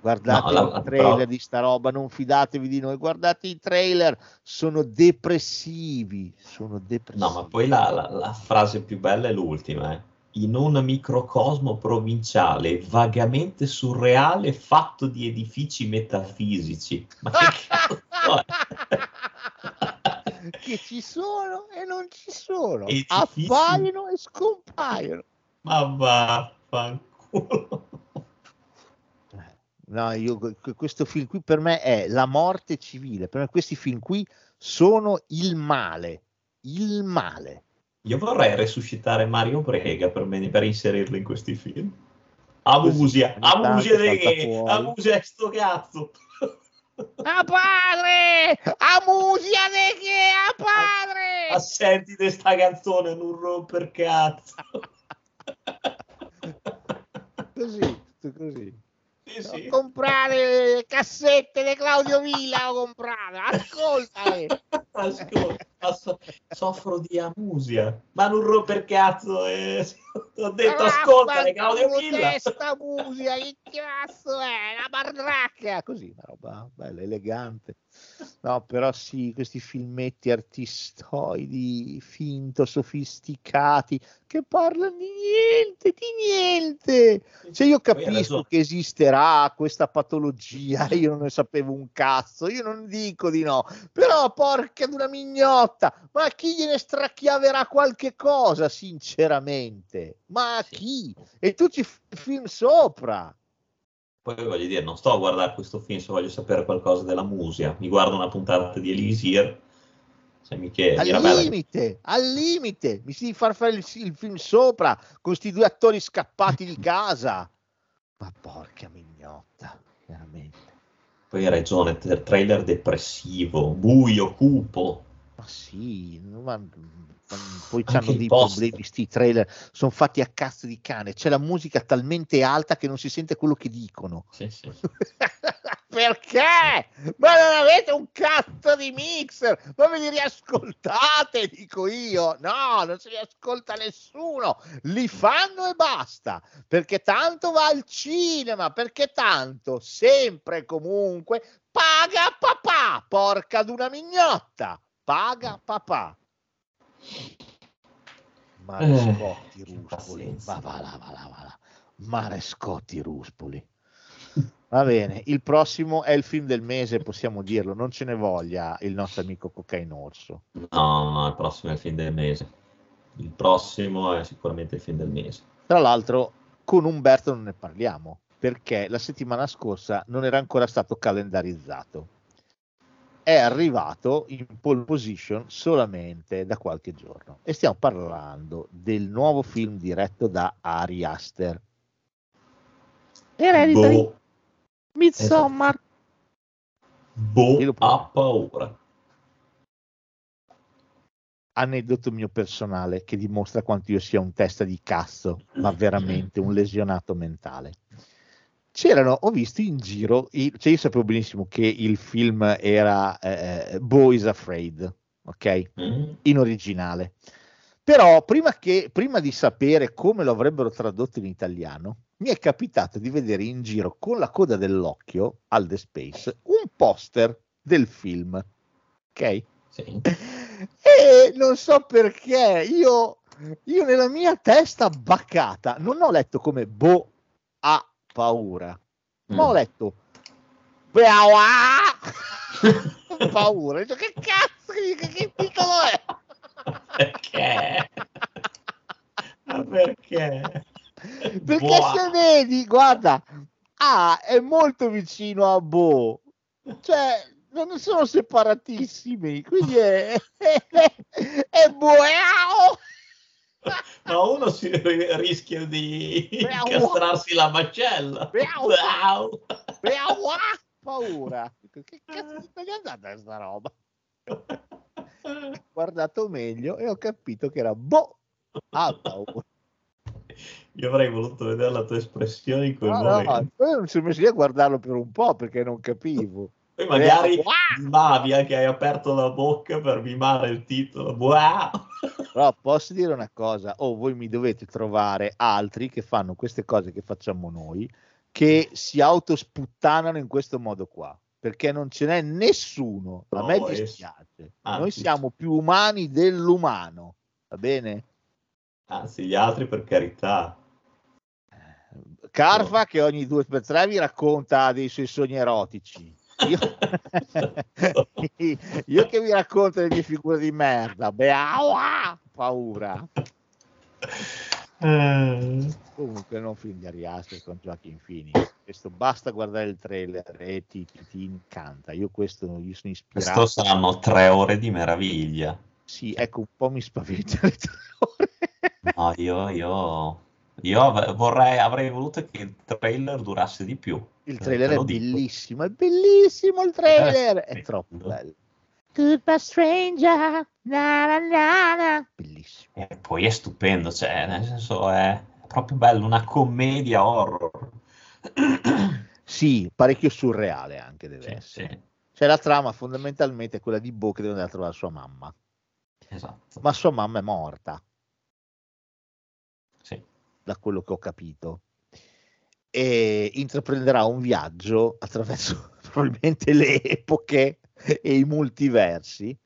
Guardate No, la- i trailer però- di sta roba, non fidatevi di noi. Guardate i trailer, sono depressivi. Sono depressivi. No, ma poi la, la- la frase più bella è l'ultima, eh. In un microcosmo provinciale vagamente surreale fatto di edifici metafisici. Ma che cazzo che ci sono e non ci sono, Edifici- appaiono e scompaiono. Ma vaffanculo. No, io, que- questo film qui per me è la morte civile. Per me questi film qui sono il male. Il male. Io vorrei resuscitare Mario Brega per, me- per inserirlo in questi film. Tanto amusia di che? di sto cazzo. A padre! A musia de che? A padre! Assenti di sta canzone, non romper cazzo. Così, tutto così. Sì, sì. comprare cassette di Claudio Villa ho comprato, ascoltale. Ascolta, so- soffro di amusia, ma non romper cazzo. Eh. Ho detto ascolta, Claudio Villa. Questa musica, che cazzo è? La barracca! Così, una roba bella, elegante. No, però sì, questi filmetti artistoidi, finto, sofisticati, che parlano di niente, di niente. Cioè io capisco che esisterà questa patologia, io non ne sapevo un cazzo, io non dico di no, però porca di una mignotta, ma chi gliene stracchiaverà qualche cosa, sinceramente? Ma chi? E tu ci fai film sopra. Poi voglio dire, non sto a guardare questo film se voglio sapere qualcosa della musica. Mi guardo una puntata di Elisir. Se mi chiedi, Al era bella- limite, al limite, mi si far fare il, il film sopra con questi due attori scappati di casa. Ma porca mignotta, veramente. Poi hai ragione, tra- trailer depressivo, buio, cupo. Ma sì, ma poi hanno dei poster. problemi, sti trailer sono fatti a cazzo di cane, c'è la musica talmente alta che non si sente quello che dicono. Sì, sì. Perché? Ma non avete un cazzo di mixer? Ma ve li riascoltate, dico io. No, non si riascolta nessuno. Li fanno e basta. Perché tanto va al cinema, perché tanto, sempre e comunque, paga papà, porca d'una mignotta. Paga papà. Marescotti Eh, Ruspoli. Va, va là, va là, va là. Marescotti Ruspoli. Va bene, il prossimo è il film del mese, possiamo dirlo, non ce ne voglia il nostro amico Cocainorso. No, no, il prossimo è il film del mese. Il prossimo è sicuramente il film del mese. Tra l'altro, con Umberto non ne parliamo, perché la settimana scorsa non era ancora stato calendarizzato. È arrivato in pole position solamente da qualche giorno. E stiamo parlando del nuovo film diretto da Ari Aster. Hereditary, Boh, Midsommar. boh Dillo pure. ha paura. aneddoto mio personale che dimostra quanto io sia un testa di cazzo, ma veramente un lesionato mentale. C'erano, ho visto in giro, cioè io sapevo benissimo che il film era eh, Bo is Afraid, ok? Mm? In originale. Però prima, che, prima di sapere come lo avrebbero tradotto in italiano, mi è capitato di vedere in giro con la coda dell'occhio al The Space un poster del film, ok? Sì. E non so perché io, io nella mia testa baccata non ho letto come Bo ha paura. Mm. Ma ho letto paura. Detto, che cazzo, che, che titolo è? Perché? Ma perché? Perché Boa. se vedi, guarda, A è molto vicino a Bo, cioè non sono separatissimi, quindi è, è, è Boeao. Ma uno si ri- rischia di Beau. incastrarsi la macella. Beau. Wow. Beaua! Paura. Che cazzo sta andando sta roba? Ho guardato meglio e ho capito che era Bo. Ha paura. Io avrei voluto vedere la tua espressione in quel No, no, momento. poi non sono messo lì a guardarlo per un po' perché non capivo. Poi magari Beau. mimavi anche hai aperto la bocca per mimare il titolo. Wow. Però posso dire una cosa, o voi mi dovete trovare altri che fanno queste cose che facciamo noi, che si autosputtanano in questo modo qua, perché non ce n'è nessuno, a No, me dispiace, anzi. noi siamo più umani dell'umano, va bene? Anzi, gli altri per carità. Carfa che ogni due per tre vi racconta dei suoi sogni erotici. Io, io che vi racconto le mie figure di merda, beh, aua, paura. Eh, Comunque non film di Ari Aster con Joaquin Phoenix. Questo basta guardare il trailer e ti, ti- ti incanta. Io questo io sono ispirato. Questo saranno tre ore di meraviglia. Sì, ecco, un po' mi spaventa le tre ore. No, io, io, io ave- vorrei, avrei voluto che il trailer durasse di più. Il Te trailer è dico. bellissimo, è bellissimo il trailer. Eh, È troppo bello. Goodbye stranger. Na, na, na, na. Bellissimo. E poi è stupendo, cioè, nel senso è proprio bello, una commedia horror. Sì, parecchio surreale anche deve Sì, essere. sì, Cioè la trama fondamentalmente è quella di Bo che deve andare a trovare sua mamma. esatto. Ma sua mamma è morta. Da quello che ho capito. E intraprenderà un viaggio attraverso probabilmente le epoche e i multiversi.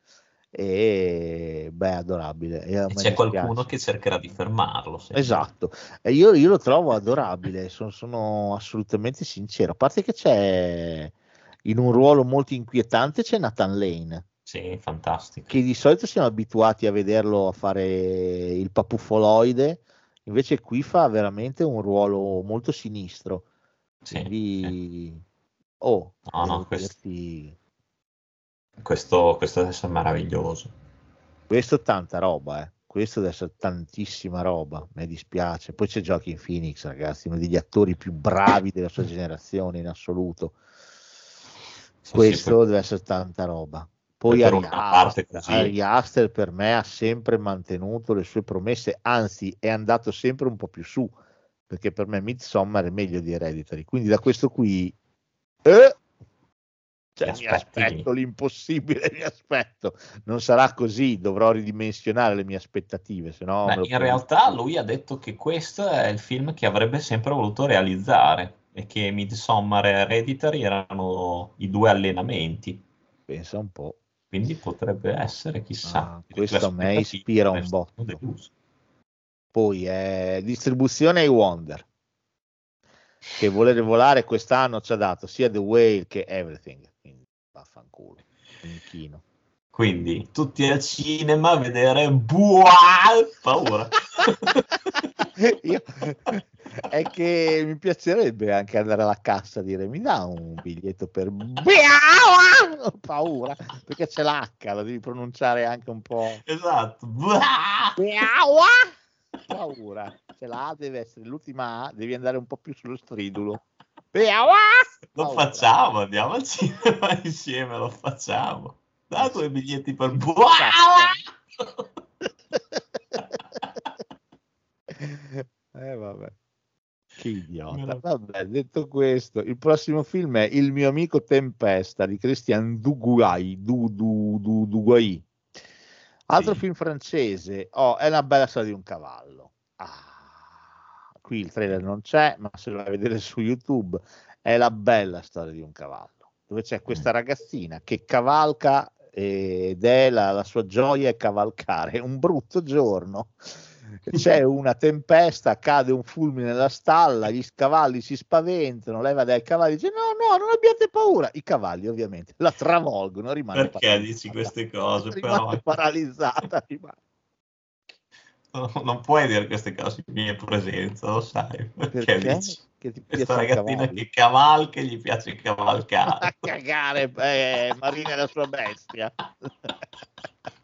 E beh, adorabile. E c'è qualcuno che cercherà di fermarlo. sì. Esatto, e io, io lo trovo adorabile, sono, sono assolutamente sincero. A parte che c'è in un ruolo molto inquietante c'è Nathan Lane, Sì, fantastico. che di solito siamo abituati a vederlo a fare il papuffoloide, invece qui fa veramente un ruolo molto sinistro. Sì, sì. Quindi, oh, No, no, dirti, Questo, questo deve essere meraviglioso. questo tanta roba, eh. Questo deve essere tantissima roba, mi dispiace. Poi c'è Joaquin Phoenix, ragazzi, uno degli attori più bravi della sua generazione in assoluto. Sì, Questo sì, poi- deve essere tanta roba. Poi Ari Aster. Ari Aster per me ha sempre mantenuto le sue promesse, anzi è andato sempre un po' più su, perché per me Midsommar è meglio di Hereditary. Quindi da questo qui eh, cioè, mi aspetto l'impossibile, mi aspetto. Non sarà così, dovrò ridimensionare le mie aspettative, se no Beh, in realtà lui ha detto che questo è il film che avrebbe sempre voluto realizzare e che Midsommar e Hereditary erano i due allenamenti. pensa un po'. Quindi potrebbe essere, chissà. Ah, questo a me ispira un botto. Poi è distribuzione ai Wonder che volere volare quest'anno ci ha dato sia The Whale che Everything quindi vaffanculo inchino Quindi tutti al cinema a vedere Buah! paura. Io- è che mi piacerebbe anche andare alla cassa e dire mi dà un biglietto per Ho paura perché c'è l'H lo devi pronunciare anche un po' esatto. Paura c'è la A deve essere l'ultima A devi andare un po' più sullo stridulo. Lo facciamo, andiamo al cinema insieme, lo facciamo. Da due biglietti per Esatto. Buah! eh vabbè che idiota. Vabbè detto questo il prossimo film è Il mio amico Tempesta di Christian Duguay du, du, du, Duguay. Altro Sì. film francese. Oh, è una bella storia di un cavallo. Ah, qui il trailer non c'è ma se lo vai a vedere su YouTube è la bella storia di un cavallo dove c'è questa Mm. ragazzina che cavalca ed è la, la sua gioia è cavalcare. Un brutto giorno c'è una tempesta, cade un fulmine nella stalla, gli cavalli si spaventano, lei va dai cavalli e dice no, no, non abbiate paura. I cavalli ovviamente la travolgono, rimane Perché dici queste cose? Rimane Però paralizzata. rimane- no, non puoi dire queste cose in mia presenza, lo sai. Perché, Perché? dici Che ti questa ragazzina che cavalca gli piace A cavalcare. cagare, eh, Marina è la sua bestia.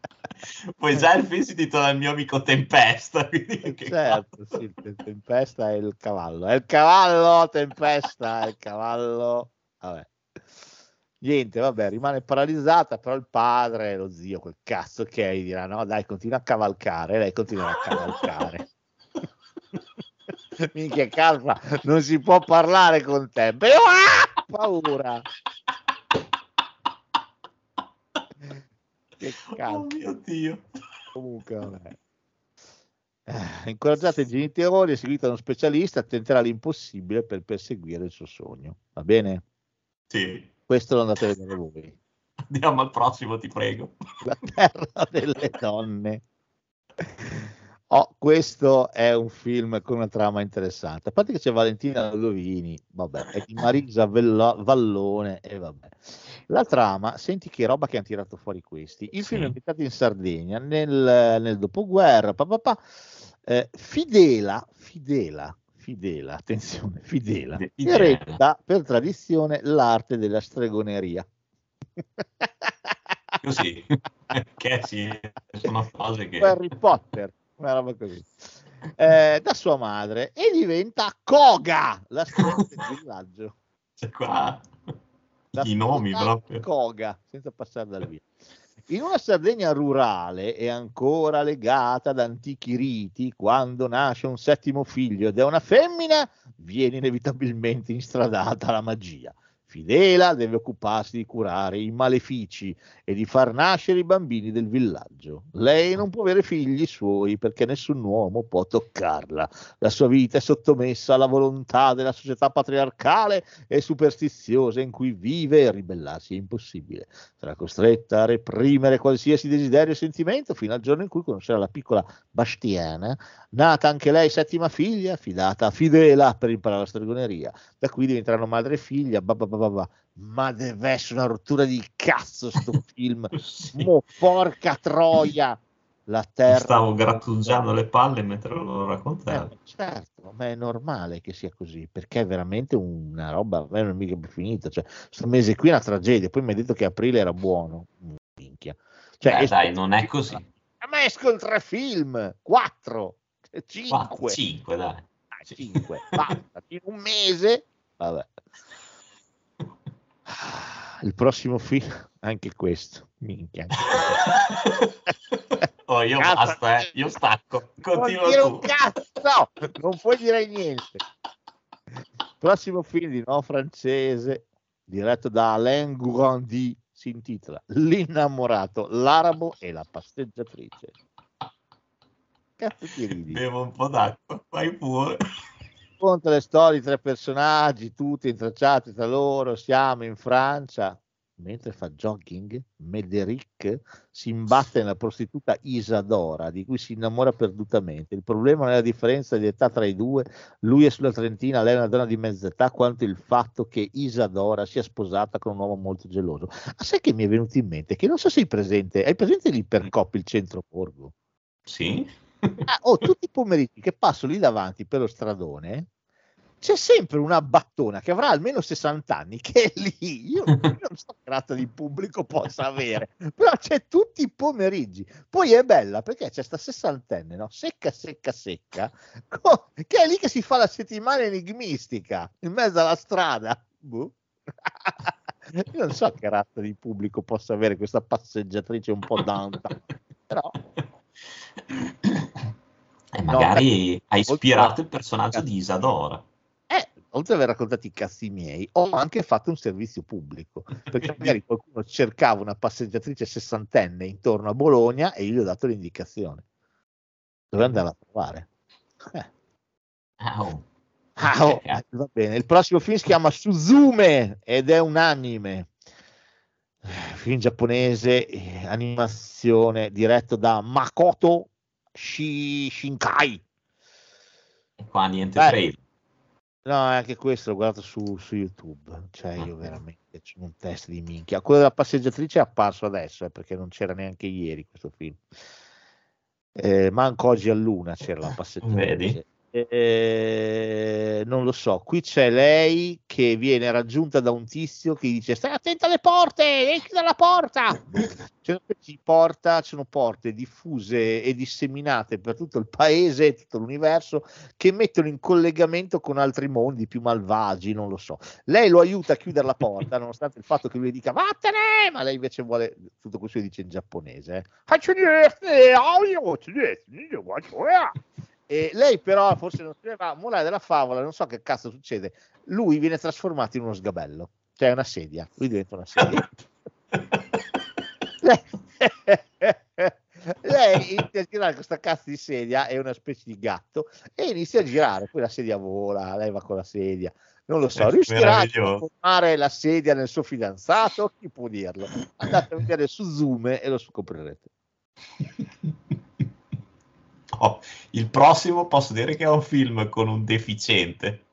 Poi già il film si intitola Il mio amico Tempesta. Che certo, sì, Tempesta è il cavallo. È il cavallo, Tempesta, è il cavallo. Vabbè. Niente, vabbè, rimane paralizzata, però il padre, lo zio, quel cazzo che è, dirà no, dai, continua a cavalcare, e lei continua a cavalcare. Minchia calma, non si può parlare con te. Beh, ah, paura. Che Oh cazzo. mio Dio. Comunque, vabbè. Eh, Incoraggiate i genitori e seguite uno specialista, tenterà l'impossibile per perseguire il suo sogno. Va bene? Sì. Questo lo andate a vedere voi. Andiamo al prossimo, ti prego. La terra delle donne. Oh, questo è un film con una trama interessante. A parte che c'è Valentina Ludovini, vabbè, e Marisa Vello- Vallone, e vabbè. La trama, senti che roba che hanno tirato fuori questi. Il film Sì. è ambientato in Sardegna nel, nel dopoguerra, pa, pa, pa. Eh, Fidela, Fidela, Fidela, attenzione, Fidela, eredita per tradizione l'arte della stregoneria. Così. che sì, sono cose che... Harry Potter, una roba così. Eh, da sua madre e diventa Koga, la strega del villaggio. Cioè, qua... La I nomi proprio. Koga, senza passare dal via. In una Sardegna rurale e ancora legata ad antichi riti, quando nasce un settimo figlio ed è una femmina, viene inevitabilmente instradata la magia. Fidela deve occuparsi di curare i malefici e di far nascere i bambini del villaggio. Lei non può avere figli suoi perché nessun uomo può toccarla. La sua vita è sottomessa alla volontà della società patriarcale e superstiziosa in cui vive e ribellarsi è impossibile. Sarà costretta a reprimere qualsiasi desiderio e sentimento fino al giorno in cui conoscerà la piccola Bastiana, nata anche lei settima figlia, affidata a Fidela per imparare la stregoneria. Da qui diventeranno madre e figlia, ba ba ba. ma deve essere una rottura di cazzo sto film. Sì. Mo, porca troia! La terra. Stavo grattugiando le palle mentre lo Eh, raccontavi. certo, ma è normale che sia così perché è veramente una roba, non è mica più finita. Cioè, sto mese qui è una tragedia. Poi mi ha detto che aprile era buono. Minchia. Cioè, Beh, dai, non è così. Ma escono tre film, quattro, cinque, 4, 5, dai. Ah, cinque, basta, in un mese. Vabbè. Il prossimo film, anche questo, minchia. oh, io Cazzo. basta, eh. io stacco. Non Continua dire tu. un cazzo, non puoi dire niente. Prossimo film di no francese, diretto da Alain Gourandy, si intitola L'innamorato, l'arabo e la passeggiatrice. Cazzo ti ridi? Bevo un po' d'acqua, vai pure. Racconta le storie di tre personaggi, tutti intracciati tra loro. Siamo in Francia. Mentre fa jogging, Mederic si imbatte nella prostituta Isadora, di cui si innamora perdutamente. Il problema non è la differenza di età tra i due, lui è sulla trentina, lei è una donna di mezza età, quanto il fatto che Isadora sia sposata con un uomo molto geloso. Ma sai che mi è venuto in mente? Che non so se hai presente, hai presente l'Ipercop, il centro borgo? Sì? Ah, oh, tutti i pomeriggi che passo lì davanti per lo stradone, c'è sempre una battona che avrà almeno 60 anni, che è lì. Io, non so che razza di pubblico possa avere, però c'è tutti i pomeriggi. Poi è bella perché c'è sta sessantenne, no? secca, secca, secca, co- che è lì che si fa la settimana enigmistica in mezzo alla strada. Boh. Io non so che razza di pubblico possa avere questa passeggiatrice un po' downtown, però E magari ha ispirato il personaggio di Isadora. Eh, oltre ad aver raccontato i cazzi miei, ho anche fatto un servizio pubblico, perché magari qualcuno cercava una passeggiatrice sessantenne intorno a Bologna e io gli ho dato l'indicazione. Dove andare a trovare? Eh. Oh. Ah, oh, va bene. Il prossimo film si chiama Suzume ed è un anime. Eh, Film giapponese, eh, animazione diretto da Makoto Shi- Shinkai. E qua niente Beh. trailer. No, anche questo l'ho guardato su, su YouTube. Cioè, io Ok. veramente c'è un test di minchia. Quello della passeggiatrice è apparso adesso, eh, perché non c'era neanche ieri questo film. Eh, manco oggi a luna c'era la passeggiatrice. Vedi? Eh, non lo so. Qui c'è lei che viene raggiunta da un tizio che dice: Stai attenta alle porte, devi chiudere la porta. Cioè, ci porta, ci sono porte diffuse e disseminate per tutto il paese tutto l'universo che mettono in collegamento con altri mondi più malvagi, non lo so. Lei lo aiuta a chiudere la porta, nonostante il fatto che lui dica vattene, ma lei invece vuole tutto questo lo dice in giapponese. eh. E lei però forse non si ne va, morale della favola, non so che cazzo succede. Lui viene trasformato in uno sgabello, cioè una sedia, lui diventa una sedia. lei, inizia a girare questa cazzo di sedia, è una specie di gatto, e inizia a girare, poi la sedia vola, lei va con la sedia. Non lo so, È riuscirà a trasformare la sedia nel suo fidanzato? Chi può dirlo? Andate a vedere su Zoom e lo scoprirete. Il prossimo posso dire che è un film con un deficiente.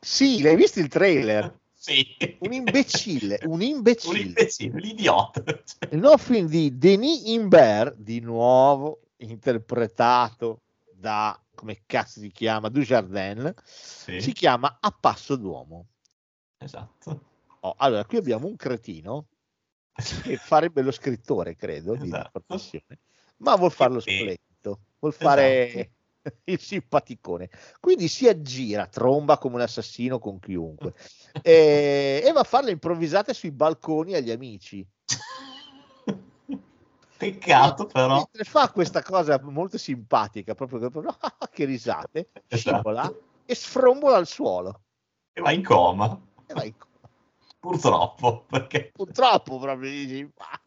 Sì, l'hai visto il trailer? Sì. Un imbecille, un Un imbecille. imbecille, l'idiota. Il nuovo film di Denis Imbert, di nuovo interpretato da, come cazzo si chiama, Dujardin, Sì, si chiama A Passo d'Uomo. esatto. Oh, allora, qui abbiamo un cretino che farebbe lo scrittore, credo, di Esatto. professione, ma vuol farlo splendido, vuol fare Esatto. il simpaticone. Quindi si aggira, tromba come un assassino con chiunque e, e va a fare le improvvisate sui balconi agli amici. Peccato però. Mentre fa questa cosa molto simpatica, proprio che, proprio, che risate, Esatto. scivola e sfrombola al suolo. E va in coma. E va in coma. Purtroppo, perché Purtroppo proprio dici, "Ah".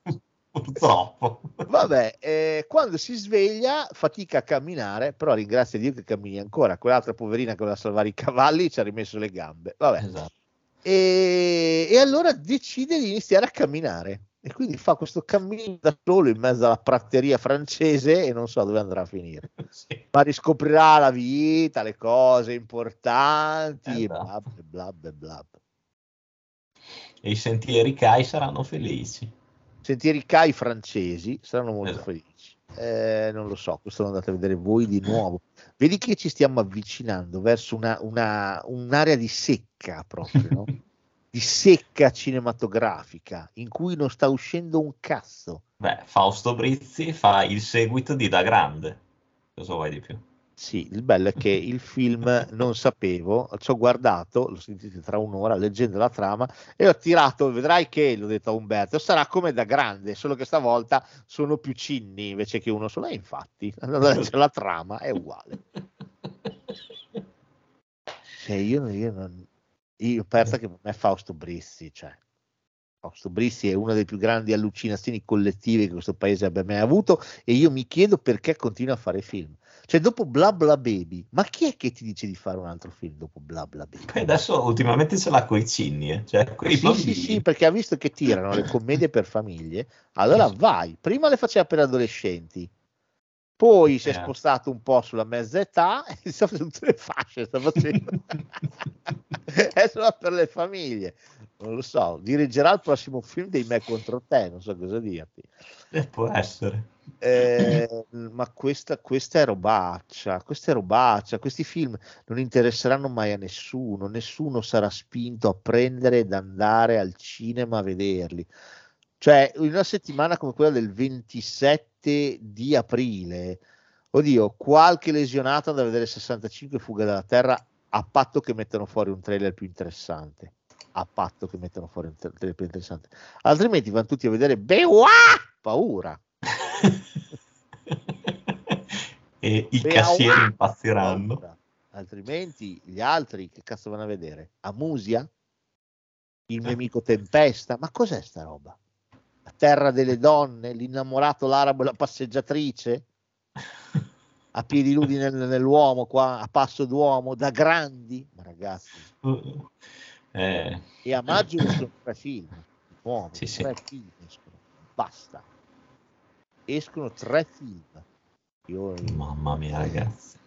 Purtroppo. Vabbè, eh, quando si sveglia fatica a camminare, però ringrazia Dio che cammini ancora. Quell'altra poverina che voleva salvare i cavalli ci ha rimesso le gambe. Vabbè. Esatto. E, e allora decide di iniziare a camminare. E quindi fa questo cammino da solo in mezzo alla prateria francese e non so dove andrà a finire. Sì. Ma riscoprirà la vita, le cose importanti, e bla bla bla bla. E i sentieri Kai saranno felici. Sentieri Kai francesi saranno molto Esatto. felici. Eh, non lo so, questo lo andate a vedere voi di nuovo. Vedi che ci stiamo avvicinando verso una, una- un'area di secca proprio, no? di secca cinematografica in cui non sta uscendo un cazzo. Beh, Fausto Brizzi fa il seguito di Da Grande. Cosa vuoi di più? Sì, il bello è che il film non sapevo, ci ho guardato, lo sentite tra un'ora leggendo la trama e ho tirato, vedrai che, l'ho detto a Umberto, sarà come da grande, solo che stavolta sono più cinni invece che uno solo. E infatti, andando a leggere la trama è uguale. Cioè, io, io non... Io penso che per me Fausto Brizzi, cioè, Fausto Brizzi è una delle più grandi allucinazioni collettive che questo paese abbia mai avuto e io mi chiedo perché continua a fare film. Cioè, dopo Bla Bla Baby, ma chi è che ti dice di fare un altro film dopo Bla Bla Baby? Poi adesso ultimamente ce l'ha coi cinni, eh. cioè Sì, bambini. sì, sì, perché ha visto che tirano le commedie per famiglie, allora vai. Prima le faceva per adolescenti, poi si è Eh. spostato un po' sulla mezza età e sta facendo tutte le fasce. Sta facendo. è solo per le famiglie. Non lo so, dirigerà il prossimo film dei me contro te, non so cosa dirti. Eh, può essere. Eh, ma questa, questa è robaccia, questa è robaccia, questi film non interesseranno mai a nessuno, nessuno sarà spinto a prendere ed andare al cinema a vederli. Cioè, in una settimana come quella del 27 di aprile, oddio, qualche lesionato andrà a vedere 65 Fuga dalla Terra a patto che mettano fuori un trailer più interessante. A patto che mettano fuori un più interessante. Altrimenti vanno tutti a vedere Bewa! Paura. e i Bewa! cassieri impazziranno. Paura. Altrimenti gli altri che cazzo vanno a vedere? Amusia? Il mio amico Tempesta? Ma cos'è sta roba? La terra delle donne? L'innamorato, l'arabo e la passeggiatrice? A piedi nudi nel- nell'uomo qua, a passo d'uomo, da grandi? Ma ragazzi, Eh, e a maggio escono tre film nuovi, Sì, sì. tre film escono, basta. Escono tre film. Io Mamma mia, ragazzi.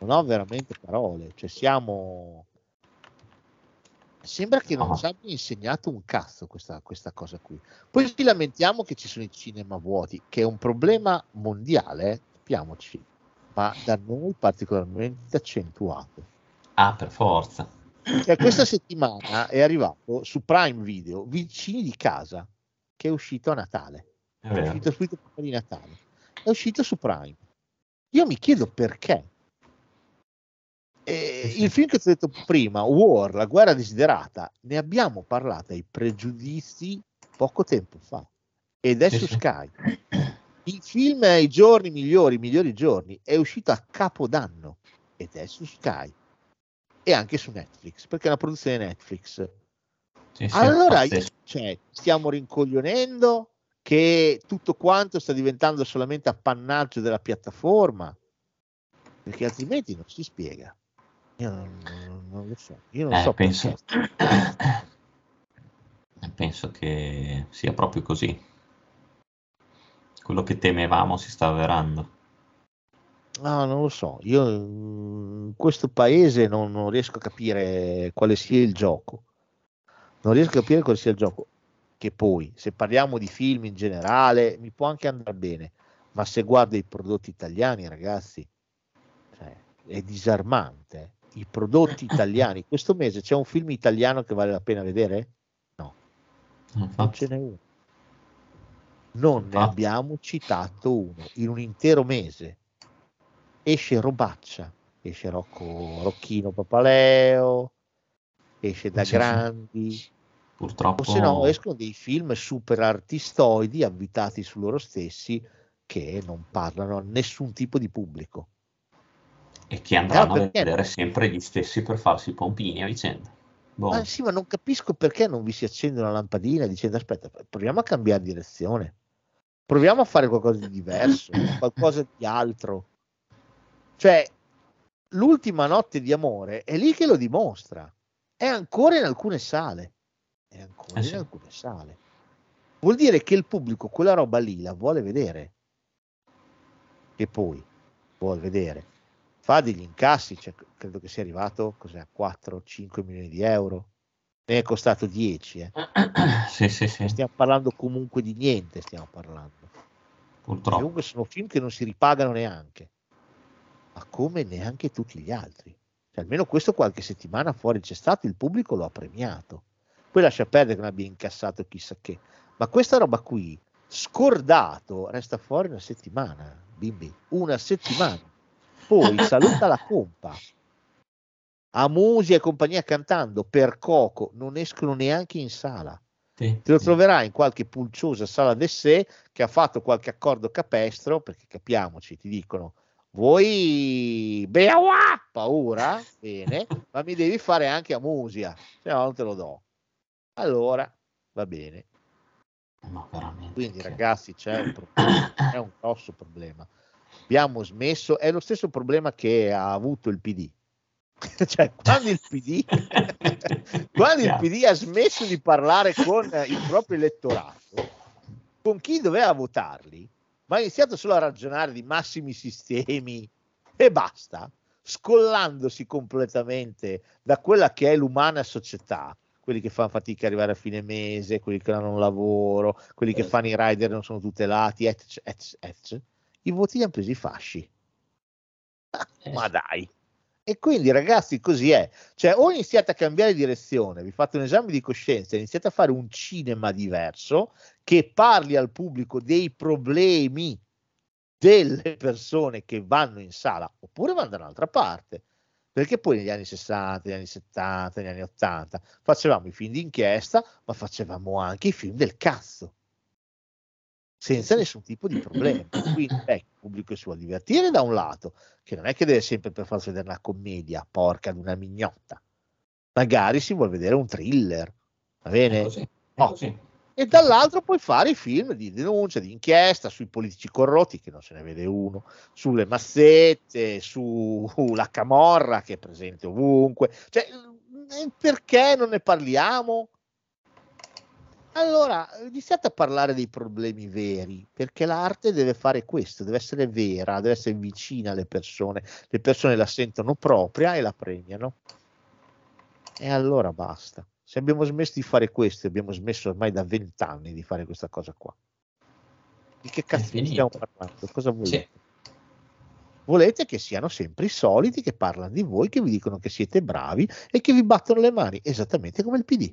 non ho veramente parole, cioè siamo... Sembra che non No. ci abbia insegnato un cazzo questa, questa cosa qui. Poi ci lamentiamo che ci sono i cinema vuoti, che è un problema mondiale, capiamoci, ma da noi particolarmente accentuato. Ah, per forza. Cioè, questa settimana è arrivato su Prime Video Vicini di casa, che è uscito a Natale. È È uscito subito prima di Natale. È uscito su Prime. Io mi chiedo perché. E il film che ti ho detto prima, War, la guerra desiderata, ne abbiamo parlato ai pregiudizi poco tempo fa. Ed è su. Sky. Il film I giorni migliori, i migliori giorni, è uscito a Capodanno ed è su Sky. E anche su Netflix, perché è una produzione Netflix. Sì, sì, Allora, cioè, stiamo rincoglionendo che tutto quanto sta diventando solamente appannaggio della piattaforma, perché altrimenti non si spiega. Io non, non- non lo so. Io non Eh, so penso... penso che sia proprio così. Quello che temevamo si sta avverando. No, non lo so. Io in questo paese non, non riesco a capire quale sia il gioco. Non riesco a capire quale sia il gioco. Che poi, se parliamo di film in generale, mi può anche andare bene. Ma se guardo i prodotti italiani, ragazzi, cioè, è disarmante. I prodotti italiani. Questo mese c'è un film italiano che vale la pena vedere? No, non Infatti, ce n'è uno. Non ne abbiamo citato uno in un intero mese. Esce Robaccia, esce Rocco, Rocchino Papaleo, esce da Sì, sì. Grandi, purtroppo o se no escono dei film super artistoidi avvitati su loro stessi che non parlano a nessun tipo di pubblico. e che andranno Ah, a vedere sempre gli stessi per farsi i pompini a vicenda. Boh. Ma sì, ma non capisco perché non vi si accende una lampadina dicendo aspetta, proviamo a cambiare direzione, proviamo a fare qualcosa di diverso, qualcosa di altro. Cioè, l'ultima notte di amore è lì che lo dimostra, è ancora in alcune sale, è ancora Eh in sì. alcune sale. Vuol dire che il pubblico quella roba lì la vuole vedere. E poi vuole vedere. Fa degli incassi, cioè, credo che sia arrivato cos'è, a 4-5 milioni di euro. Ne è costato 10. eh. sì, sì, sì, Stiamo parlando comunque di niente, stiamo parlando. purtroppo. Comunque sono film che non si ripagano neanche, ma come neanche tutti gli altri. Cioè, almeno questo qualche settimana fuori c'è stato, il pubblico lo ha premiato. Poi lascia perdere che non abbia incassato chissà che. Ma questa roba qui, scordato, resta fuori una settimana, bimbi, una settimana. Poi saluta la compa. A Musi e compagnia cantando per Coco non escono neanche in sala Sì, te lo sì. troverai in qualche pulciosa sala d'essè che ha fatto qualche accordo capestro, perché capiamoci, ti dicono, vuoi Beawa? Paura? Bene, ma mi devi fare anche a Musia, se no non te lo do. Allora, va bene. Quindi che- ragazzi c'è un, problema, è un grosso problema. Abbiamo smesso, è lo stesso problema che ha avuto il PD. cioè, quando il PD, quando il PD ha smesso di parlare con il proprio elettorato, con chi doveva votarli, ma ha iniziato solo a ragionare di massimi sistemi e basta, scollandosi completamente da quella che è l'umana società, quelli che fanno fatica ad arrivare a fine mese, quelli che non hanno un lavoro, quelli che fanno i rider non sono tutelati, etc, etc, etc. I voti li hanno presi i fasci. Ah, Eh ma dai. E quindi ragazzi così è, cioè o iniziate a cambiare direzione, vi fate un esame di coscienza, iniziate a fare un cinema diverso che parli al pubblico dei problemi delle persone che vanno in sala, oppure vanno da un'altra parte. Perché poi negli anni 60, negli anni 70, negli anni 80 facevamo i film d'inchiesta, ma facevamo anche i film del cazzo senza nessun tipo di problema. Quindi ecco, il pubblico si vuole divertire da un lato, che non è che deve sempre per farsi vedere una commedia, porca di una mignotta. Magari si vuole vedere un thriller, va È bene? così, è Oh. E dall'altro puoi fare i film di denuncia, di inchiesta sui politici corrotti, che non se ne vede uno, sulle mazzette, sulla camorra che è presente ovunque. Cioè, eh, perché non ne parliamo? Allora, iniziate a parlare dei problemi veri, perché l'arte deve fare questo, deve essere vera, deve essere vicina alle persone, le persone la sentono propria e la premiano. E allora basta. Se abbiamo smesso di fare questo, abbiamo smesso ormai da vent'anni di fare questa cosa qua. Di che cazzo stiamo parlando? Cosa volete? Sì. Volete che siano sempre i soliti che parlano di voi, che vi dicono che siete bravi e che vi battono le mani, esattamente come il PD.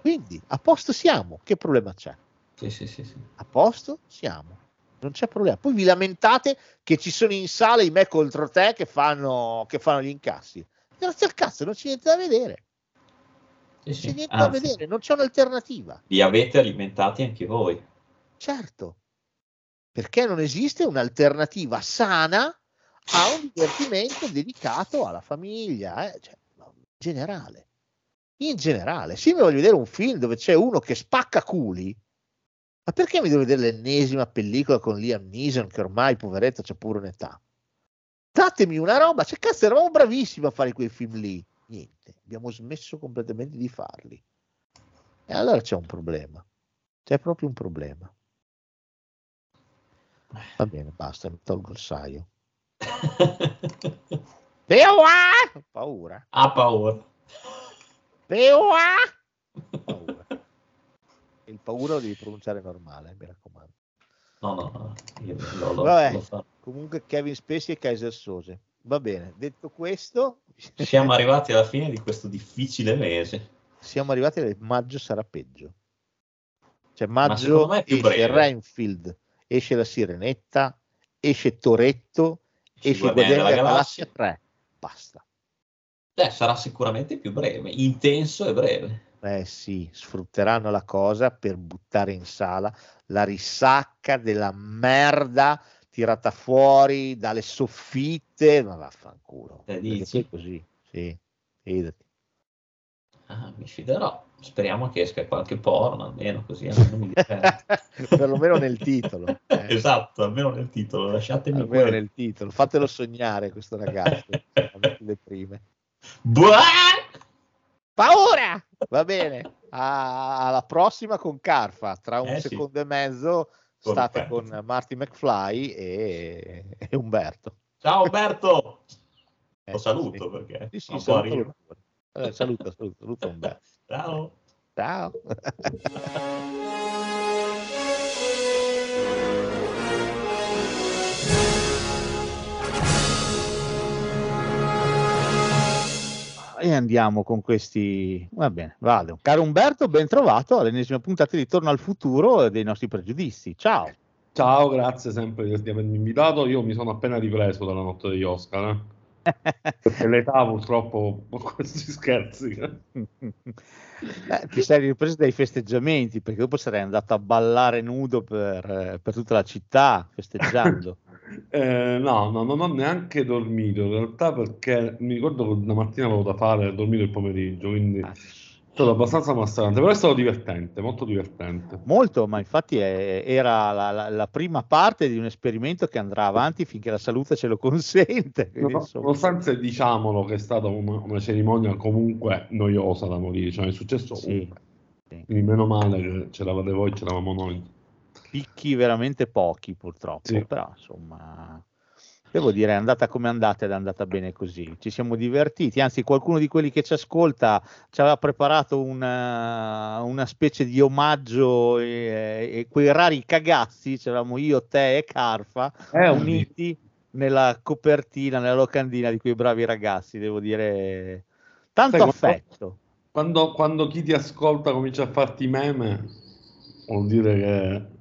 Quindi a posto siamo, che problema c'è? Sì, sì, sì, sì. A posto siamo, non c'è problema. Poi vi lamentate che ci sono in sala i me contro te che fanno, che fanno gli incassi. Grazie al cazzo, non c'è niente da vedere. Sì, Non sì. c'è niente da Anzi, vedere, non c'è un'alternativa. li avete alimentati anche voi. Certo, perché non esiste un'alternativa sana a un divertimento dedicato alla famiglia, eh? cioè, in generale. In generale, se io mi voglio vedere un film dove c'è uno che spacca culi, ma perché mi devo vedere l'ennesima pellicola con Liam Neeson che ormai, poveretto, c'è pure un'età? Datemi una roba, cioè cazzo, eravamo bravissimi a fare quei film lì. Niente, abbiamo smesso completamente di farli. E allora c'è un problema. C'è proprio un problema. Va bene, basta, mi tolgo il saio. Peoa! Paura. ha paura. Peoa! Paura. Il paura lo devi pronunciare normale, mi raccomando. No, no, no. Io lo, lo, Vabbè. lo farò. Comunque Kevin Spacey e Kaiser Sose. Va bene, detto questo, Siamo arrivati alla fine di questo difficile mese. siamo arrivati a maggio sarà peggio. Cioè maggio più esce breve. Renfield, esce la Sirenetta, esce Toretto, Ci esce Guardiani della Galassia 3. Basta. Eh, sarà sicuramente più breve, intenso e breve. Eh sì, sfrutteranno la cosa per buttare in sala la risacca della merda tirata fuori dalle soffitte, ma vaffanculo. Perché dici? così, sì, fidati. Ah, mi fiderò. Speriamo che esca qualche porno, almeno così almeno. Perlomeno nel titolo. eh. esatto, almeno nel titolo. Lasciatemi Almeno quello. nel titolo, fatelo sognare questo ragazzo. le prime. Buah! Paura! Va bene, alla prossima con Carfa, tra un Eh sì. secondo e mezzo state Umberto. con Marty McFly e, e Umberto. Ciao Umberto! Eh, Lo saluto sì. perché Sì, sì, saluta, arrivare. eh, saluta, saluta, saluta Umberto. Ciao! Ciao. E andiamo con questi. Va bene, vado. Caro Umberto, ben trovato all'ennesima puntata di Torno al futuro dei nostri pregiudizi. Ciao. Ciao, grazie sempre di, avermi invitato. Io mi sono appena ripreso dalla notte degli Oscar, eh. Perché l'età purtroppo questi scherzi. eh. Ti sei ripreso dai festeggiamenti perché dopo sarei andato a ballare nudo per, eh, per tutta la città festeggiando. Eh, no, no, non ho neanche dormito in realtà perché mi ricordo che una mattina avevo da fare, ho dormito il pomeriggio, quindi è stato abbastanza massacrante, però è stato divertente, molto divertente. Molto, ma infatti è- era la, la- la prima parte di un esperimento che andrà avanti finché la salute ce lo consente. No, Nonostante diciamolo che è stata una, una cerimonia comunque noiosa da morire, cioè è successo Sì, sì. Quindi meno male che c'eravate voi, c'eravamo noi. picchi veramente pochi purtroppo, Sì. però insomma devo dire è andata come è andata ed è andata bene così. Ci siamo divertiti, anzi qualcuno di quelli che ci ascolta ci aveva preparato una, una specie di omaggio e, e quei rari cagazzi, c'eravamo io, te e Carfa, un uniti nella copertina, nella locandina di quei bravi ragazzi, devo dire tanto Sai, affetto. Quando, quando chi ti ascolta comincia a farti meme, vuol dire che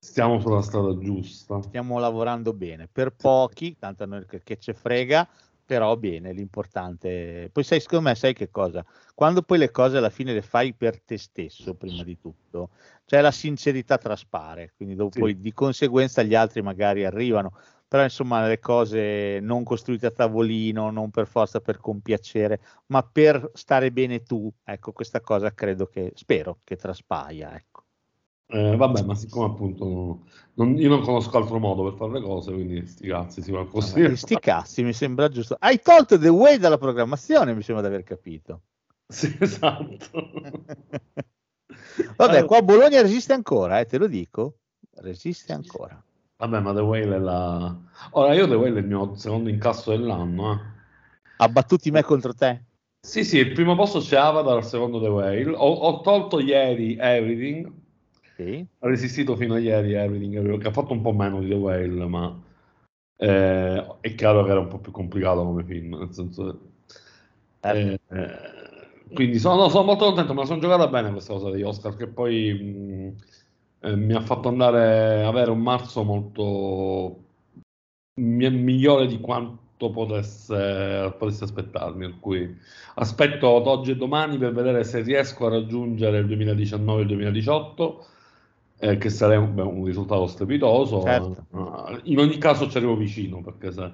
stiamo sulla strada giusta. stiamo lavorando bene per pochi, tanto a noi che, ce frega, però bene, l'importante. Poi sai, secondo me, sai che cosa? Quando poi le cose alla fine le fai per te stesso, prima di tutto, cioè la sincerità traspare, quindi dopo, Sì. poi di conseguenza gli altri magari arrivano. Però insomma le cose non costruite a tavolino, non per forza per compiacere, ma per stare bene tu, ecco questa cosa credo che, spero che traspaia, ecco. Eh, vabbè, ma siccome appunto non- io non conosco altro modo per fare le cose, quindi sti cazzi, si va così. Vabbè, sti cazzi, mi sembra giusto. Hai tolto The Way dalla programmazione, mi sembra di aver capito. Sì, esatto. Vabbè, qua Bologna resiste ancora, eh, te lo dico. Resiste ancora. Vabbè, ma The Whale è la... Ora, io The Whale è il mio secondo incasso dell'anno, eh. Ha battuti me contro te? Sì, sì, il primo posto c'è Avatar, il secondo The Whale. Ho, ho tolto ieri Everything, Sì. ho resistito fino a ieri Everything, che ha fatto un po' meno di The Whale, ma eh, è chiaro che era un po' più complicato come film, nel senso... Certo. eh, eh, quindi sono, no, sono molto contento, me la sono giocata bene questa cosa degli Oscar, che poi mh, eh, mi ha fatto andare avere un marzo molto mi- migliore di quanto potesse, potessi aspettarmi. Per cui aspetto oggi e domani per vedere se riesco a raggiungere il 2019 e il 2018, eh, che sarebbe un, risultato strepitoso. Certo. In ogni caso ci arrivo vicino, perché se...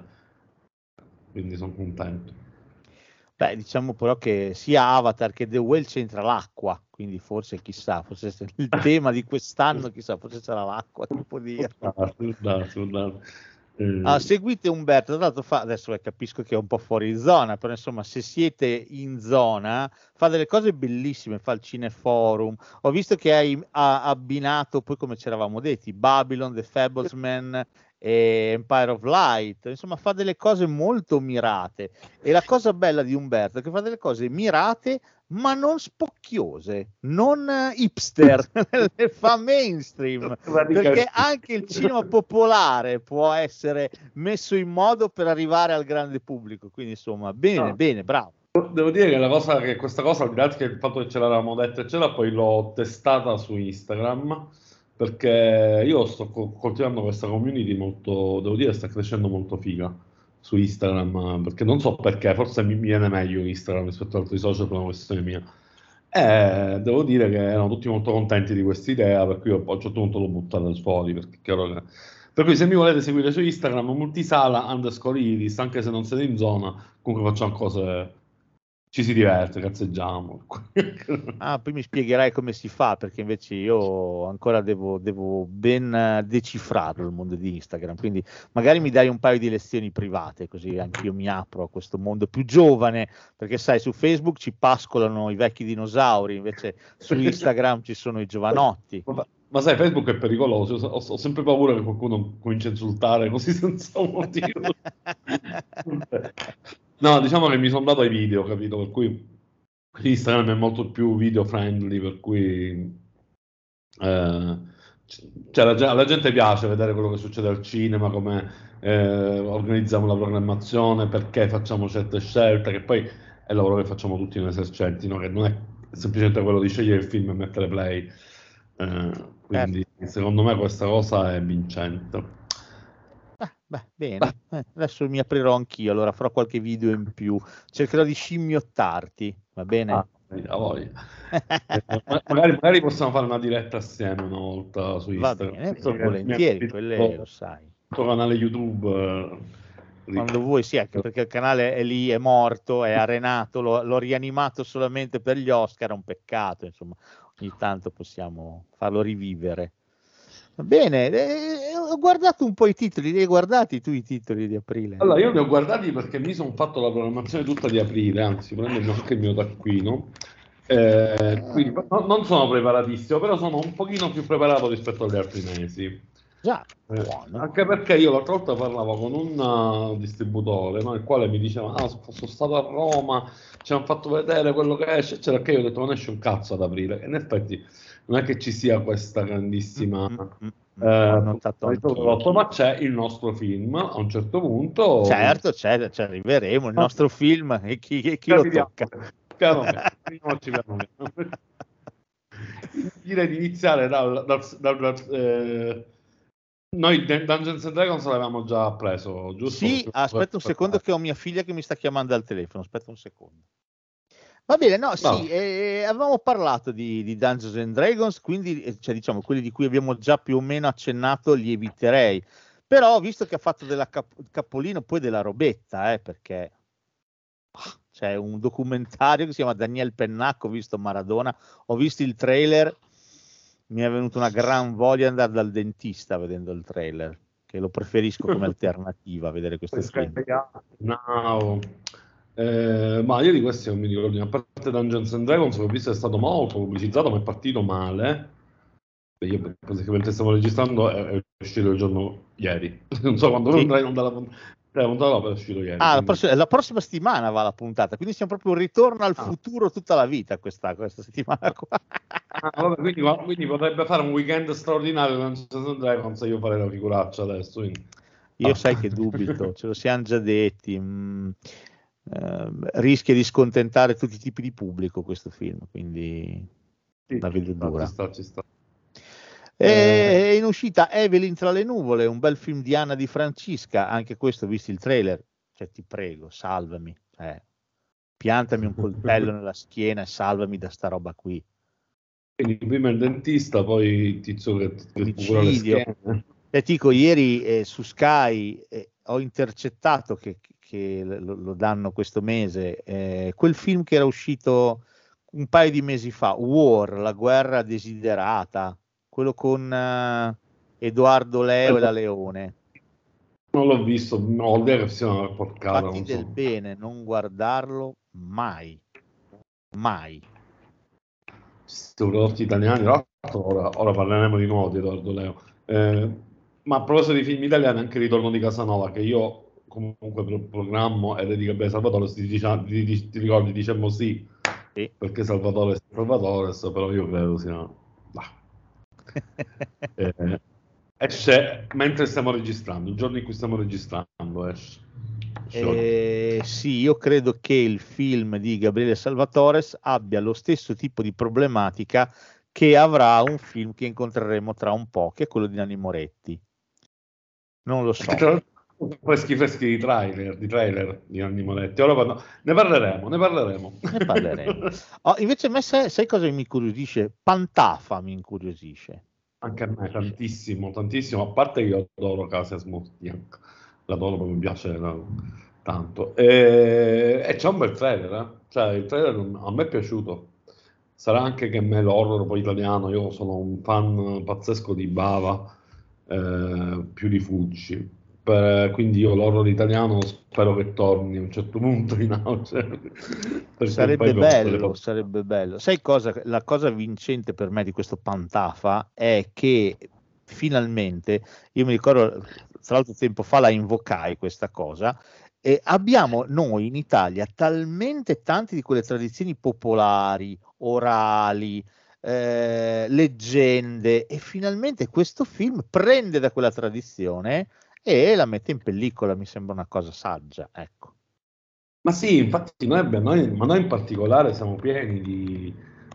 quindi sono contento. Beh, diciamo però che sia Avatar che The Whale c'entra l'acqua, quindi forse chissà, forse se il tema di quest'anno, chissà, forse sarà l'acqua, chi può dire. Eh, Ah, seguite Umberto, tra l'altro fa, adesso capisco che è un po' fuori zona, però insomma se siete in zona fa delle cose bellissime, fa il cineforum, ho visto che hai ha abbinato poi come ci eravamo detti, Babylon, The Fablesman e Empire of Light, insomma fa delle cose molto mirate. E la cosa bella di Umberto è che fa delle cose mirate ma non spocchiose, non eh, hipster, le fa mainstream perché anche il cinema popolare può essere messo in modo per arrivare al grande pubblico. Quindi, insomma, bene, No. bene, bravo. Devo dire che la cosa che questa cosa, al di là il fatto che ce l'avevamo detta, eccetera, poi l'ho testata su Instagram perché io sto co- coltivando questa community molto, devo dire, sta crescendo molto figa su Instagram perché non so perché, forse mi, viene meglio Instagram rispetto ad altri social per una questione mia. E devo dire che erano tutti molto contenti di questa idea, per cui a un certo punto l'ho buttata fuori. Perché chiaro che... Per cui se mi volete seguire su Instagram, multisala underscore iris, anche se non siete in zona, comunque facciamo cose, ci si diverte, cazzeggiamo. Ah, poi mi spiegherai come si fa, perché invece io ancora devo, devo ben decifrarlo il mondo di Instagram. Quindi magari mi dai un paio di lezioni private, così anch'io mi apro a questo mondo più giovane, perché sai, su Facebook ci pascolano i vecchi dinosauri, invece su Instagram ci sono i giovanotti. Ma, sai, Facebook è pericoloso, ho, ho sempre paura che qualcuno cominci a insultare così senza un motivo. No, diciamo che mi sono dato ai video, capito? Per cui Instagram è molto più video friendly, per cui eh, cioè, la, alla gente piace vedere quello che succede al cinema, come eh, organizziamo la programmazione, perché facciamo certe scelte, che poi è il lavoro che facciamo tutti noi esercenti, no? Che non è semplicemente quello di scegliere il film e mettere play. Eh, quindi secondo me questa cosa è vincente. Beh, bene, Eh, adesso mi aprirò anch'io, allora farò qualche video in più, cercherò di scimmiottarti, va bene? Ah, voglia. Ma- magari, magari possiamo fare una diretta assieme una volta su Va Instagram. bene, Visto che volentieri, quelle visto lo sai. il tuo canale YouTube. eh, Quando vuoi, sì, anche perché il canale è lì, è morto, è arenato, l'ho, l'ho rianimato solamente per gli Oscar, è un peccato, insomma, ogni tanto possiamo farlo rivivere. Va bene, eh, ho guardato un po' i titoli, li hai guardati tu i titoli di aprile? Allora, io li ho guardati perché mi sono fatto la programmazione tutta di aprile, anzi, prendo anche il mio taccuino. Eh, quindi no- non sono preparatissimo, però sono un pochino più preparato rispetto agli altri mesi. Già, Eh, anche perché io l'altra volta parlavo con un uh, distributore, no, il quale mi diceva: Ah, so- sono stato a Roma, ci hanno fatto vedere quello che esce, eccetera. Che io ho detto: Non esce un cazzo ad aprile. E in effetti non è che ci sia questa grandissima. Mm, mm, mm, eh, notato prodotto, ma c'è il nostro film a un certo punto. Certo, c'è, ci arriveremo, il nostro film, e chi, e chi lo tocca? Piano piano. Direi di iniziare dal, dal- dal- dal- eh, noi Dun- Dungeons and Dragons l'avevamo già preso, giusto? Sì, aspetta un secondo che ho mia figlia che mi sta chiamando al telefono, aspetta un secondo. Va bene, no, No. sì, eh, avevamo parlato di, di Dungeons and Dragons, quindi eh, cioè, diciamo quelli di cui abbiamo già più o meno accennato li eviterei. Però visto che ha fatto della cap- capolino poi della robetta, eh, perché ah, c'è un documentario che si chiama Daniel Pennacco, ho visto Maradona, ho visto il trailer, mi è venuta una gran voglia di andare dal dentista vedendo il trailer, che lo preferisco come alternativa a vedere questo film. No. Eh, ma io di questi non mi ricordo, a parte Dungeons and Dragons che ho visto è stato molto pubblicizzato, ma è partito male. Io mentre stiamo registrando è, è uscito il giorno ieri. non so quando Sì. andrai in onda la puntata. Eh, la puntata è uscito ieri. Ah, la prossima, la prossima settimana va la puntata, quindi siamo proprio un ritorno al Ah. futuro tutta la vita questa, questa settimana qua. Ah, vabbè, quindi, quindi potrebbe fare un weekend straordinario Dungeons and Dragons io farei la figuraccia adesso. quindi. Io Ah. sai che dubito, ce lo siamo già detti. mm, ehm, rischia di scontentare tutti i tipi di pubblico questo film, quindi Sì, la vedo dura. ci sta, ci sta. E in uscita Evelyn tra le nuvole, un bel film di Anna Di Francisca, anche questo visto il trailer, cioè ti prego, salvami, eh, piantami un coltello nella schiena e salvami da sta roba qui. Quindi prima il dentista, poi il tizio che, che cura le schiene. E ti dico, ieri eh, su Sky eh, ho intercettato che, che lo, lo danno questo mese, eh, quel film che era uscito un paio di mesi fa, War, la guerra desiderata, quello con eh, Edoardo Leo e la Leone. Non l'ho visto, no, ho porcata. Fatti Non del so. bene non guardarlo mai, mai. Questi prodotti italiani, ora, ora parleremo di nuovo di Edoardo Leo. Eh, ma a proposito di film italiani, anche Ritorno di Casanova, che io comunque pro- programmo ed è di Gabriele Salvatore, ti, dicia- ti- ti- ti ricordi, dicemmo sì, Sì. perché Salvatore è Salvatore, però io credo sia... bah. Eh, esce mentre stiamo registrando, il giorno in cui stiamo registrando esce. Eh, sì, io credo che il film di Gabriele Salvatores abbia lo stesso tipo di problematica che avrà un film che incontreremo tra un po', che è quello di Nanni Moretti. Non lo so. L'altro, Freschi freschi di trailer, di trailer di Anni Moretti. Ora quando- ne parleremo, ne parleremo. Ne parleremo. Oh, invece a me sai, sai cosa mi incuriosisce? Pantafa mi incuriosisce. Anche a me tantissimo, tantissimo, a parte che io adoro Casa Smortiak, l'adoro mi piace tanto. E, e c'è un bel trailer, eh? Cioè il trailer a me è piaciuto. Sarà anche che a me l'horror poi italiano, io sono un fan pazzesco di Bava, eh, più di Fucci. Per- quindi io l'horror italiano spero che torni a un certo punto in auge. Perché Sarebbe bello, sarebbe bello. Sai cosa? La cosa vincente per me di questo Pantafa è che finalmente, io mi ricordo, tra l'altro tempo fa la invocai questa cosa, e abbiamo noi in Italia talmente tante di quelle tradizioni popolari, orali, eh, leggende, e finalmente questo film prende da quella tradizione e la mette in pellicola, mi sembra una cosa saggia, ecco. Ma sì, infatti noi, abbiamo- noi- ma noi in particolare siamo pieni di,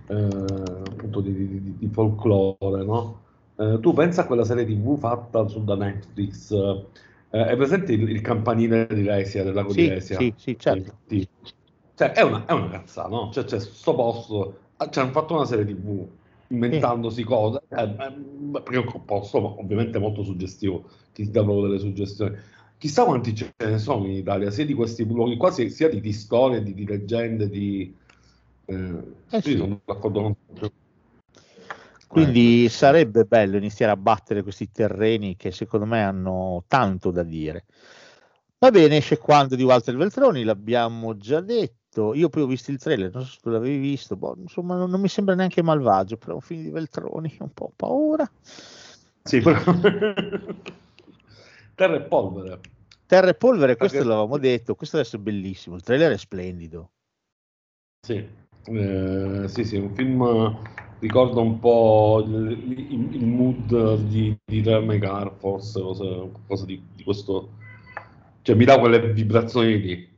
eh, appunto di, di- di- folklore, no? Eh, tu pensa a quella serie TV fatta su da Netflix, eh, è presente il, il campanile di Resia, del lago di Sì, sì, sì, certo. Cioè, è una, è una cazzata, no? Cioè, c'è sto posto, ah, ci hanno fatto una serie TV inventandosi cose, eh, eh, perché è un posto ovviamente molto suggestivo, ti dà proprio delle suggestioni. Chissà quanti ce ne sono in Italia, sia di questi luoghi qua, sia, sia di, di storie, di, di leggende, di... Eh, Eh sì, sì. sono d'accordo con. Quindi sarebbe bello iniziare a battere questi terreni che secondo me hanno tanto da dire. Va bene, esce quando di Walter Veltroni, l'abbiamo già detto. Io poi ho visto il trailer, non so se tu l'avevi visto, boh, insomma non, non mi sembra neanche malvagio, però un film di Veltroni, un po' paura. Sì, però... Terra e polvere. Terra e polvere, questo Perché- l'avevamo detto, questo adesso è bellissimo, il trailer è splendido. Sì, eh, sì, sì, un film ricorda un po' il, il- il mood di, di Cry, forse, cosa, qualcosa di, di questo, cioè mi dà quelle vibrazioni lì.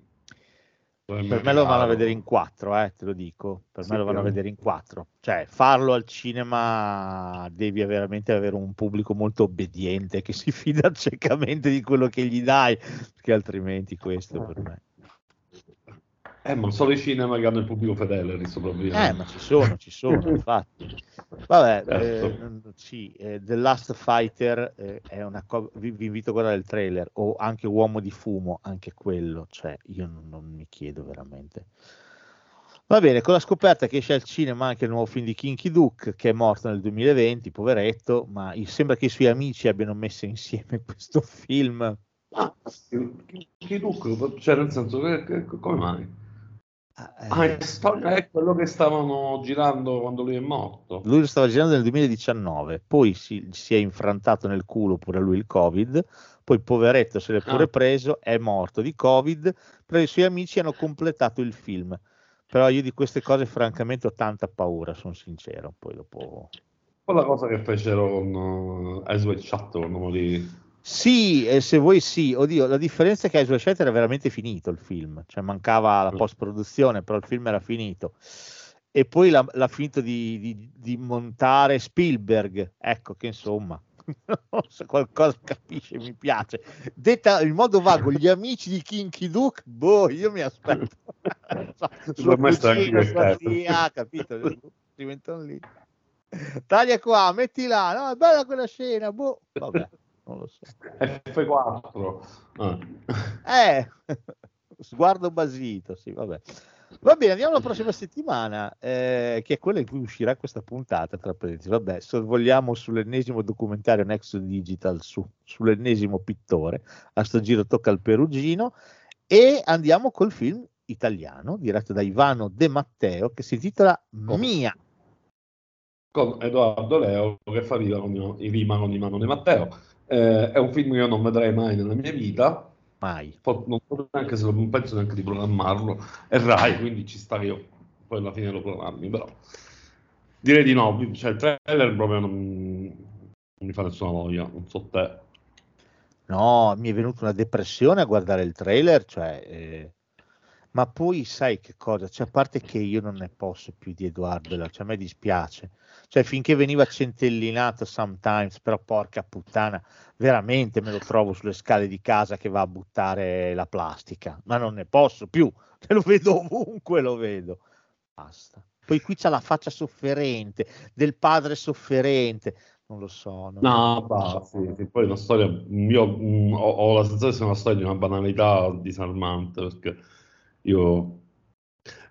Per me lo vanno a vedere in quattro, eh, te lo dico. Per Sì, me lo vanno a vedere in quattro. Cioè, farlo al cinema devi veramente avere un pubblico molto obbediente che si fida ciecamente di quello che gli dai, perché altrimenti questo per me. Eh, ma solo i cinema che hanno il pubblico fedele, riso Eh, ma ci sono, ci sono, infatti. Vabbè, Certo. eh, sì, eh, The Last Fighter eh, è una cosa, vi, vi invito a guardare il trailer, o anche Uomo di Fumo, anche quello, cioè io non, non mi chiedo veramente. Va bene, con la scoperta che esce al cinema anche il nuovo film di Kinky Duke, che è morto nel 2020, poveretto, ma sembra che i suoi amici abbiano messo insieme questo film. Ah, che look, cioè nel senso che, che- come mai? Ah, Eh, è, storia- è quello che stavano girando quando lui è morto. lui lo stava girando nel 2019, poi si, si è infrantato nel culo pure lui il Covid, poi poveretto se l'è pure Ah. preso, è morto di Covid, però i suoi amici hanno completato il film. Però io di queste cose francamente ho tanta paura, sono sincero, poi dopo... Quella cosa che fecero con uh, Ice White Shut quando morì. Sì, eh, se vuoi sì, oddio, la differenza è che Ice White era veramente finito il film, cioè mancava la Mm. post-produzione, però il film era finito. E poi l'ha, l'ha finito di, di- di montare Spielberg, ecco che insomma, se qualcosa capisce mi piace. Detta in modo vago, gli amici di Kinky Duke, boh, io mi aspetto. So, suo me sta anche zia, capito? Si mettono lì. Taglia qua, metti là, no, è bella quella scena, boh, vabbè, non lo so. F4. Ah. Eh, sguardo basito, sì, vabbè. Va bene, andiamo alla prossima settimana, eh, che è quella in cui uscirà questa puntata, tra parentesi. Vabbè, sorvoliamo sull'ennesimo documentario Next Digital, su, sull'ennesimo pittore, a sto giro tocca al Perugino, e andiamo col film italiano, diretto da Ivano De Matteo, che si intitola Mia. Con Edoardo Leo che fa rima con, rima con Ivano De Matteo. Eh, è un film che io non vedrei mai nella mia vita. Mai. Non neanche se lo, non penso neanche di programmarlo. È Rai, quindi ci sta che io poi alla fine lo programmi. Però direi di no. Cioè, il trailer proprio non, non mi fa nessuna voglia. Non so te. No, mi è venuta una depressione a guardare il trailer, cioè, eh, ma poi sai che cosa? Cioè, a parte che io non ne posso più di Edoardo, cioè, a me dispiace. Cioè, finché veniva centellinato sometimes, però porca puttana, veramente me lo trovo sulle scale di casa che va a buttare la plastica, ma non ne posso più, lo vedo ovunque, lo vedo. Basta. Poi qui c'ha la faccia sofferente, del padre sofferente, non lo so. non- No, bah, sì, sì, poi una storia. Io mm, ho, ho la sensazione che sia una storia di una banalità disarmante perché io.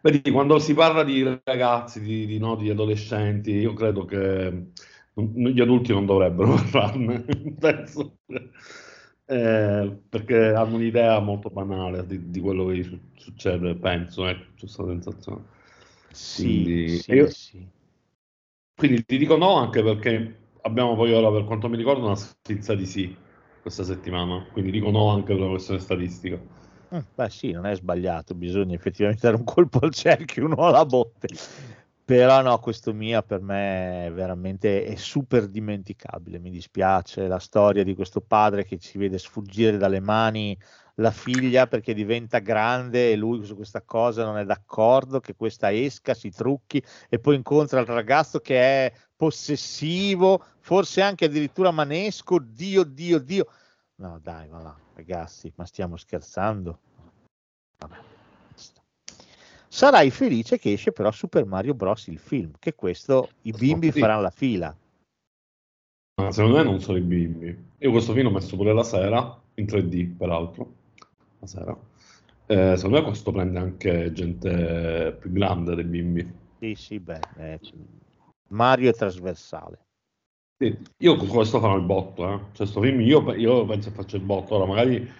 Vedi, quando si parla di ragazzi, di, di, no, di adolescenti, io credo che gli adulti non dovrebbero parlarne, penso, eh, perché hanno un'idea molto banale di, di quello che su- succede, penso, ecco, c'è questa sensazione. Sì, Quindi- sì, io- sì. Quindi ti dico no anche perché abbiamo poi ora, per quanto mi ricordo, una schizza di sì questa settimana. Quindi dico no anche per una questione statistica. Mm, Beh, sì, non è sbagliato, bisogna effettivamente dare un colpo al cerchio, uno alla botte. Però no, questo mia per me è veramente è super dimenticabile, mi dispiace la storia di questo padre che si vede sfuggire dalle mani la figlia perché diventa grande e lui su questa cosa non è d'accordo, che questa esca, si trucchi e poi incontra il ragazzo che è possessivo, forse anche addirittura manesco, Dio, Dio, Dio. No, dai, va là, ragazzi, ma stiamo scherzando? Vabbè. Sarai felice che esce però Super Mario Bros. il film, che questo i bimbi Sì. faranno la fila. Ma secondo me non sono i bimbi. Io questo film l'ho messo pure la sera, in 3D peraltro, la sera. Eh, secondo me questo prende anche gente più grande dei bimbi. Sì, sì, beh, eh, Mario è trasversale. Sì, io con questo farò il botto, eh. Cioè, sto film io, io penso che faccia il botto. Ora, magari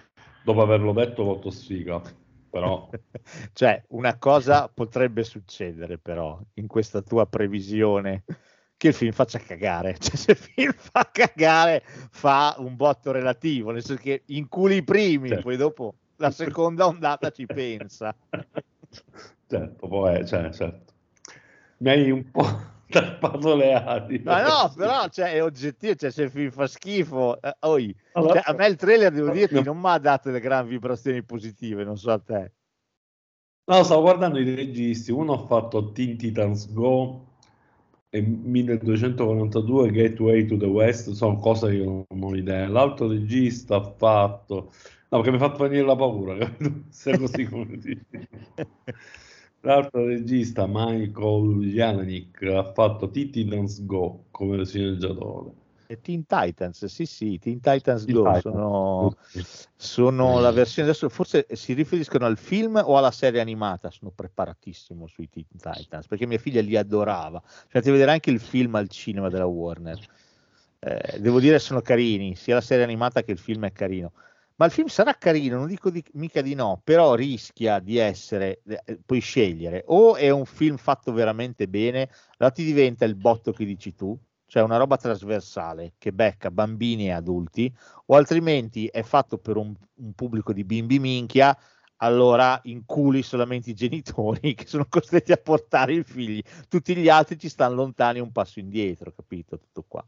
dopo averlo detto, voto sfiga. Però, cioè, una cosa potrebbe succedere però in questa tua previsione che il film faccia cagare. Cioè, se il film fa cagare, fa un botto relativo, nel senso che inculi i primi, Certo. poi dopo la seconda ondata ci pensa. certo, poi, cioè, certo. Mi hai un po' tappato le ali. Ma no, però cioè, è oggettivo, cioè, se il film fa schifo, eh, oi. Allora- Cioè, a me il trailer, devo dirti, non mi ha dato delle gran vibrazioni positive, non so a te. No, stavo guardando i registi. Uno ha fatto Teen Titans Go e 1242 Gateway to the West, sono cose che io non ho idea. L'altro regista ha fatto... No, perché mi ha fatto venire la paura? Se è così come dici. L'altro regista, Michael Jelenik, ha fatto Teen Titans Go come sceneggiatore. E Teen Titans, sì, sì, Teen Titans Teen Go Titans. sono, sono la versione adesso, forse si riferiscono al film o alla serie animata. Sono preparatissimo sui Teen Titans perché mia figlia li adorava. Cioè, ti vedere anche il film al cinema della Warner. Eh, devo dire, sono carini, sia la serie animata che il film è carino. Ma il film sarà carino, non dico di- mica di no, però rischia di essere, eh, puoi scegliere, o è un film fatto veramente bene, allora ti diventa il botto che dici tu, cioè una roba trasversale che becca bambini e adulti, o altrimenti è fatto per un, un pubblico di bimbi minchia, allora inculi solamente i genitori che sono costretti a portare i figli, tutti gli altri ci stanno lontani un passo indietro, capito? Tutto qua.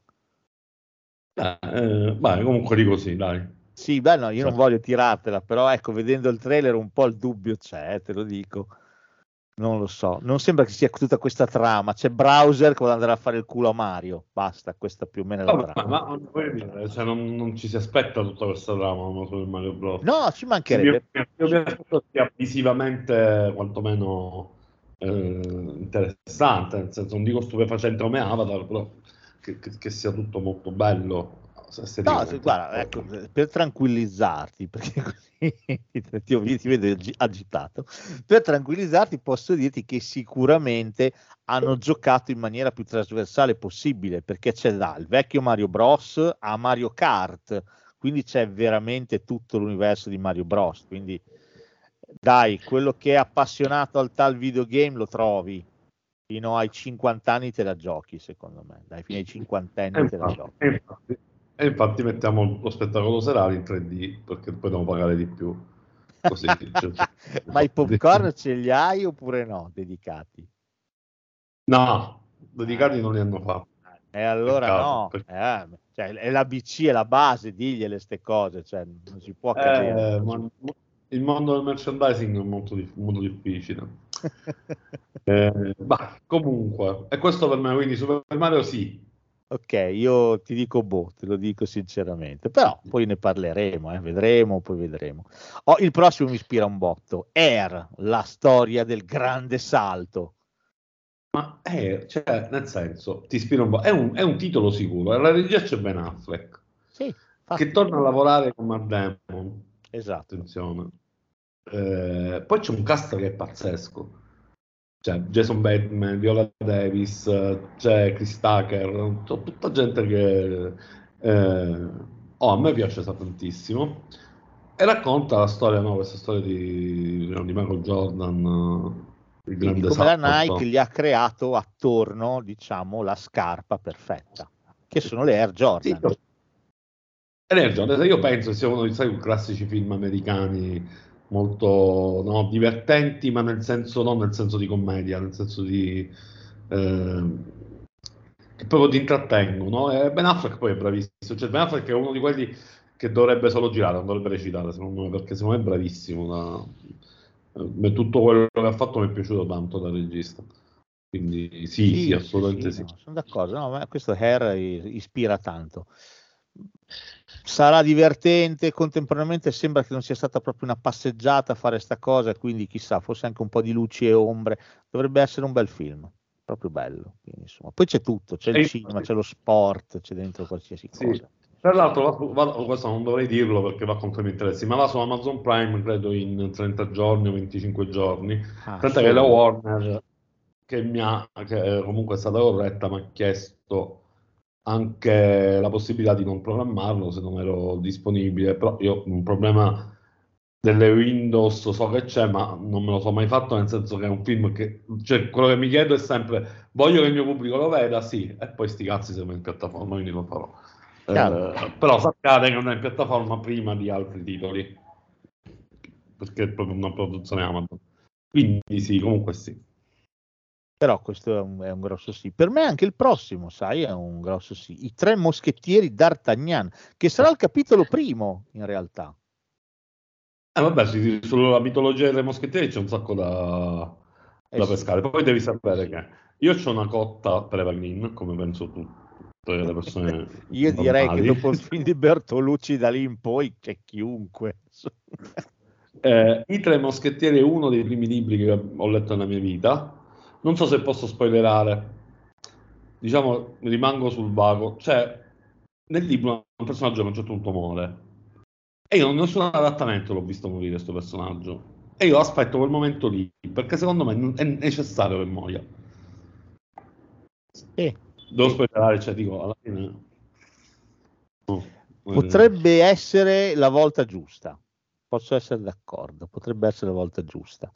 Eh, eh, vai, comunque dico sì, dai. Sì, beh, no, io non Certo. voglio tirartela, però ecco, vedendo il trailer un po' il dubbio c'è, te lo dico. Non lo so, non sembra che sia tutta questa trama. C'è Browser che vuole andare a fare il culo a Mario. Basta, questa più o meno è la Vabbè, trama. ma, ma dire, cioè, non, non ci si aspetta tutta questa trama no, su Mario Bros. No, ci Io, mancherebbe. io mi aspetto sia visivamente quantomeno eh, interessante, nel senso non dico stupefacente come Avatar, però che, che- che sia tutto molto bello. No, esteticamente. se- guarda, ecco, per tranquillizzarti, perché così ti, ti- ti vedo agi- agitato, per tranquillizzarti posso dirti che sicuramente hanno giocato in maniera più trasversale possibile, perché c'è dal vecchio Mario Bros a Mario Kart, quindi c'è veramente tutto l'universo di Mario Bros. Quindi dai, quello che è appassionato al tal videogame lo trovi. Fino ai 50 anni te la giochi, secondo me. Dai, fino ai 50 E anni te la giochi. E infatti mettiamo lo spettacolo serale in 3D perché poi dobbiamo pagare di più. Così, cioè, Ma i popcorn ce li hai oppure no? Dedicati? No, dedicati non li hanno fatti. E allora Peccato, no, perché- eh, cioè, è la BC, è la base, digliele ste cose, cioè, non si può cadere. Eh, ma il mondo del merchandising è molto, dif- molto difficile. Eh, bah, comunque, e questo per me, quindi Super Mario sì. Ok, io ti dico boh, te lo dico sinceramente, però poi ne parleremo, eh, vedremo, poi vedremo. Oh, il prossimo mi ispira un botto, Air, la storia del grande salto. Ma è, cioè, nel senso, ti ispira un po'. È un, è un titolo sicuro. e La regia c'è Ben Affleck, Sì, che torna a lavorare con Matt Damon. esatto. Attenzione. Eh, poi c'è un cast che è pazzesco. C'è Jason Bateman, Viola Davis, eh, c'è Chris Tucker, c'è tutta gente che eh, oh, a me piace tantissimo. E racconta la storia, no, questa storia di, di Michael Jordan, eh, il Quindi grande come la. Nike gli ha creato attorno, diciamo, la scarpa perfetta, che sono le Air Jordan. Sì, Air Jordan, io penso sia uno dei classici film americani molto no, divertenti, ma nel senso non nel senso di commedia, nel senso di eh, che proprio ti intrattengono. E Ben Affleck poi è bravissimo, cioè Ben Affleck è uno di quelli che dovrebbe solo girare, non dovrebbe recitare, secondo me, perché secondo me è bravissimo. da- eh, tutto quello che ha fatto mi è piaciuto tanto da regista. Quindi sì, sì, assolutamente sì. no, sono d'accordo, no, ma questo Hair ispira tanto. Sarà divertente, contemporaneamente sembra che non sia stata proprio una passeggiata a fare sta cosa, quindi chissà, forse anche un po' di luci e ombre, dovrebbe essere un bel film, proprio bello. Quindi, insomma. Poi c'è tutto, c'è E il cinema, c'è lo sport, c'è dentro qualsiasi Sì. cosa. Tra l'altro, va va- questo non dovrei dirlo perché va contro i miei interessi, ma va su Amazon Prime credo in 30 giorni o 25 giorni. Ah, Tant'è che la Warner, che, mi ha, che comunque è stata corretta, mi ha chiesto anche la possibilità di non programmarlo se non ero disponibile. Però io un problema delle Windows so che c'è, ma non me lo so mai fatto, nel senso che è un film che, cioè, quello che mi chiedo è sempre, voglio che il mio pubblico lo veda, sì, e poi sti cazzi se in piattaforma, quindi lo farò. Eh, però sappiate che non è in piattaforma prima di altri titoli, perché è proprio una produzione Amazon. Quindi sì, comunque sì. Però questo è un, è un grosso sì. Per me anche il prossimo, sai, è un grosso sì. I tre moschettieri d'Artagnan, che sarà il capitolo primo in realtà. Eh, vabbè, sì, sulla mitologia dei moschettieri c'è un sacco da, Eh da sì. pescare. Poi devi sapere che io ho una cotta per Evelyn, come penso tutte le persone. Io direi che normali. dopo il film di Bertolucci da lì in poi c'è chiunque. Eh, I Tre Moschettieri è uno dei primi libri che ho letto nella mia vita. Non so se posso spoilerare. Diciamo, rimango sul vago. Cioè, nel libro un personaggio a un certo punto muore. E io in nessun adattamento l'ho visto morire questo personaggio. E io aspetto quel momento lì, perché secondo me è necessario che muoia. Sì. Devo spoilerare, cioè dico, alla fine... no. Potrebbe essere la volta giusta. Posso essere d'accordo, potrebbe essere la volta giusta.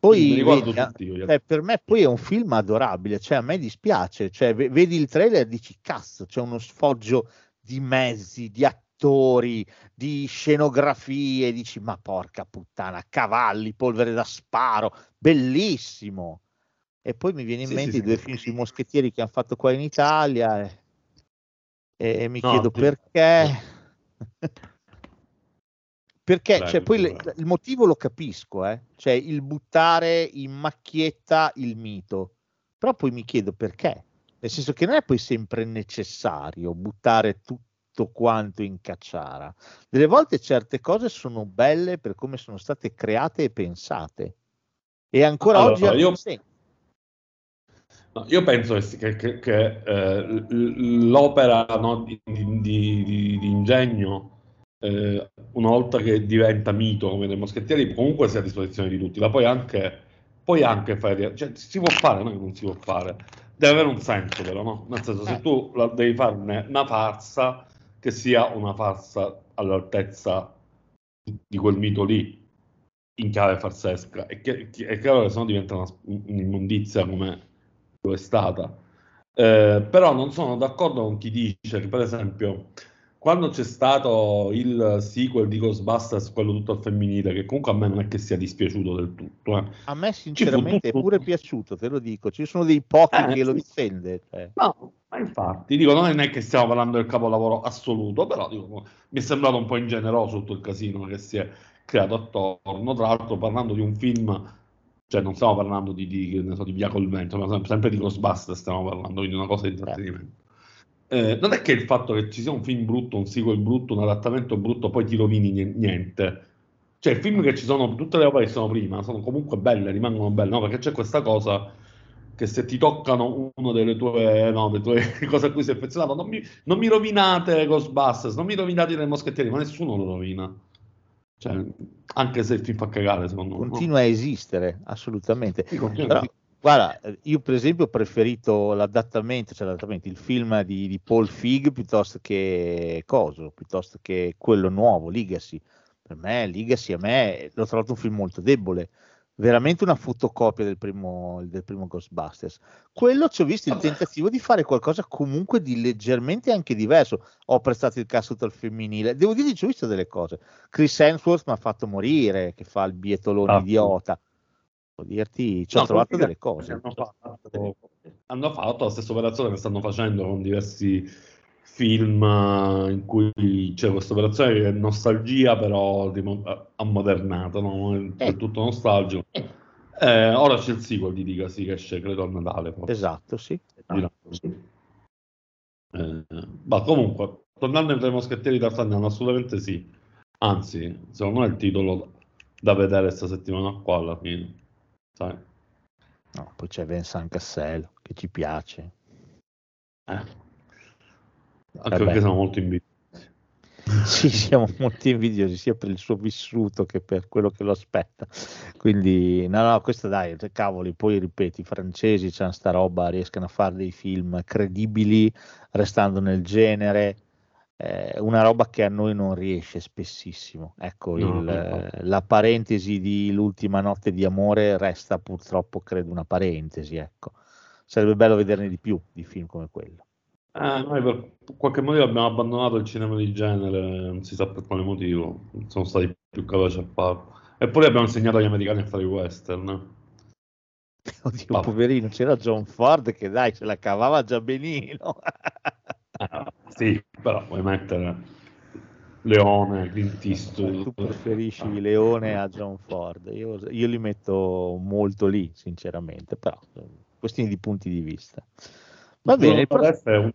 Poi vedi, tutti io. cioè, per me poi è un film adorabile, cioè a me dispiace, cioè, ve- vedi il trailer e dici cazzo, c'è uno sfoggio di mezzi, di attori, di scenografie, dici ma porca puttana, cavalli, polvere da sparo, bellissimo. E poi mi viene in Sì, mente sì, i sì. due film sui moschettieri che hanno fatto qua in Italia e, e mi No, chiedo sì. perché. Perché cioè, poi le- il motivo lo capisco, eh? cioè il buttare in macchietta il mito, però poi mi chiedo perché, nel senso che non è poi sempre necessario buttare tutto quanto in cacciara. Delle volte certe cose sono belle per come sono state create e pensate, e ancora Allora, oggi io- senso. No, io penso che, che- che- eh, l'opera no, di, di- di- di ingegno, eh, una volta che diventa mito come dei moschettieri, comunque sia a disposizione di tutti. La puoi anche, puoi anche fare, cioè, si può fare, non che non si può fare. Deve avere un senso, però, no? Nel senso, se Eh. tu la- devi farne una farsa, che sia una farsa all'altezza di, quel mito lì, in chiave farsesca. È, chi- chi- è chiaro che sennò diventa una, un'immondizia come lo è stata. Eh, però non sono d'accordo con chi dice che, per esempio, quando c'è stato il sequel di Ghostbusters, quello tutto al femminile, che comunque a me non è che sia dispiaciuto del tutto, eh. A me sinceramente è pure piaciuto, te lo dico, ci sono dei pochi Eh, che lo difende. cioè. No, ma infatti, dico, non è che stiamo parlando del capolavoro assoluto, però dico, mi è sembrato un po' ingeneroso tutto il casino che si è creato attorno. Tra l'altro, parlando di un film, cioè non stiamo parlando di, di, so, di Via col Vento, ma sem- sempre di Ghostbusters stiamo parlando, quindi una cosa di intrattenimento. Eh, non è che il fatto che ci sia un film brutto, un sequel brutto, un adattamento brutto, poi ti rovini nie- niente. Cioè, i film che ci sono, tutte le opere che sono prima, sono comunque belle, rimangono belle, no? Perché c'è questa cosa che se ti toccano uno delle tue, no, delle tue cose a cui sei affezionato, non mi, non mi rovinate Ghostbusters, non mi rovinate i moschettieri, ma nessuno lo rovina. Cioè, anche se il film fa cagare, secondo me. no? Continua a esistere, assolutamente. Sì, continua a Però, esistere. Guarda, io per esempio ho preferito l'adattamento, cioè l'adattamento, il film di, di Paul Fig piuttosto che Coso, piuttosto che quello nuovo, Legacy. Per me, Legacy, a me l'ho trovato un film molto debole, veramente una fotocopia del primo, del primo Ghostbusters. Quello ci ho visto il tentativo di fare qualcosa comunque di leggermente anche diverso. Ho apprezzato il cast al femminile, devo dire che ci ho visto delle cose. Chris Hemsworth mi ha fatto morire, che fa il bietolone Ah, idiota. Devo dirti, ci ho No, trovato delle cose. Hanno fatto, hanno fatto la stessa operazione che stanno facendo con diversi film eh, in cui c'è questa operazione che è nostalgia, però eh, ammodernato, no? È Eh. tutto nostalgico. Eh, ora c'è il sequel di Legacy che esce, credo, a Natale. forse. Esatto, sì. Di là. Eh, ma comunque, tornando ai moschettieri d'Artagnan, assolutamente sì. Anzi, secondo me è il titolo da vedere questa settimana qua alla fine. Sai? No, poi c'è Vincent Cassel che ci piace. Eh. Anche Vabbè. perché siamo molto invidiosi. Sì, siamo molto invidiosi sia per il suo vissuto che per quello che lo aspetta. Quindi, no, no, questo dai, cavoli, poi ripeti, i francesi c'hanno sta roba, riescono a fare dei film credibili restando nel genere, eh, una roba che a noi non riesce spessissimo. Ecco, No, il, no. la parentesi di L'ultima notte di amore resta purtroppo, credo, una parentesi, ecco. Sarebbe bello vederne di più di film come quello. Eh, noi per qualche motivo abbiamo abbandonato il cinema di genere, non si sa per quale motivo, non sono stati più capaci a farlo. Eppure abbiamo insegnato agli americani a fare i western. Oddio, Vabbè. poverino, c'era John Ford che dai, se la cavava già benino. Sì, però vuoi mettere Leone, Clint Eastwood. tu preferisci Leone a John Ford? Io, io li metto molto lì, sinceramente, però questioni di punti di vista. Va bene, testa è un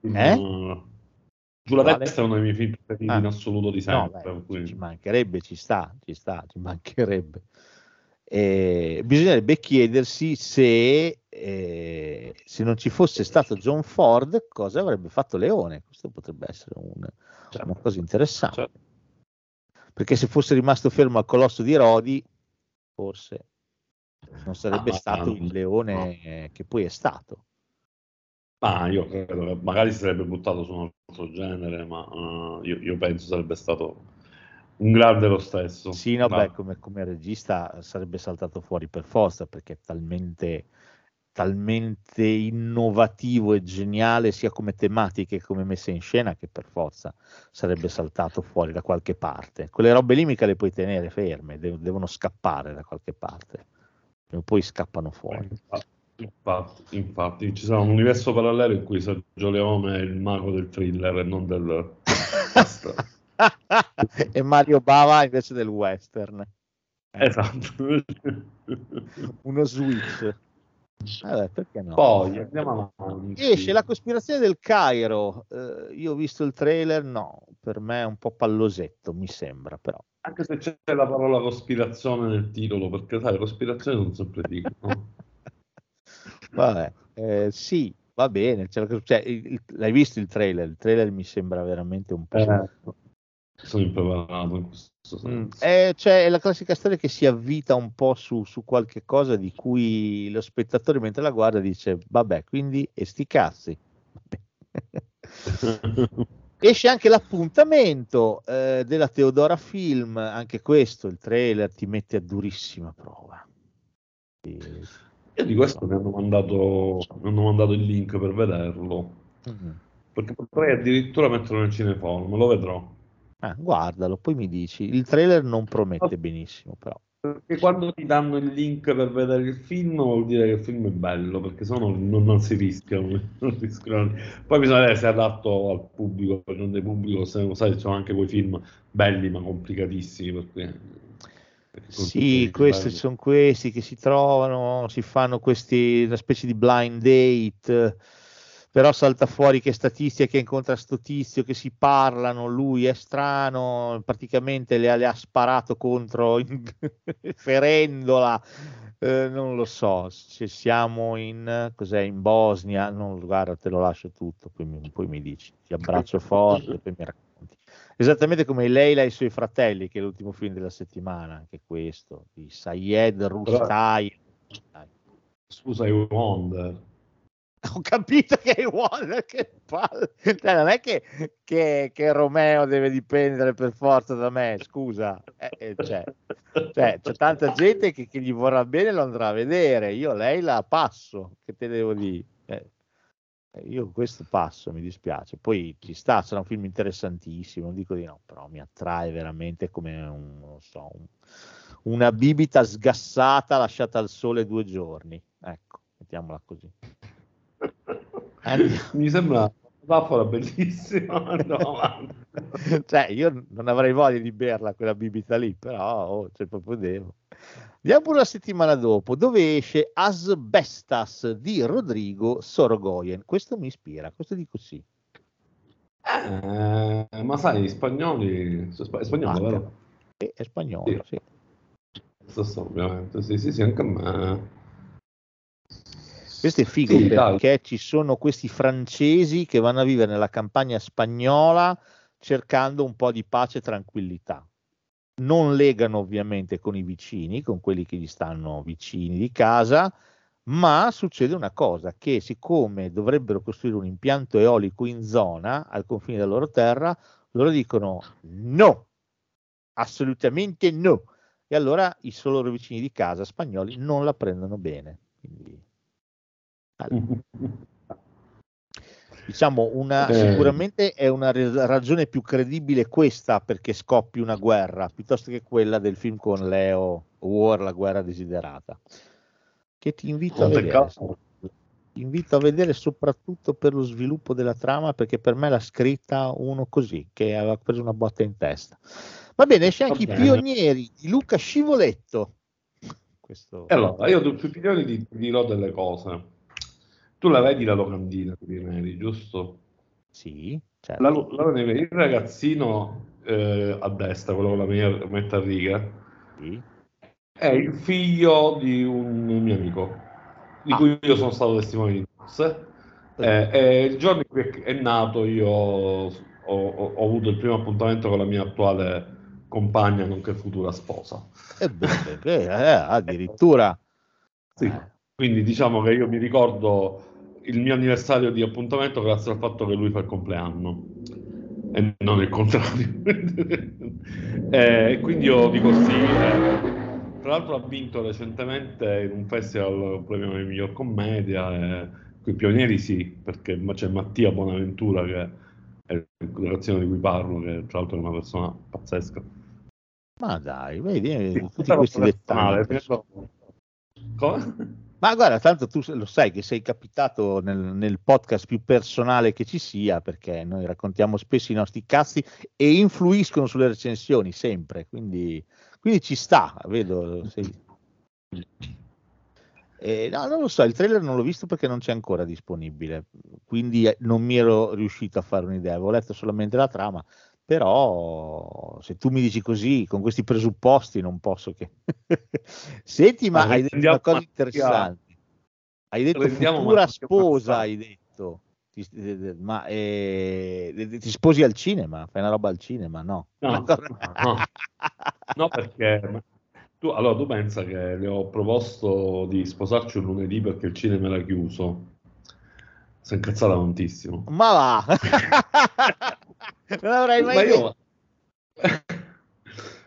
Eh? Giù la testa è uno dei miei film preferiti Ah. in assoluto di No, sempre. beh, quindi- ci mancherebbe, ci sta, ci sta, ci mancherebbe. Eh, bisognerebbe chiedersi se, eh, se non ci fosse stato John Ford, cosa avrebbe fatto Leone. Questo potrebbe essere un- Certo. una cosa interessante. Certo. Perché se fosse rimasto fermo al colosso di Rodi, forse non sarebbe Ah, stato no. il leone eh, che poi è stato. Ma io credo che magari si sarebbe buttato su un altro genere, ma uh, io, io, penso sarebbe stato un grande lo stesso. Sì, no, beh, come, come, regista sarebbe saltato fuori per forza perché è talmente, talmente innovativo e geniale sia come tematiche che come messa in scena che per forza sarebbe saltato fuori da qualche parte. Quelle robe lì mica le puoi tenere ferme, devono scappare da qualche parte, e poi scappano fuori. Infatti, infatti, ci sarà un universo parallelo in cui Sergio Leone è il mago del thriller e non del e Mario Bava invece del western. Esatto. Uno switch. Vabbè, perché no? Poi andiamo avanti. Esce la cospirazione del Cairo. Uh, io ho visto il trailer, no, per me è un po' pallosetto, mi sembra, però. Anche se c'è la parola cospirazione nel titolo, perché sai, cospirazione non sempre dico. No? Vabbè, eh, sì, va bene. Cioè, il, l'hai visto il trailer? Il trailer mi sembra veramente un po'. Eh, sono impreparato in questo. Mm, è, cioè, è la classica storia che si avvita un po' su, su, qualche cosa di cui lo spettatore mentre la guarda dice: Vabbè, quindi e sti cazzi. Esce anche l'appuntamento eh, della Teodora Film, anche questo, il trailer ti mette a durissima prova. E io di questo mi hanno mandato, mi hanno mandato il link per vederlo. Mm-hmm. Perché potrei addirittura metterlo nel cineforum, lo vedrò. Ah, guardalo, poi mi dici. Il trailer non promette benissimo, però. Perché quando ti danno il link per vedere il film vuol dire che il film è bello, perché se no non, non si rischiano. Non. Poi bisogna vedere se è adatto al pubblico, non del pubblico, se sai, ci sono anche quei film belli ma complicatissimi, perché sì, questi sono questi che si trovano, si fanno questi, una specie di blind date, però salta fuori che statistica che incontra sto tizio, che si parlano, lui è strano, praticamente le, le ha sparato contro, ferendola, eh, non lo so, se siamo in, cos'è, in Bosnia, non, guarda, te lo lascio tutto, poi mi, poi mi dici, ti abbraccio forte, poi mi racconti esattamente come Leila e i suoi fratelli, che è l'ultimo film della settimana, anche questo, di Sayed Rustai. Scusa, I Wonder. Ho capito che è Wonder, che palle. Cioè, non è che, che, che, Romeo deve dipendere per forza da me, scusa. Eh, eh, cioè, cioè, c'è tanta gente che, che, gli vorrà bene e lo andrà a vedere. Io lei la passo, che te devo dire. Eh, eh, io questo passo, mi dispiace. Poi ci sta, sarà un film interessantissimo, non dico di no, però mi attrae veramente come un, so, un, una bibita sgassata lasciata al sole due giorni. Ecco, mettiamola così. Andiamo. Mi sembra una metafora bellissima. cioè, io non avrei voglia di berla quella bibita lì, però oh, cioè, proprio devo. Andiamo la settimana dopo, dove esce Asbestas di Rodrigo Sorogoyen. Questo mi ispira, questo dico sì. Eh, ma sai, gli spagnoli... È spagnolo, vero? È, è spagnolo, sì. sì. Ovviamente, sì, sì, sì, anche a me. Questo è figo sì, perché dai. ci sono questi francesi che vanno a vivere nella campagna spagnola cercando un po' di pace e tranquillità non legano ovviamente con i vicini, con quelli che gli stanno vicini di casa, ma succede una cosa, che siccome dovrebbero costruire un impianto eolico in zona, al confine della loro terra, loro dicono no, assolutamente no. E allora i loro vicini di casa spagnoli non la prendono bene. Quindi. Diciamo una, eh. sicuramente è una ragione più credibile questa perché scoppi una guerra piuttosto che quella del film con Leo War la guerra desiderata che ti invito a vedere. Ti invito a vedere soprattutto per lo sviluppo della trama perché per me l'ha scritta uno così che aveva preso una botta in testa. Va bene esce anche i pionieri di Luca Scivoletto. Questo... allora io sui pionieri dirò delle cose tu la vedi la locandina di Neri, giusto? Sì, certo. La, la, il ragazzino eh, a destra, quello con la mia metta riga, sì. è il figlio di un mio amico, di ah. cui io sono stato testimone di nozze. Eh, e il giorno in cui è nato io ho, ho, ho, avuto il primo appuntamento con la mia attuale compagna, nonché futura sposa. E beh, beh, eh, addirittura. Sì. Quindi diciamo che io mi ricordo il mio anniversario di appuntamento grazie al fatto che lui fa il compleanno e non il contrario. e quindi io dico sì. eh. Tra l'altro ha vinto recentemente in un festival il premio di miglior commedia. E, i pionieri sì, perché c'è Mattia Bonaventura che è la relazione di cui parlo, che tra l'altro è una persona pazzesca. Ma dai, vedi, eh, Sì, tutti questi dettagli. Come? Ma guarda, tanto tu lo sai che sei capitato nel, nel podcast più personale che ci sia, perché noi raccontiamo spesso i nostri cazzi e influiscono sulle recensioni sempre, quindi, quindi ci sta, vedo. sei- Eh, no, non lo so, il trailer non l'ho visto perché non c'è ancora disponibile, quindi eh, non mi ero riuscito a fare un'idea, avevo letto solamente la trama, però se tu mi dici così, con questi presupposti, non posso che... Senti, ma hai detto una cosa interessante. Hai detto rendiamo futura sposa, hai detto. Ti, eh, ma eh, ti sposi al cinema? Fai una roba al cinema? No. No, no. No, perché tu, allora, tu pensa che le ho proposto di sposarci un lunedì perché il cinema era chiuso. Si è incazzata tantissimo. Ma va! non avrei mai Ma io...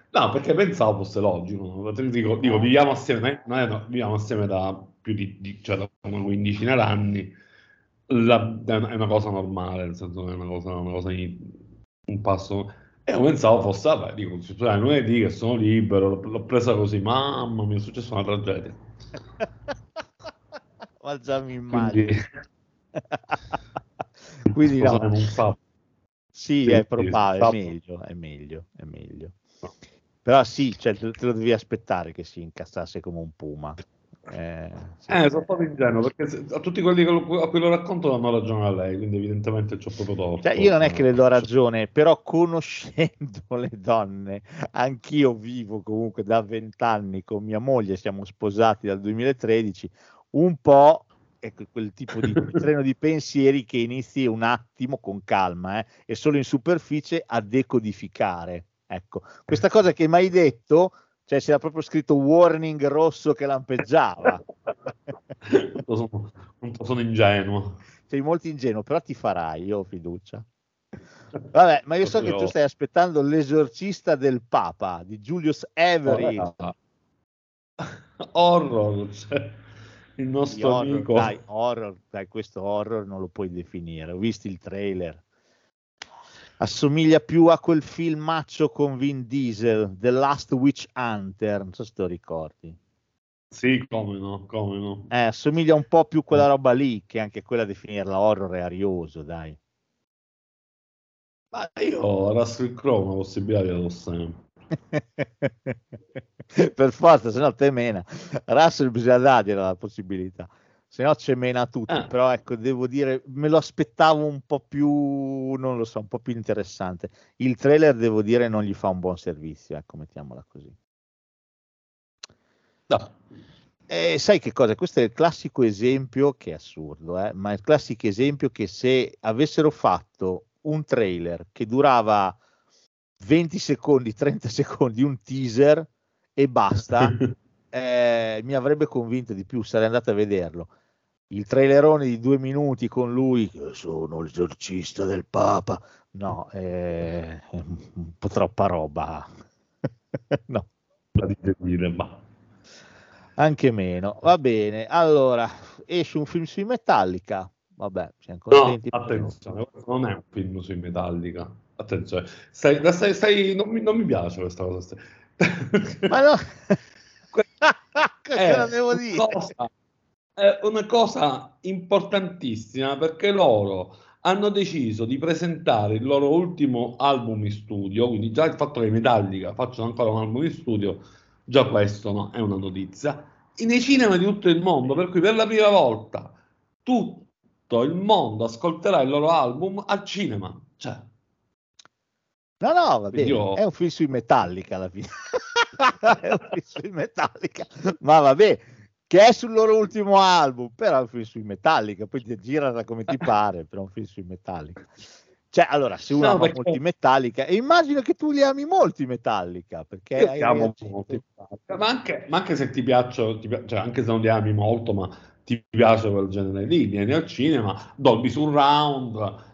No, perché pensavo fosse logico. Dico, dico, viviamo assieme, noi no, viviamo assieme da più di, di- cioè da una quindicina d'anni. La- è una cosa normale, nel senso che è una cosa, una cosa in- un passo. E io pensavo fosse, vabbè, dico, hai lunedì che sono libero, l'ho, presa così, mamma mia, è successa una tragedia. Ma già mi immagino. Quindi no. cosa non sa. Sì, Sì, è probabile, è meglio, è meglio, è meglio. No. Però sì, cioè, te, te lo devi aspettare che si incazzasse come un puma. Eh, sì. Eh, sono stato ingenuo perché a tutti quelli che lo- a cui lo racconto danno ragione a lei, quindi evidentemente c'ho proprio torto. Cioè, io non è che le do ragione, però conoscendo le donne, anch'io vivo comunque da vent'anni con mia moglie, siamo sposati dal 2013, un po' que- quel tipo di treno di pensieri che inizi un attimo con calma eh, e solo in superficie a decodificare. Ecco, questa cosa che mi hai detto, cioè c'era proprio scritto warning rosso che lampeggiava. Sono, un po' sono ingenuo. sei molto ingenuo, però ti farai, io ho fiducia. Vabbè, ma io so che tu stai aspettando l'esorcista del Papa di Julius Avery. Horror, cioè, il nostro horror, amico. dai, horror, dai, questo horror non lo puoi definire. Ho visto il trailer. Assomiglia più a quel filmaccio con Vin Diesel, The Last Witch Hunter, non so se te lo ricordi. Sì, come no, come no. Eh, assomiglia un po' più a quella roba lì, che anche quella definirla horror è arioso, dai. Ma io Russell Crowe una possibilità gliela do sempre. per forza, se no te mena. Russell bisogna dargli la possibilità, se no c'è mena tutti. Ah. Però ecco, devo dire, me lo aspettavo un po' più, non lo so, un po' più interessante. Il trailer, devo dire, non gli fa un buon servizio, ecco, mettiamola così. No. E sai che cosa? Questo è il classico esempio, che è assurdo, eh, ma è il classico esempio che se avessero fatto un trailer che durava 20 secondi, 30 secondi, un teaser e basta, eh, mi avrebbe convinto di più, sarei andato a vederlo. Il trailerone di due minuti con lui, sono l'esorcista del Papa, no, è un po' troppa roba. no. La dite dire, ma Anche meno, va bene. Allora, esce un film sui Metallica. Vabbè, siamo No, contenti. attenzione, questo non è un film sui Metallica. Attenzione, stai, stai- stai- non, mi, non mi piace questa cosa. Ma no, Que- cosa è devo una dire? cosa- è una cosa importantissima perché loro hanno deciso di presentare il loro ultimo album in studio, quindi già il fatto che Metallica facciano ancora un album in studio, già questo no, è una notizia, nei cinema di tutto il mondo, per cui per la prima volta tutto il mondo ascolterà il loro album al cinema. Cioè, No, no, va bene. Io- È un film sui Metallica alla fine. è un film sui Metallica. Ma vabbè, che è sul loro ultimo album, però è un film sui Metallica. Poi ti girala come ti pare, però è un film sui Metallica. Cioè, allora, se uno No, ama perché- molti Metallica, e immagino che tu li ami molti Metallica, perché Io hai amo molto, ma anche, ma anche se ti piacciono, ti pi- cioè anche se non li ami molto, ma ti piace quel genere lì, vieni al cinema, Dolby Surround,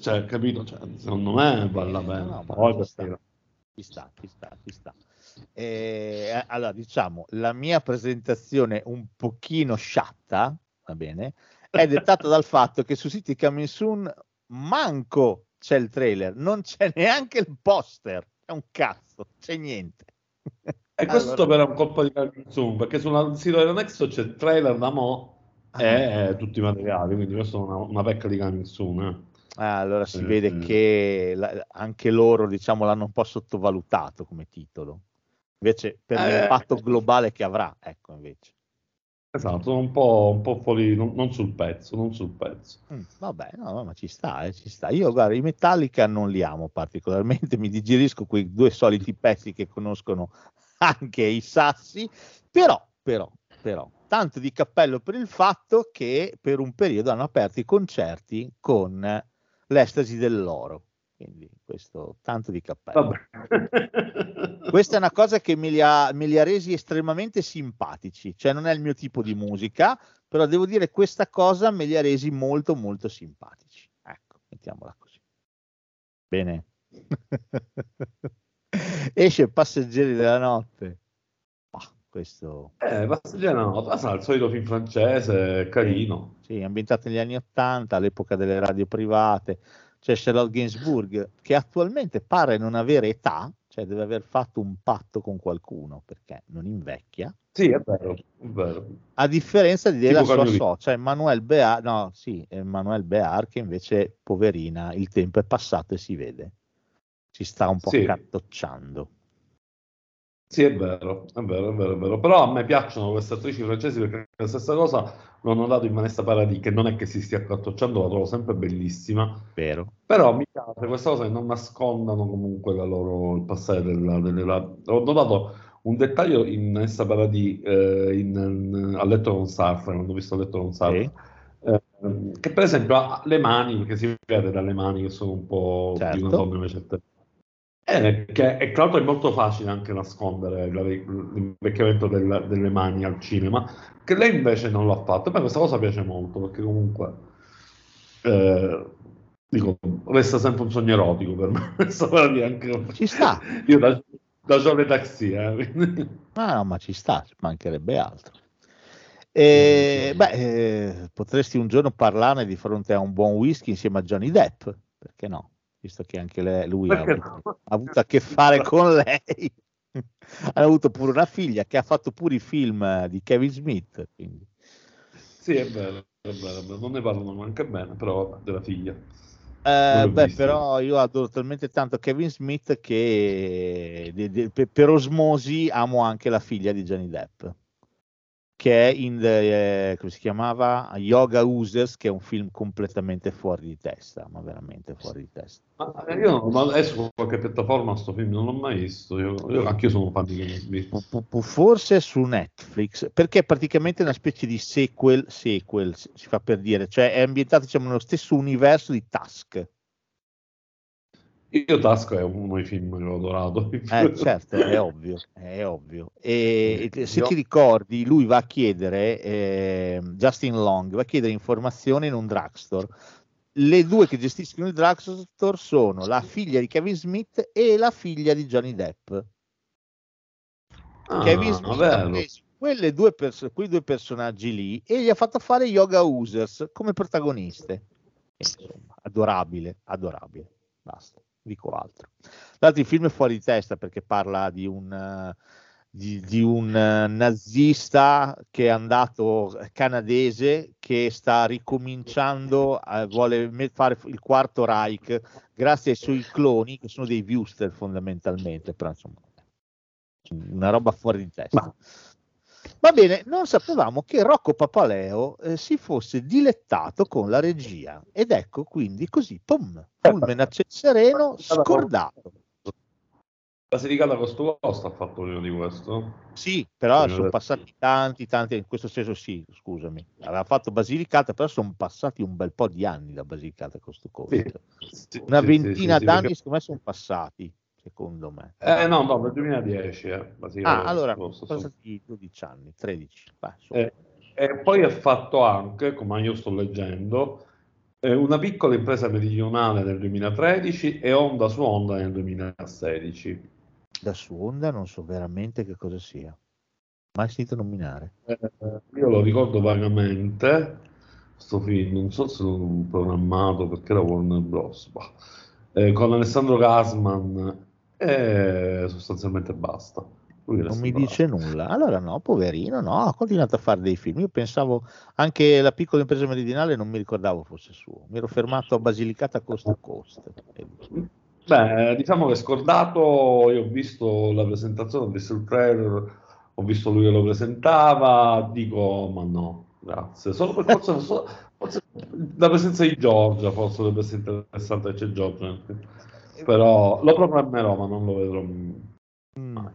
cioè, capito? Cioè, secondo me vale la pena. No, no, Poi ci per sta. Ci sta, ci sta, ci sta. Eh, allora, diciamo, la mia presentazione un pochino sciatta, va bene, è dettata dal fatto che su City Coming Soon manco c'è il trailer, non c'è neanche il poster, è un cazzo, c'è niente. E questo Allora- però è un colpo di Zoom, perché sul sito della Nexo c'è il trailer da mo e eh, tutti i materiali, quindi questo è una, una pecca di Coming Soon. eh. Ah, allora si Eh, vede eh. che la- anche loro, diciamo, l'hanno un po' sottovalutato come titolo. Invece per Eh. l'impatto globale che avrà, ecco invece. Esatto, sono un po', un po' fuori, non, non sul pezzo, non sul pezzo. Mm, vabbè, no, no, ma ci sta, eh, ci sta. Io, guarda, i Metallica non li amo particolarmente, mi digerisco quei due soliti pezzi che conoscono anche i sassi, però, però, però, tanto di cappello per il fatto che per un periodo hanno aperto i concerti con l'estasi dell'oro. Quindi questo tanto di cappello. Questa è una cosa che me li, ha, me li ha resi estremamente simpatici, cioè non è il mio tipo di musica, però devo dire questa cosa me li ha resi molto molto simpatici. Ecco, mettiamola così. Bene. Esce Passeggeri della notte. Questo Eh, Passeggera no, sarà il solito film francese, carino. sì, ambientato negli anni Ottanta, all'epoca delle radio private. C'è Charlotte Gainsbourg che attualmente pare non avere età, cioè deve aver fatto un patto con qualcuno perché non invecchia. Sì, è vero, è vero. A differenza di- della sua socia, Emanuele Bear, no, sì, Emanuele Bear, che invece, poverina, il tempo è passato e si vede. Si sta un po' Sì. cartocciando. Sì, è vero, è vero, è vero, è vero. Però a me piacciono queste attrici francesi perché la stessa cosa l'ho notato in Vanessa Paradis, che non è che si stia accartocciando, la trovo sempre bellissima. Vero? Però mi piace questa cosa che non nascondano comunque la loro, il passaggio della, della- Ho notato un dettaglio in Vanessa Paradis eh, in, in- a letto con Sartre, quando ho visto a letto con Sartre. eh, che per esempio ha le mani, perché si vede dalle mani che sono un po' Certo. di una donna invece. Eh, che, e tra l'altro è molto facile anche nascondere l'invecchiamento del- delle mani al cinema, che lei invece non l'ha fatto. A me questa cosa piace molto perché comunque eh, dico, resta sempre un sogno erotico per me. Anche... Ci sta. Io da, da giovane taxi, eh, Ah, no, ma ci sta, ci mancherebbe altro. E, beh, eh, potresti un giorno parlarne di fronte a un buon whisky insieme a Johnny Depp, perché no? Visto che anche lei- lui ha avuto, no? ha avuto a che fare con lei. Hanno avuto pure una figlia che ha fatto pure i film di Kevin Smith. Quindi. Sì, è vero, è vero, non ne parlano neanche bene, però della figlia. Eh, beh, visto. però io adoro talmente tanto Kevin Smith che de- de- per, per osmosi amo anche la figlia di Johnny Depp, che è in the, eh, come si chiamava? Yoga Users, che è un film completamente fuori di testa, ma veramente fuori di testa. Ma io non- ma è su qualche piattaforma sto film, non l'ho mai visto. Io, io- anche io sono fan di Forse su Netflix, perché è praticamente una specie di sequel, sequel si fa per dire, cioè è ambientato diciamo, nello stesso universo di Task. Io Tasco è uno dei film che ho adorato. Eh, certo, è ovvio, è ovvio. E e se ti ricordi, lui va a chiedere, eh, Justin Long, va a chiedere informazioni in un drugstore. Le due che gestiscono il drugstore sono la figlia di Kevin Smith e la figlia di Johnny Depp. Ah, Kevin Smith ha preso quelle due perso- quei due personaggi lì e gli ha fatto fare Yoga Users come protagoniste. Insomma, adorabile, adorabile. Basta, dico altro. L'altro il film è fuori di testa perché parla di un, eh, di, di un eh, nazista che è andato eh, canadese che sta ricominciando, eh, vuole fare il quarto Reich grazie ai suoi cloni che sono dei Wuster fondamentalmente, però insomma una roba fuori di testa. Ma- Va bene, non sapevamo che Rocco Papaleo eh, si fosse dilettato con la regia ed ecco quindi così, pum, fulmine a ciel sereno, scordato. Basilicata Costo Costa ha fatto uno di questo. Sì, però Sì, sono passati tanti, tanti, in questo senso sì, scusami, aveva fatto Basilicata, però sono passati un bel po' di anni da Basilicata a questo costo. Sì, Una sì, ventina sì, d'anni perché- secondo me sono passati, secondo me. Eh no, no, nel 2010, eh, Ah, allora, sono passati 12 anni, 13. Beh, insomma. Eh, E poi ha fatto anche, come io sto leggendo, eh, una piccola impresa meridionale nel 2013 e Onda su Onda nel 2016. Da su onda non so veramente che cosa sia. Mai sentito nominare. Eh, io lo ricordo vagamente, sto film, non so se l'ho programmato perché era Warner Bros. bah. Eh, con Alessandro Gasman e sostanzialmente basta. Lui Non mi bravo. dice nulla. Allora no, poverino, no, ha continuato a fare dei film. Io pensavo anche la piccola impresa meridionale, non mi ricordavo fosse suo. Mi ero fermato a Basilicata Coast to Coast. Beh, diciamo che scordato, io ho visto la presentazione, ho visto il trailer, ho visto lui che lo presentava, dico, ma no, grazie. Solo per forse, forse la presenza di Giorgia, forse dovrebbe essere interessante c'è Giorgia. Però lo programmerò, ma non lo vedrò. Mm.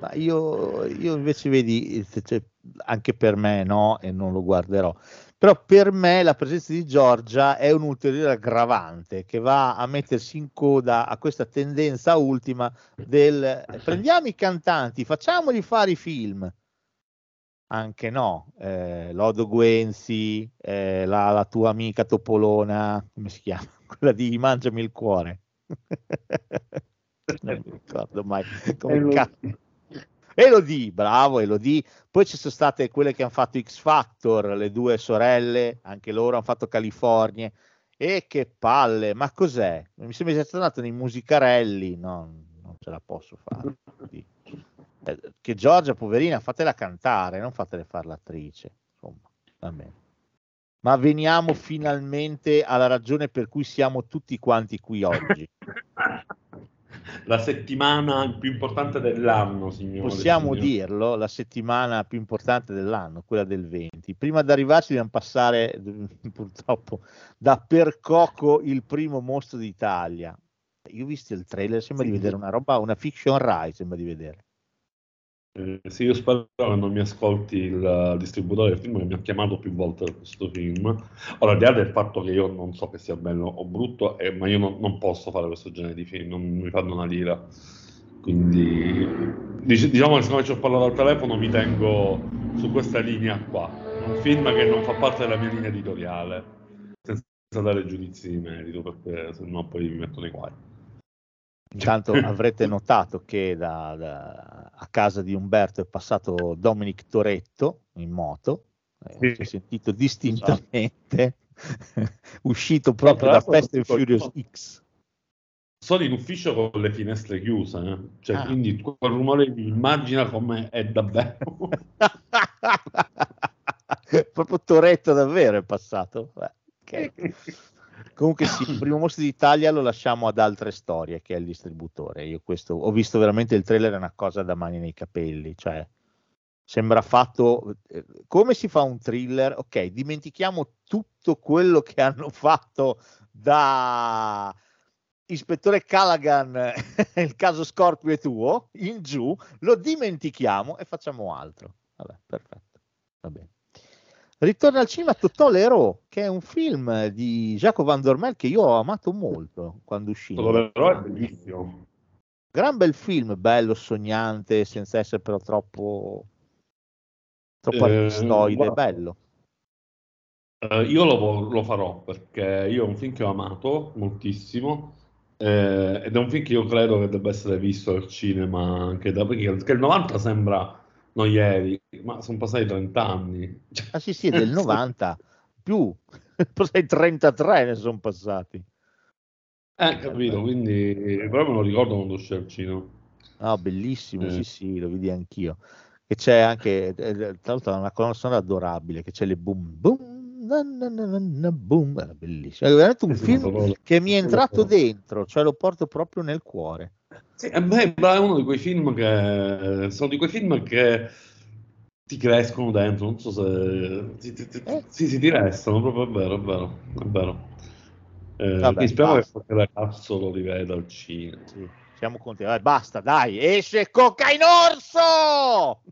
Ma io, io invece vedi, c'è- anche per me no, e non lo guarderò. Però per me la presenza di Giorgia è un ulteriore aggravante che va a mettersi in coda a questa tendenza ultima del eh, prendiamo i cantanti, facciamogli fare i film. Anche no, eh, Lodo Guenzi, eh, la, la tua amica Topolona, come si chiama? Quella di Mangiami il cuore. Non mi ricordo mai come Elodie. cazzo. Elodie, bravo Elodie. Poi ci sono state quelle che hanno fatto X Factor, le due sorelle, anche loro hanno fatto California. E che palle, ma cos'è? Mi sembra sia tornato nei musicarelli, no, non ce la posso fare. Quindi, eh, Che Giorgia, poverina, fatela cantare, non fatele fare l'attrice. Insomma, va bene. Ma veniamo finalmente alla ragione per cui siamo tutti quanti qui oggi. La settimana più importante dell'anno, signore. Possiamo signori. dirlo, la settimana più importante dell'anno, quella del 20. Prima di arrivarci dobbiamo passare purtroppo da Percoco il primo mostro d'Italia. Io ho visto il trailer, sembra Sì. di vedere una roba, una fiction Rai, sembra di vedere. Eh, sì, io spero che non mi ascolti il eh, distributore del film che mi ha chiamato più volte per questo film. Ora, al di là del fatto che io non so che sia bello o brutto, eh, ma io non, non posso fare questo genere di film, non mi fanno una lira. Quindi, dic- diciamo che siccome ci ho parlato al telefono, mi tengo su questa linea qua. Un film che non fa parte della mia linea editoriale, senza dare giudizi di merito, perché sennò poi mi metto nei guai. Intanto avrete notato che da- da- a casa di Umberto è passato Dominic Toretto in moto, eh, Sì. si è sentito distintamente uscito proprio da Fast and Furious X. Sono in ufficio con le finestre chiuse, eh. Cioè, Ah. quindi quel rumore immagina come è davvero. proprio Toretto davvero è passato. Beh, ok. Comunque sì, il primo mostro d'Italia lo lasciamo ad altre storie che è il distributore. Io questo ho visto veramente il trailer è una cosa da mani nei capelli, cioè sembra fatto eh, come si fa un thriller? Ok, dimentichiamo tutto quello che hanno fatto da Ispettore Callaghan, il caso Scorpio è tuo, in giù, lo dimentichiamo e facciamo altro. Vabbè, perfetto. Va bene. Ritorna al cinema Totò Lero, che è un film di Jacopo Van Dormel che io ho amato molto quando uscì. Però è bellissimo. Gran bel film, bello, sognante, senza essere però troppo troppo Eh, artistoide, guarda. bello. Eh, io lo, lo farò perché io è un film che ho amato moltissimo eh, ed è un film che io credo che debba essere visto al cinema anche da perché, perché il 90 sembra non ieri, ma sono passati 30 anni. Cioè, Ah sì, sì, è del 90, più, forse 33 ne sono passati. Eh, capito, quindi però me lo ricordo quando uscì al cinema. Ah, bellissimo, Eh. sì, sì, lo vidi anch'io. E c'è anche, eh, tra l'altro, una colonna sonora adorabile, che c'è le boom, boom, na, na, na, boom, era bellissimo. È veramente un Eh film che mi è entrato dentro, cioè lo porto proprio nel cuore. Sì, e beh, è uno di quei film che sono di quei film che ti crescono dentro, non so se ti, ti- ti- Eh. sì, sì, ti restano, proprio è vero, è vero, è vero. Eh, Vabbè, quindi spero basta. che qualche ragazzo lo riveda al cinema. Sì, siamo contenti. Vai, basta, dai, esce Coca in orso!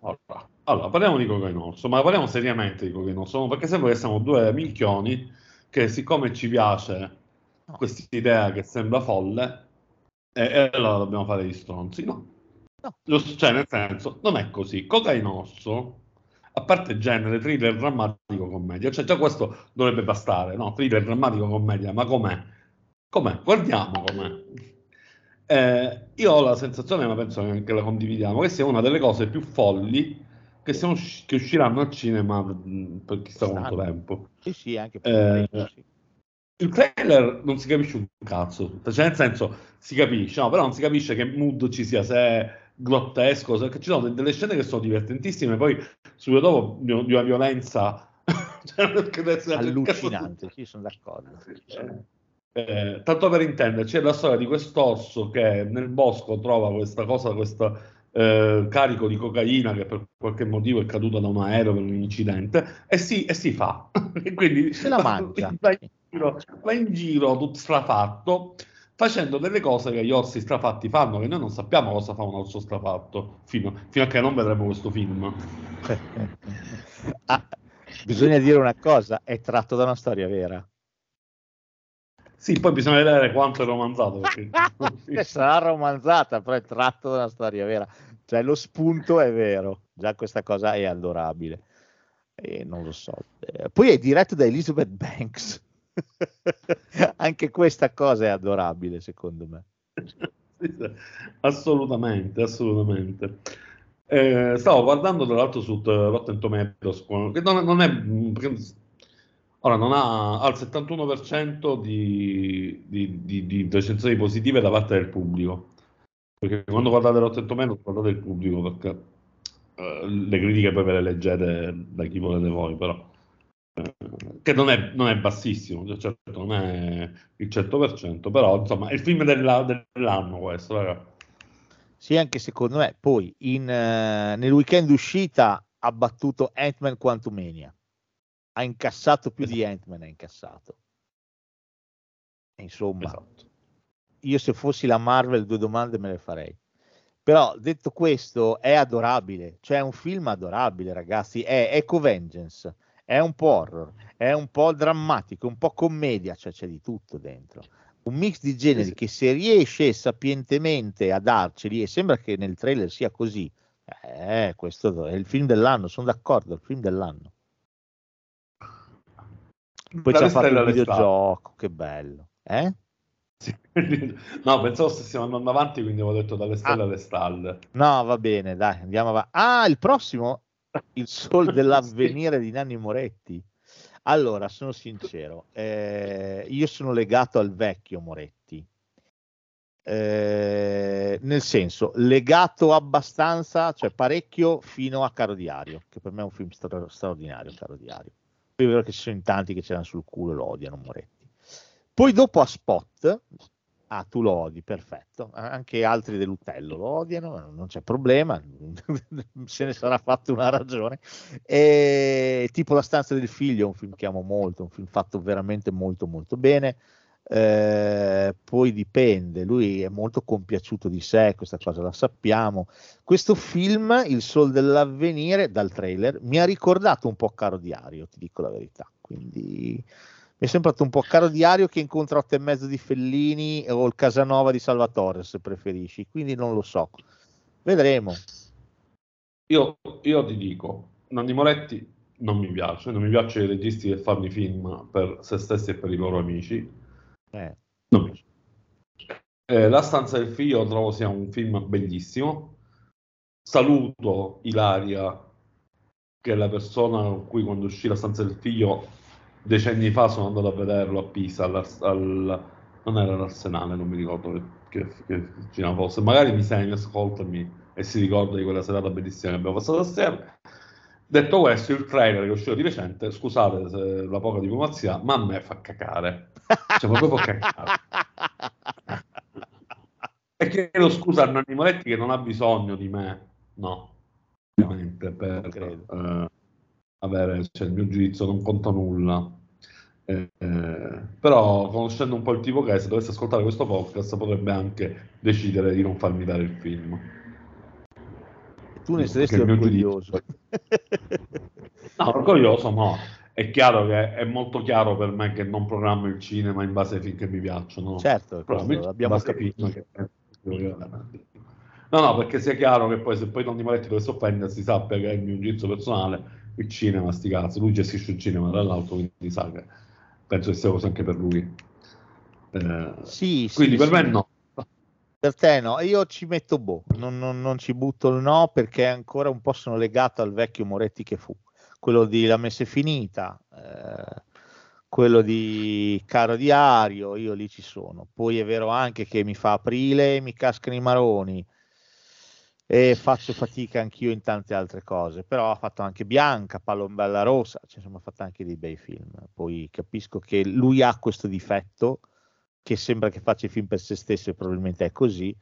Allora, allora, parliamo di Coca in Orso, ma parliamo seriamente di Coca in Orso, perché sembra che siamo due minchioni che siccome ci piace No. questa idea che sembra folle, e, e allora dobbiamo fare gli stronzi, no? No. Cioè, nel senso, non è così. Coca in Orso a parte genere, thriller drammatico commedia, cioè già questo dovrebbe bastare, no? Thriller drammatico commedia, ma com'è? Com'è? Guardiamo com'è. Eh, io ho la sensazione, ma penso che la condividiamo, che sia una delle cose più folli che, siano che usciranno al cinema per chissà quanto tempo. Sì, sì, anche per Eh, sì. Il trailer non si capisce un cazzo, cioè nel senso si capisce, no, però non si capisce che mood ci sia, se è grottesco, se ci sono de- delle scene che sono divertentissime, poi subito dopo di, una violenza cioè, allucinante, sì, sono d'accordo. Eh, tanto per intenderci, è la storia di quest'orso che nel bosco trova questa cosa, questo eh, carico di cocaina che per qualche motivo è caduto da un aereo per un incidente e si, e si fa. E quindi Se la mangia. giro, va in giro tutto strafatto facendo delle cose che gli orsi strafatti fanno, che noi non sappiamo cosa fa un orso strafatto fino, fino a che non vedremo questo film. Ah, bisogna dire una cosa, è tratto da una storia vera. Sì, poi bisogna vedere quanto è romanzato. Perché... Sarà romanzata, però è tratto da una storia vera. Cioè, lo spunto è vero. Già questa cosa è adorabile. E non lo so. Eh, poi è diretto da Elizabeth Banks. Anche questa cosa è adorabile, secondo me. Assolutamente, assolutamente. Eh, stavo guardando tra l'altro su eh, Rotten Tomatoes, che non, non è, perché- ora non ha, il 71% di, di, di, di recensioni positive da parte del pubblico. Perché quando guardate Rotten Tomatoes guardate il pubblico perché eh, le critiche poi ve le leggete da chi volete voi, però che non è, non è bassissimo, cioè, certo non è il 100%, però insomma è il film della- dell'anno questo, raga. Sì, anche secondo me. Poi in, eh, nel weekend uscita ha battuto Ant-Man Quantumania. Ha incassato più di Ant-Man, ha incassato. Insomma, Esatto. io se fossi la Marvel due domande me le farei. Però detto questo è adorabile, cioè è un film adorabile ragazzi, è Eco Vengeance, è un po' horror, è un po' drammatico, un po' commedia, cioè c'è di tutto dentro. Un mix di generi Sì, sì. che se riesce sapientemente a darceli, e sembra che nel trailer sia così, eh, questo è il film dell'anno, sono d'accordo, il film dell'anno. Poi ci ha fatto il videogioco, che bello. Eh? No, pensavo stessimo andando avanti, quindi avevo detto dalle stelle Ah. alle stalle. No, va bene, dai, andiamo avanti. Ah, il prossimo? Il sol dell'avvenire di Nanni Moretti. Allora, sono sincero, eh, io sono legato al vecchio Moretti. Eh, nel senso, legato abbastanza, cioè parecchio fino a Caro Diario, che per me è un film stra- straordinario, Caro Diario. Poi è vero che ci sono in tanti che ce l'hanno sul culo e lo odiano Moretti. Poi dopo a Spot, ah tu lo odi, perfetto, anche altri dell'Utello lo odiano, non c'è problema, se ne sarà fatto una ragione. E, tipo La stanza del figlio un film che amo molto, un film fatto veramente molto molto bene. Eh, poi dipende, lui è molto compiaciuto di sé, questa cosa la sappiamo. Questo film, Il Sol dell'Avvenire, dal trailer, mi ha ricordato un po' Caro Diario, ti dico la verità. Quindi mi è sembrato un po' Caro Diario che incontra otto e mezzo di Fellini o il Casanova di Salvatore, se preferisci. Quindi non lo so. Vedremo. Io, io ti dico, Nanni Moretti non mi piace, non mi piace i registi che fanno i film per se stessi e per i loro amici. Eh, Non mi piace. Eh, La stanza del figlio trovo sia un film bellissimo. Saluto Ilaria, che è la persona con cui quando uscì La stanza del figlio decenni fa sono andato a vederlo a Pisa, al, al- non era l'Arsenale, non mi ricordo che, che, che fosse. Magari mi segna, ascoltami e si ricorda di quella serata bellissima che abbiamo passato assieme. Detto questo, il trailer che è uscito di recente, scusate se la poca diplomazia, ma a me fa cacare. Cioè, proprio cacare. E chiedo scusa a Nanni Moretti che non ha bisogno di me, no, ovviamente, per eh, avere, cioè, il mio giudizio non conta nulla. Eh, però conoscendo un po' il tipo che è, se dovesse ascoltare questo podcast potrebbe anche decidere di non farmi dare il film. tu ne saresti orgoglioso. No, orgoglioso no. È chiaro che è molto chiaro per me che non programmo il cinema in base ai film che mi piacciono. certo, ai capito. che. No, no, perché sia chiaro che poi se poi Tony Moretti dovesse offendersi sappia che è il mio giudizio personale il cinema, sti cazzi. Lui gestisce il cinema, tra l'altro, quindi sa che penso che sia cosa anche per lui. Eh, Sì, sì, quindi per sì. me no. Per te no, io ci metto boh, non, non- non ci butto il no perché ancora un po' sono legato al vecchio Moretti che fu, quello di La messa è finita, eh, quello di Caro Diario, io lì ci sono. Poi è vero anche che mi fa aprile, mi cascano i maroni e faccio fatica anch'io in tante altre cose, però ha fatto anche Bianca, Palombella Rosa, cioè, insomma ha fatto anche dei bei film. Poi capisco che lui ha questo difetto che sembra che faccia i film per se stesso e probabilmente è così,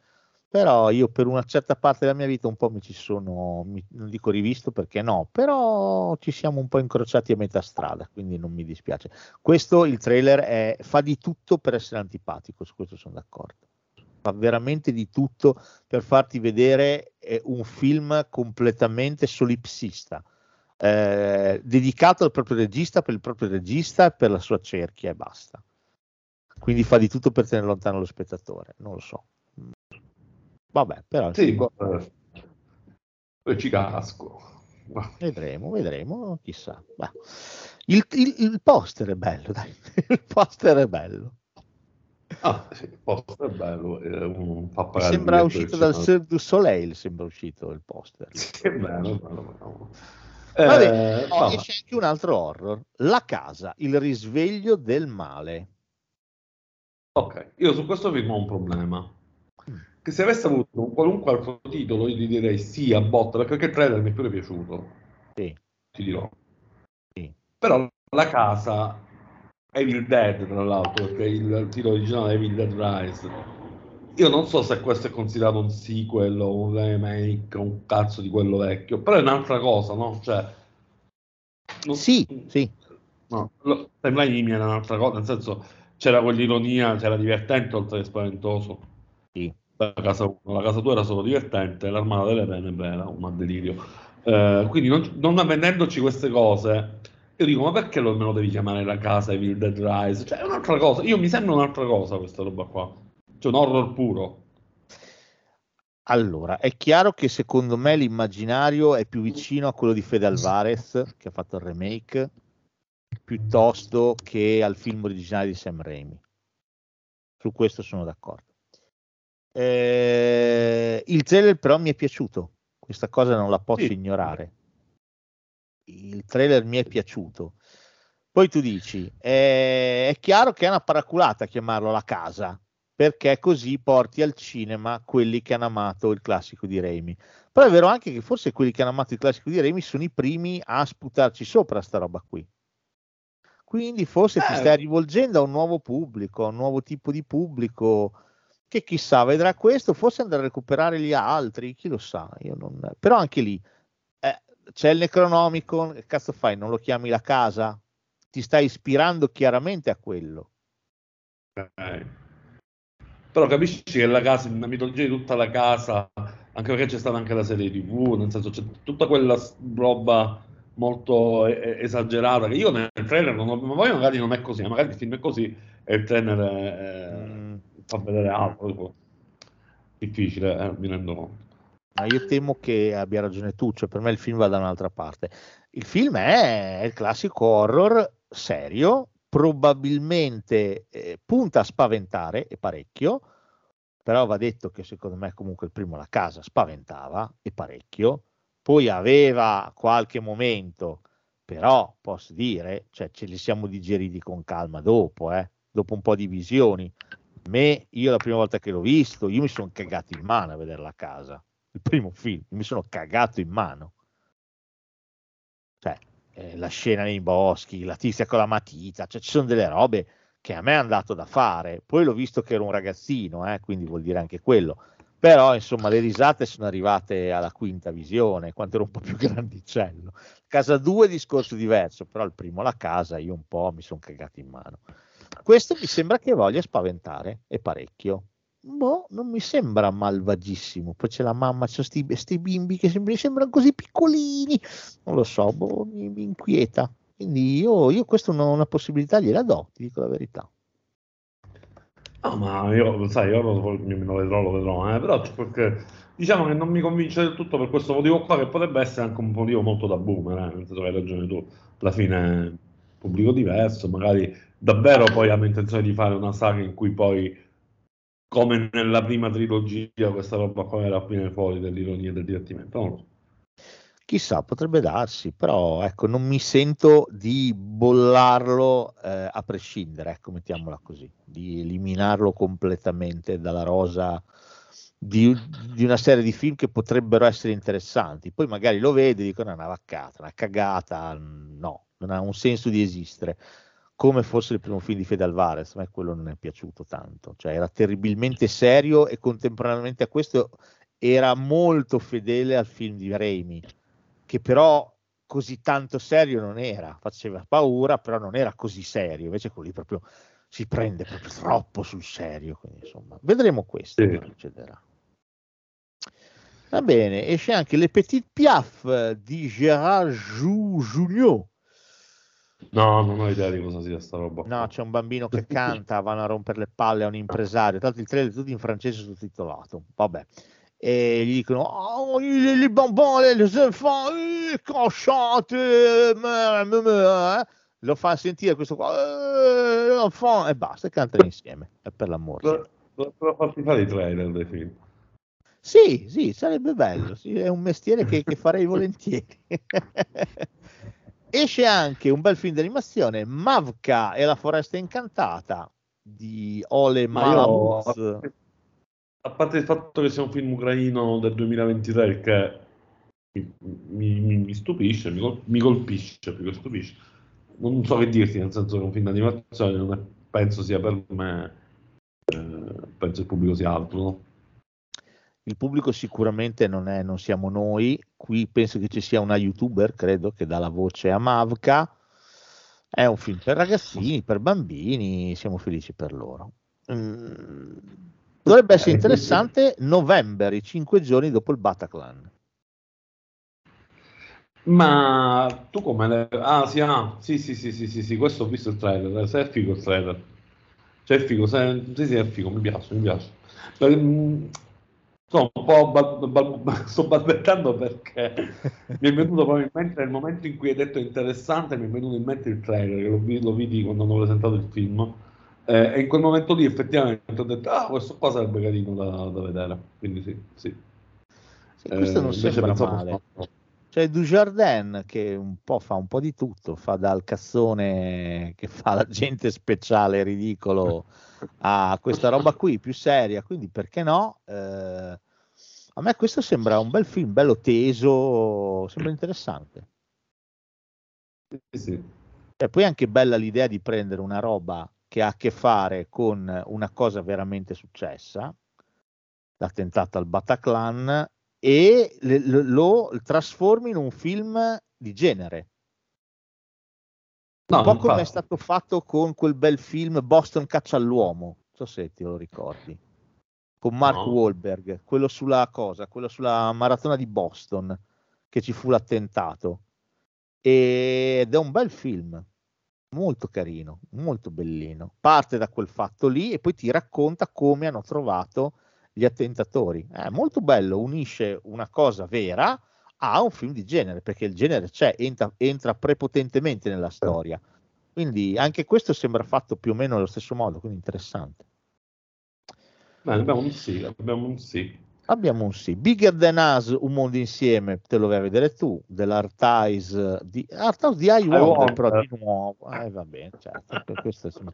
però io per una certa parte della mia vita un po' mi ci sono, mi- non dico rivisto perché no, però ci siamo un po' incrociati a metà strada, quindi non mi dispiace. Questo, il trailer, è- fa di tutto per essere antipatico, su questo sono d'accordo. Fa veramente di tutto per farti vedere eh, un film completamente solipsista, eh, dedicato al proprio regista, per il proprio regista e per la sua cerchia e basta. Quindi fa di tutto per tenere lontano lo spettatore, non lo so. Vabbè, però Sì, boh, eh, ci casco. vedremo, vedremo, chissà. Il, il- il poster è bello, dai. Il poster è bello. Ah, sì, il posto è bello. eh, un- il sembra uscito del dal. Cirque du Soleil, sembra uscito il poster. È bello, bello, bello. Vabbè, Eh, no, vabbè. esce anche un altro horror. La casa, il risveglio del male. Ok, io su questo film ho un problema. Che se avesse avuto un qualunque altro titolo, io ti direi sì a botta, perché il trailer mi è pure piaciuto. Sì. Ti dirò. Sì. Però la casa Evil Dead, tra l'altro, perché il titolo originale è Evil Dead Rise. Io non so se questo è considerato un sequel o un remake o un cazzo di quello vecchio, però è un'altra cosa, no? Cioè, non- Sì, sì. No, lo- Sam Raimi era un'altra cosa, nel senso c'era quell'ironia, c'era divertente oltre che spaventoso. Sì. La casa 1, la casa 2 era solo divertente, l'armata delle pene era un delirio. Eh, quindi non, non avvenendoci queste cose, io dico, ma perché lo, me lo devi chiamare la casa Evil Dead Rise? Cioè è un'altra cosa, io mi sembra un'altra cosa questa roba qua. Cioè un horror puro. Allora, è chiaro che secondo me l'immaginario è più vicino a quello di Fede Alvarez, che ha fatto il remake, piuttosto che al film originale di Sam Raimi. Su questo sono d'accordo. Eh, il trailer però mi è piaciuto, questa cosa non la posso Sì. ignorare. Il trailer mi è piaciuto. Poi tu dici, eh, è chiaro che è una paraculata chiamarlo la casa, perché così porti al cinema quelli che hanno amato il classico di Raimi. Però è vero anche che forse quelli che hanno amato il classico di Raimi sono i primi a sputarci sopra sta roba qui. Quindi forse ti Eh. stai rivolgendo a un nuovo pubblico, a un nuovo tipo di pubblico che chissà vedrà questo, forse andrà a recuperare gli altri, chi lo sa. Io non... Però anche lì c'è il Necronomicon, che cazzo fai? Non lo chiami la casa? Ti stai ispirando chiaramente a quello. Ok. Però capisci che la casa, la mitologia di tutta la casa, anche perché c'è stata anche la serie TV, nel senso c'è tutta quella roba molto esagerata che io nel trailer non ho, ma poi magari non è così, magari il film è così e il trailer è- Mm. fa vedere altro. Difficile, eh, mi rendo conto. Ma io temo che abbia ragione tu, cioè per me il film va da un'altra parte. Il film è, il classico horror serio, probabilmente eh, punta a spaventare e parecchio, però va detto che secondo me comunque il primo La Casa spaventava e parecchio, poi aveva qualche momento, però posso dire, cioè ce li siamo digeriti con calma dopo, eh, dopo un po' di visioni. Me, io la prima volta che l'ho visto, io mi sono cagato in mano a vedere La Casa il primo film, mi sono cagato in mano. Cioè, eh, la scena nei boschi, la tizia con la matita, cioè ci sono delle robe che a me hanno dato da fare. Poi l'ho visto che ero un ragazzino, eh, quindi vuol dire anche quello. Però, insomma, le risate sono arrivate alla quinta visione, quando ero un po' più grandicello. Casa 2 discorso diverso, però il primo la casa io un po' mi sono cagato in mano. Questo mi sembra che voglia spaventare e parecchio. Boh, non mi sembra malvagissimo. Poi c'è la mamma, c'è questi bimbi che mi sembrano così piccolini. Non lo so, boh, mi, mi inquieta. Quindi io, io questa una, una possibilità gliela do, ti dico la verità. No, ma io, sai, io lo, lo vedrò, lo vedrò, eh, però perché diciamo che non mi convince del tutto per questo motivo qua, che potrebbe essere anche un motivo molto da boomer, eh, nel hai ragione tu, alla fine pubblico diverso, magari davvero poi hanno intenzione di fare una saga in cui poi, come nella prima trilogia, questa roba qua era appena fuori dell'ironia del divertimento, non lo so. Chissà, potrebbe darsi, però ecco, non mi sento di bollarlo eh, a prescindere, ecco, mettiamola così, di eliminarlo completamente dalla rosa di, di, una serie di film che potrebbero essere interessanti. Poi magari lo vedi e dicono: è una vaccata, una cagata, no, non ha un senso di esistere. Come fosse il primo film di Fede Alvarez, a me quello non è piaciuto tanto, cioè era terribilmente serio e contemporaneamente a questo era molto fedele al film di Raimi che però così tanto serio non era, faceva paura, però non era così serio, invece quello lì proprio si prende proprio troppo sul serio, quindi insomma, vedremo questo sì. che succederà. Va bene, esce anche Le Petit Piaf di Gérard Jugnot. No, non ho idea di cosa sia sta roba. No, c'è un bambino che canta, vanno a rompere le palle a un impresario. L'altro il trailer è tutto in francese sottotitolato. Vabbè e gli dicono oh, les, les bonbons, les enfants, eh, crociate, eh. lo fa sentire questo qua eh, e basta, e cantano insieme è per l'amore dovrebbero farti fare i trailer dei film sì, sì, sarebbe bello sì, è un mestiere che, che farei volentieri esce anche un bel film d'animazione Mavka e la foresta incantata di Ole Malamuz a parte il fatto che sia un film ucraino del 2023 che mi, mi, mi stupisce, mi, col, mi, colpisce più che stupisce. Non so che dirti, nel senso che è un film d'animazione penso sia per me, eh, penso il pubblico sia altro. No? Il pubblico sicuramente non, è, non siamo noi, qui penso che ci sia una youtuber, credo, che dà la voce a Mavka. È un film per ragazzini, per bambini, siamo felici per loro. Mm Dovrebbe essere interessante novembre, i cinque giorni dopo il Bataclan. Ma tu come le... Ah, sì, ah, sì, sì, sì, sì, sì, sì, questo ho visto il trailer, se è figo il trailer. Cioè è figo, se... sì, sì, è figo, mi piace, mi piace. Sono un po' bal- bal- sto balbettando perché mi è venuto probabilmente nel momento in cui hai detto interessante, mi è venuto in mente il trailer, che lo, lo vidi quando hanno presentato il film eh, e in quel momento lì effettivamente ho detto, ah, questo qua sarebbe carino da, da vedere. Quindi sì, sì. sì questo eh, non sembra male. Fatto... C'è Dujardin che un po' fa un po' di tutto, fa dal cazzone che fa l'agente speciale ridicolo a questa roba qui più seria, quindi perché no? Eh, a me questo sembra un bel film, bello teso, sembra interessante. Sì, sì. E poi è anche bella l'idea di prendere una roba che ha a che fare con una cosa veramente successa, l'attentato al Bataclan, e lo, lo trasformi in un film di genere. Un no, po' come è stato fatto con quel bel film Boston caccia all'uomo, non so se ti lo ricordi, con Mark no. Wahlberg, quello sulla cosa, quello sulla maratona di Boston, che ci fu l'attentato. Ed è un bel film molto carino, molto bellino. Parte da quel fatto lì e poi ti racconta come hanno trovato gli attentatori. È molto bello, unisce una cosa vera a un film di genere, perché il genere c'è, entra, entra prepotentemente nella storia. Quindi anche questo sembra fatto più o meno allo stesso modo, quindi interessante. Beh, abbiamo un sì, abbiamo un sì. Abbiamo un sì. Bigger Than Us, Un mondo insieme, te lo vai a vedere tu, dell'Artise di, Artise di iWonder, però di nuovo. Eh, va bene, certo, questo, insomma,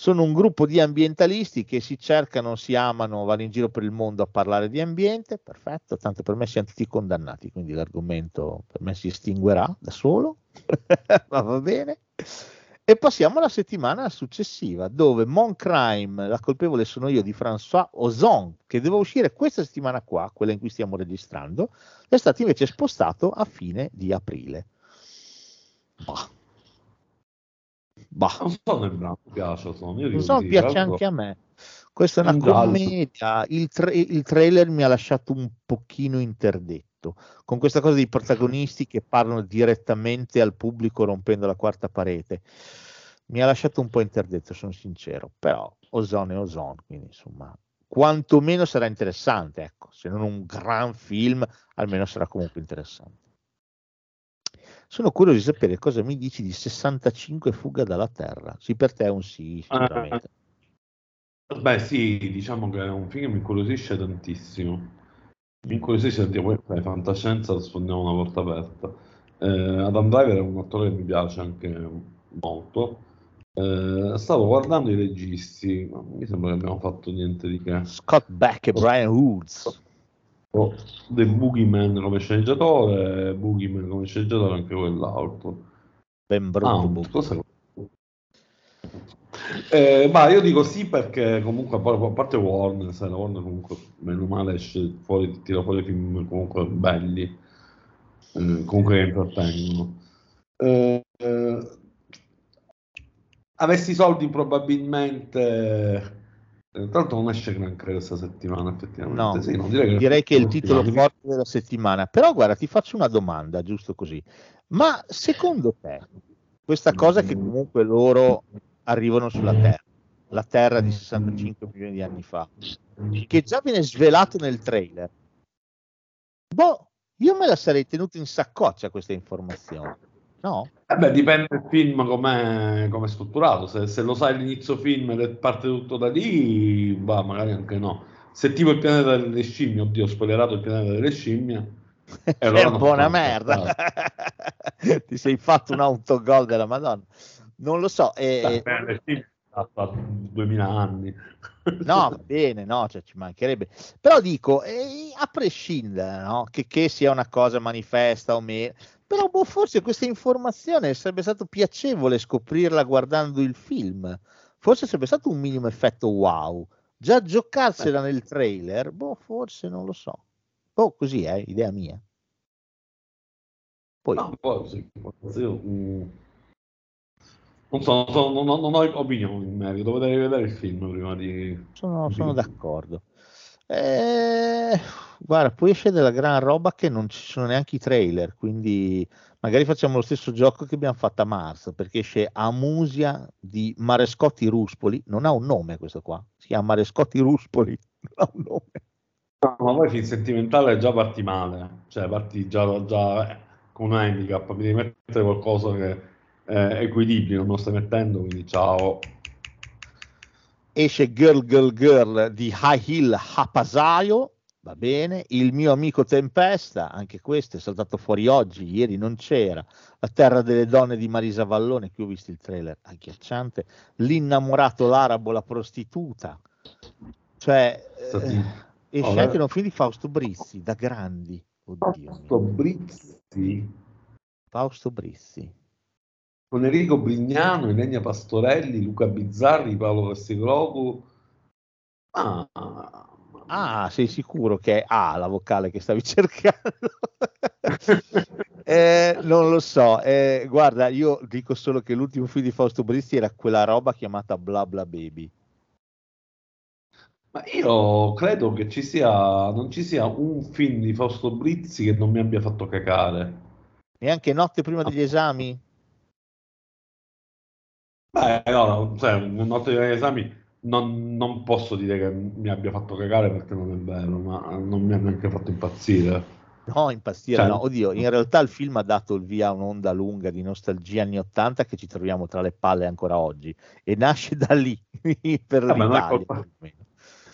sono un gruppo di ambientalisti che si cercano, si amano, vanno in giro per il mondo a parlare di ambiente, perfetto, tanto per me siamo tutti condannati, quindi l'argomento per me si estinguerà da solo, ma va bene. E passiamo alla settimana successiva, dove Mon Crime, la colpevole sono io di François Ozon, che doveva uscire questa settimana qua, quella in cui stiamo registrando, è stato invece spostato a fine di aprile. Bah. Bah. Non so nel brano piace, sono. Io non so, piace anche a me. Questa è una commedia, il, tra- il trailer mi ha lasciato un pochino interdetto con questa cosa dei protagonisti che parlano direttamente al pubblico rompendo la quarta parete. mi ha lasciato un po' interdetto, sono sincero, però Ozone è Ozone, quindi insomma, quantomeno sarà interessante, ecco, se non un gran film, almeno sarà comunque interessante. Sono curioso di sapere cosa mi dici di 65 Fuga dalla Terra. Sì, per te è un sì, sicuramente. Beh, sì, diciamo che è un film che mi incuriosisce tantissimo. Mi incuriosisce perché poi fai fantascienza, sfondiamo una porta aperta. Eh, Adam Driver è un attore che mi piace anche molto. Eh, stavo guardando i registi, ma mi sembra che abbiamo fatto niente di che. Scott Beck e Brian Woods. Oh, The Boogeyman come sceneggiatore, Boogeyman come sceneggiatore anche quell'altro. Ben brutto. Ah. Eh, ma io dico sì perché comunque a parte Warner, sai, la Warner comunque meno male esce fuori, tira fuori film comunque belli, eh, comunque che intrattengono. Eh, eh, avessi i soldi probabilmente... eh, Tanto non esce granché questa settimana, effettivamente. No, Sì, non direi che, direi che è il titolo settimana. forte della settimana. Però guarda, ti faccio una domanda, giusto così. Ma secondo te, questa cosa che comunque loro arrivano sulla Terra, la Terra di 65 milioni di anni fa, che già viene svelato nel trailer, boh, io me la sarei tenuta in saccoccia questa informazione. No? Eh beh, dipende dal film come è strutturato. Se, se lo sai all'inizio film ed è parte tutto da lì, bah, magari anche no. Se tipo il pianeta delle scimmie, oddio, ho spoilerato il pianeta delle scimmie. e è allora buona merda. Ti sei fatto un autogol della Madonna. Non lo so. Delle scimmie ha fatto 2000 anni. No, va bene, no, cioè, ci mancherebbe. Però dico, eh, a prescindere, no, che, che sia una cosa manifesta o meno, però boh, forse questa informazione sarebbe stato piacevole scoprirla guardando il film. Forse sarebbe stato un minimo effetto wow. Già giocarsela nel trailer, boh, forse non lo so. Boh, così è, idea mia. Poi, No, poi, sì, io, mm, non so, non, so, non, non- ho opinioni in merito, dovrei vedere il film prima di... sono, di- sono d'accordo. Eh, guarda, poi esce della gran roba che non ci sono neanche i trailer, quindi magari facciamo lo stesso gioco che abbiamo fatto a marzo, perché esce Amusia di Marescotti Ruspoli, non ha un nome questo qua, si chiama Marescotti Ruspoli, non ha un nome. No, ma poi film sentimentale già parti male, cioè parti già, già eh, con un handicap, mi devi mettere qualcosa che è equilibrio, non lo stai mettendo, quindi ciao. Esce Girl Girl Girl di High Hill Hapasayo, va bene, Il mio amico Tempesta, anche questo è saltato fuori oggi, ieri non c'era, La terra delle donne di Marisa Vallone, qui ho visto il trailer agghiacciante, L'innamorato l'arabo, la prostituta, cioè eh, esce anche un film di Fausto Brizzi, da grandi, oddio Fausto mio. Brizzi, Fausto Brizzi. Con Enrico Brignano, Ilenia Pastorelli, Luca Bizzarri, Paolo Castigliocu. Ah, Ah, sei sicuro che è A la vocale che stavi cercando? Eh, non lo so. eh, guarda, io dico solo che l'ultimo film di Fausto Brizzi era quella roba chiamata Bla Bla Baby. Ma io credo che ci sia, non ci sia un film di Fausto Brizzi che non mi abbia fatto cacare. Neanche notte prima degli esami? Beh, no, cioè, una notte degli esami non, non posso dire che mi abbia fatto cagare perché non è vero, ma non mi ha neanche fatto impazzire. No, impazzire, Cioè- no. Oddio, in realtà il film ha dato il via a un'onda lunga di nostalgia anni 80 che ci troviamo tra le palle ancora oggi e nasce da lì per Vabbè, non è colpa-.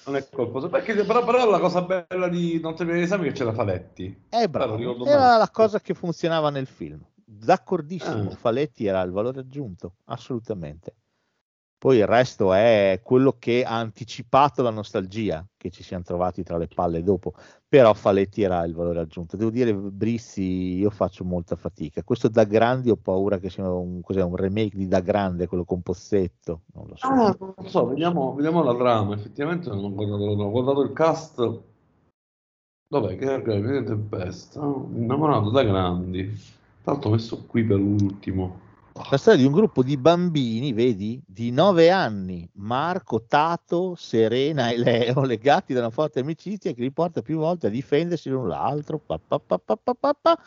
Non è colpa perché però, però la cosa bella di Notte degli esami è che c'è la Faletti. Eh, bravo, ricordo era la cosa che funzionava nel film. D'accordissimo, Ah. Faletti era il valore aggiunto, assolutamente. Poi il resto è quello che ha anticipato la nostalgia che ci siamo trovati tra le palle dopo, però Faletti era il valore aggiunto. Devo dire, Brissi, io faccio molta fatica. Questo da grandi ho paura che sia un, cos'è, un remake di Da Grande, quello con Pozzetto, non lo so. Ah, non so, vediamo, vediamo la trama. Effettivamente non ho guardato, non ho guardato il cast. Dov'è? Che che tempesta? Innamorato da grandi. Tra l'altro ho messo qui per ultimo. La storia di un gruppo di bambini, vedi, di nove anni, Marco, Tato, Serena e Leo, legati da una forte amicizia che li porta più volte a difendersi l'un l'altro, pa, pa, pa,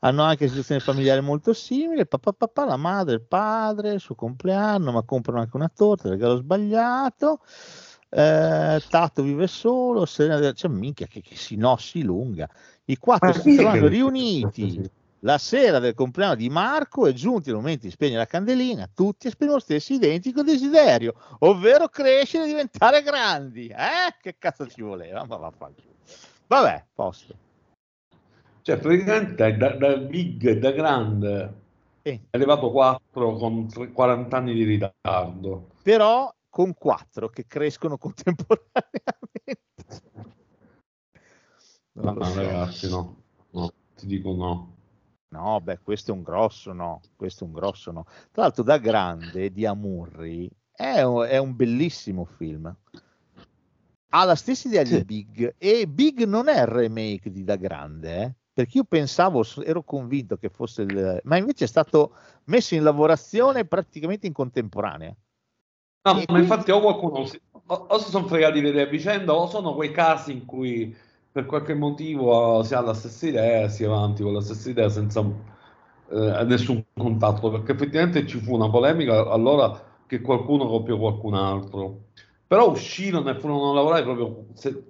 hanno anche situazioni familiari molto simili, papà, papà, la madre, il padre, il suo compleanno, ma comprano anche una torta, regalo sbagliato, eh, Tato vive solo, Serena, cioè minchia che, che si no, si lunga, i quattro Ma si trovano riuniti la sera del compleanno di Marco è giunto il momento di spegnere la candelina, tutti esprimono lo stesso identico desiderio, ovvero crescere e diventare grandi. Eh? Che cazzo ci voleva? Ma vaffanculo. Vabbè, posto. Cioè, praticamente da, da big, da grande, Sì. è arrivato 4 con tre- 40 anni di ritardo. Però con quattro che crescono contemporaneamente. Non No, so. ragazzi, no. No, ti dico no. No, beh, questo è un grosso no, questo è un grosso no. Tra l'altro, da grande di Amurri è un, è un bellissimo film. Ha la stessa idea di. Big e Big non è il remake di Da Grande, eh, perché io pensavo, ero convinto che fosse il... ma invece è stato messo in lavorazione praticamente in contemporanea. No, E ma quindi- infatti o qualcuno si, o, o si sono fregati di idee a vicenda o sono quei casi in cui per qualche motivo eh, si ha la stessa idea si va avanti con la stessa idea senza eh, nessun contatto, perché effettivamente ci fu una polemica allora che qualcuno copiò qualcun altro, però uscirono e furono a lavorare proprio se-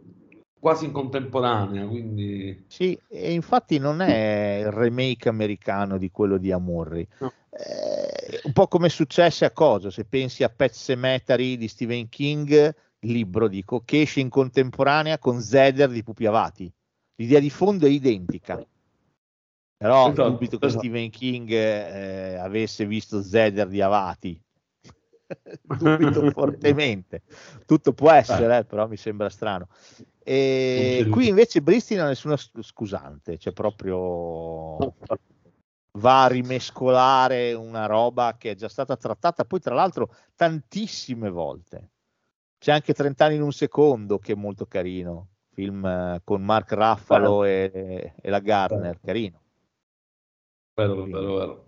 quasi in contemporanea, quindi Sì, e infatti non è il remake americano di quello di Amurri. No. Eh, un po' come è successo a cosa? Se pensi a Pet Cemetery di Stephen King, libro dico, che esce in contemporanea con Zeder di Pupi Avati. L'idea di fondo è identica. Però Esatto, dubito che esatto. Stephen King eh, avesse visto Zeder di Avati. dubito fortemente. Tutto può essere, eh, però mi sembra strano. E qui invece Bristi non ha nessuna sc- scusante, cioè proprio va a rimescolare una roba che è già stata trattata poi tra l'altro tantissime volte. C'è anche 30 anni in un secondo che è molto carino, film eh, con Mark Ruffalo e, e la Garner, carino. vero, vero, vero.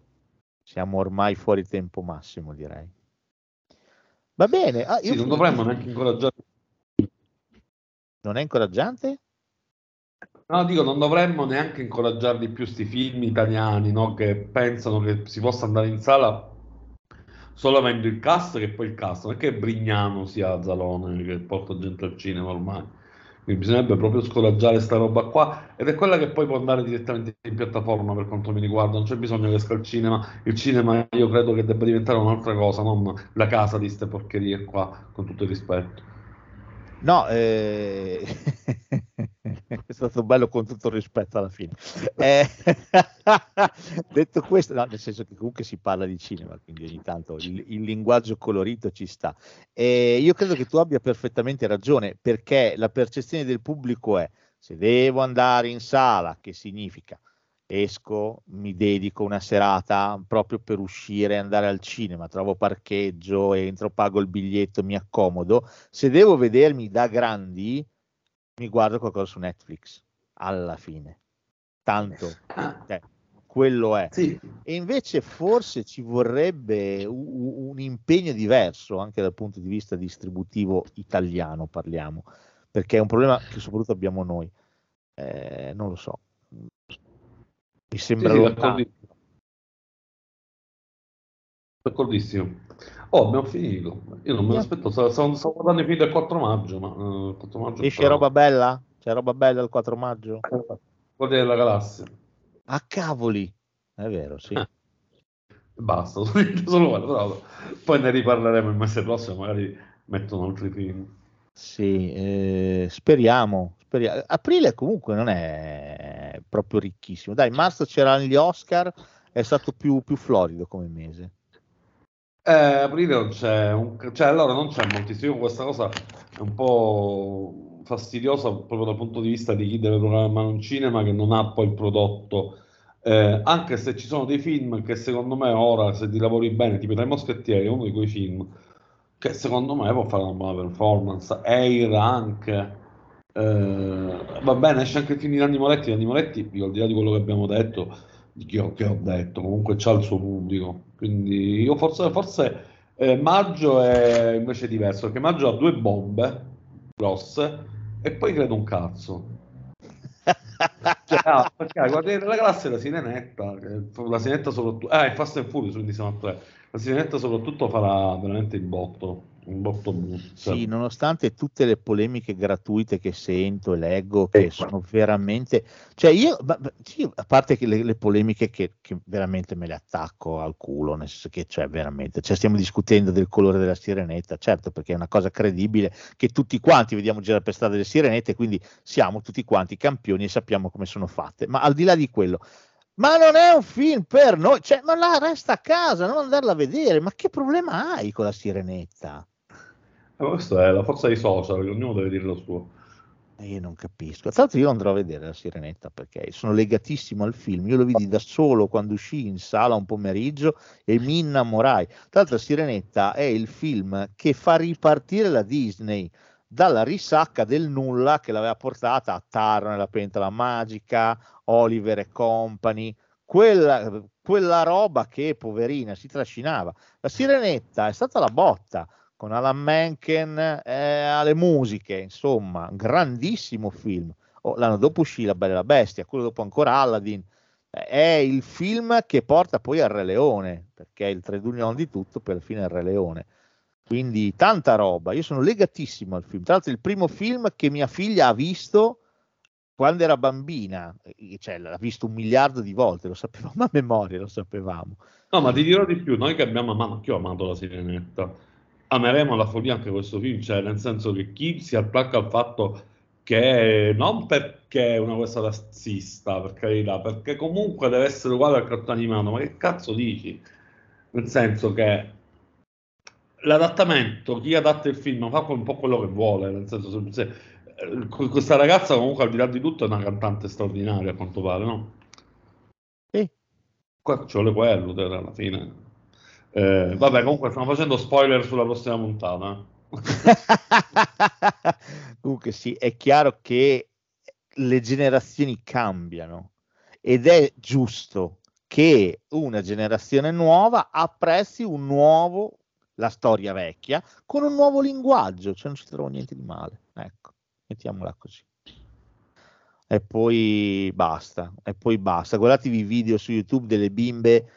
Siamo ormai fuori tempo massimo, direi. Va bene, ah, Sì, non dovremmo neanche incoraggiare non è incoraggiante? No, dico, non dovremmo neanche incoraggiare di più sti film italiani, no, che pensano che si possa andare in sala solo avendo il cast, che poi il cast, non è che Brignano sia Zalone che porta gente al cinema ormai. Quindi bisognerebbe proprio scoraggiare sta roba qua ed è quella che poi può andare direttamente in piattaforma per quanto mi riguarda, non c'è bisogno che esca al cinema. Il cinema io credo che debba diventare un'altra cosa, non la casa di ste porcherie qua, con tutto il rispetto. No, eh, è stato bello con tutto il rispetto alla fine. Eh, detto questo, no, nel senso che comunque si parla di cinema, quindi ogni tanto il, il linguaggio colorito ci sta. E io credo che tu abbia perfettamente ragione, perché la percezione del pubblico è se devo andare in sala, che significa esco, mi dedico una serata proprio per uscire e andare al cinema, trovo parcheggio, entro, pago il biglietto, mi accomodo. Se devo vedermi da grandi, mi guardo qualcosa su Netflix, alla fine. Tanto, cioè, quello è. Sì, E invece forse ci vorrebbe u- u- un impegno diverso anche dal punto di vista distributivo italiano, parliamo, perché è un problema che soprattutto abbiamo noi. Eh, non lo so. Mi Sì, sembra sì, lontano. d'accordissimo. D'accordissimo. Oh, abbiamo finito. Io non me l'aspetto, stavo, stavo, guardando i film del 4 maggio, ma eh, il 4 maggio Esce però- roba bella? C'è roba bella il 4 maggio? Guardia della galassia. Ah, cavoli! È vero, sì. Eh. Basta, solo quello, però poi ne riparleremo il mese prossimo, magari mettono altri film. Sì, eh, speriamo, speriamo. Aprile comunque non è proprio ricchissimo. Dai, marzo c'erano gli Oscar, è stato più, più florido come mese. Eh, aprile non c'è, un, cioè allora non c'è moltissimo, questa cosa è un po' fastidiosa proprio dal punto di vista di chi deve programmare un cinema che non ha poi il prodotto, Eh, anche se ci sono dei film che secondo me ora, se ti lavori bene, tipo Tre Moschettieri, uno di quei film che secondo me può fare una buona performance, Air anche, Eh, va bene, esce anche il film di Nanni Moretti, Nanni Moretti, al di là di quello che abbiamo detto, che ho, che ho detto, comunque c'ha il suo pubblico, quindi io forse, forse eh, maggio è invece diverso, perché maggio ha due bombe grosse e poi credo un cazzo. Cioè, ah, perché Guardiani della Galassia è la sirenetta, la sirenetta soprattutto, ah, è Fast and Furious, quindi siamo a tre. La sirenetta soprattutto farà veramente il botto, un botto. Cioè, Sì, nonostante tutte le polemiche gratuite che sento e leggo, che Ecco. sono veramente, cioè io, ma- sì, a parte che le, le polemiche che, che veramente me le attacco al culo, nel senso che, cioè, veramente, cioè, stiamo discutendo del colore della sirenetta, certo, perché è una cosa credibile che tutti quanti vediamo girare per strada delle sirenette, quindi siamo tutti quanti campioni e sappiamo come sono fatte. Ma al di là di quello, ma non è un film per noi, cioè, ma là resta a casa, non andarla a vedere, ma che problema hai con la sirenetta? Ma questa è la forza dei social, ognuno deve dire lo suo. Eh, Io non capisco. Tra l'altro io andrò a vedere la Sirenetta perché sono legatissimo al film. Io lo vidi da solo quando uscì in sala un pomeriggio e mi innamorai. Tra l'altro la Sirenetta è il film che fa ripartire la Disney dalla risacca del nulla che l'aveva portata a Tarno nella pentola magica, Oliver e Company, quella, quella roba che poverina si trascinava. La Sirenetta è stata la botta con Alan Menken eh, alle musiche, insomma, grandissimo film. Oh, l'anno dopo uscì La Bella e la Bestia, quello dopo ancora Aladdin. Eh, È il film che porta poi al Re Leone, perché è il trade union di tutto, per fine il Re Leone. Quindi tanta roba. Io sono legatissimo al film. Tra l'altro, è il primo film che mia figlia ha visto quando era bambina, Eh, cioè l'ha visto un miliardo di volte, lo sapevamo a memoria, lo sapevamo. No, ma ti dirò di più, noi che abbiamo amato, anche io ho amato la sirenetta, ameremo la follia anche questo film, cioè nel senso che chi si attacca al fatto che non perché è una cosa razzista, per carità, perché comunque deve essere uguale al cartone animato, ma che cazzo dici? Nel senso che l'adattamento, chi adatta il film fa un po' quello che vuole, nel senso se, eh, questa ragazza comunque al di là di tutto è una cantante straordinaria a quanto pare, no? Sì. Qua ci vuole quello alla fine. Eh, vabbè, comunque stiamo facendo spoiler sulla prossima puntata. Comunque sì, è chiaro che le generazioni cambiano ed è giusto che una generazione nuova apprezzi un nuovo, la storia vecchia, con un nuovo linguaggio, cioè non ci trovo niente di male. Ecco, mettiamola così. E poi basta, e poi basta. Guardatevi i video su YouTube delle bimbe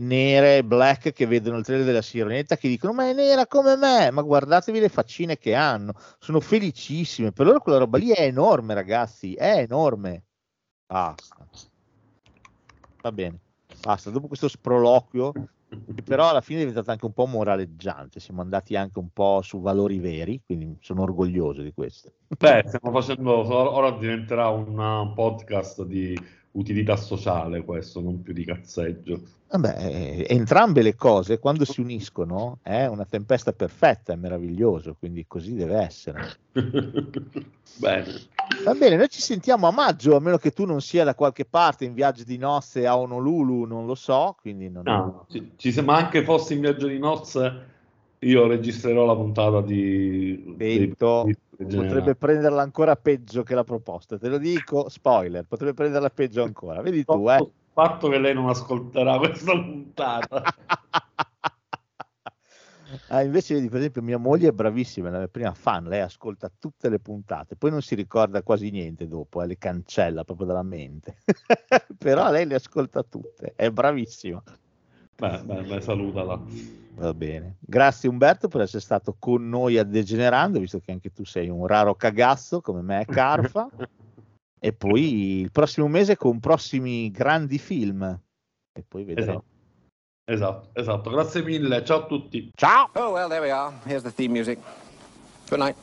nere, black, che vedono il trailer della sirenetta, che dicono ma è nera come me, ma guardatevi le faccine che hanno, sono felicissime, per loro quella roba lì è enorme ragazzi, è enorme. Basta. Va bene, basta. Dopo questo sproloquio, che però alla fine è diventato anche un po' moraleggiante, siamo andati anche un po' su valori veri, quindi sono orgoglioso di questo. Beh, stiamo facendo, ora diventerà un podcast di utilità sociale questo, non più di cazzeggio. Vabbè, eh, entrambe le cose quando si uniscono è una tempesta perfetta, è meraviglioso, quindi così deve essere. Bene. Va bene, noi ci sentiamo a maggio, a meno che tu non sia da qualche parte in viaggio di nozze a Honolulu, non lo so, quindi non No, ci, ci se- ma anche fossi in viaggio di nozze, io registrerò la puntata di... Detto, dei- dei potrebbe prenderla ancora peggio che la proposta, te lo dico, spoiler, potrebbe prenderla peggio ancora, vedi tu, eh. Fatto che lei non ascolterà questa puntata. Ah, invece, vedi, per esempio, mia moglie è bravissima, è la mia prima fan, lei ascolta tutte le puntate, poi non si ricorda quasi niente dopo, eh, le cancella proprio dalla mente. Però lei le ascolta tutte, è bravissima. Beh, beh, beh, salutala. Va bene. Grazie Umberto per essere stato con noi a Degenerando, visto che anche tu sei un raro cagazzo come me e Carfa. e poi il prossimo mese con prossimi grandi film. E poi vedremo. Esatto. Esatto, esatto. Grazie mille, ciao a tutti. Ciao! Oh, well, there we are. Here's the theme music. Good night.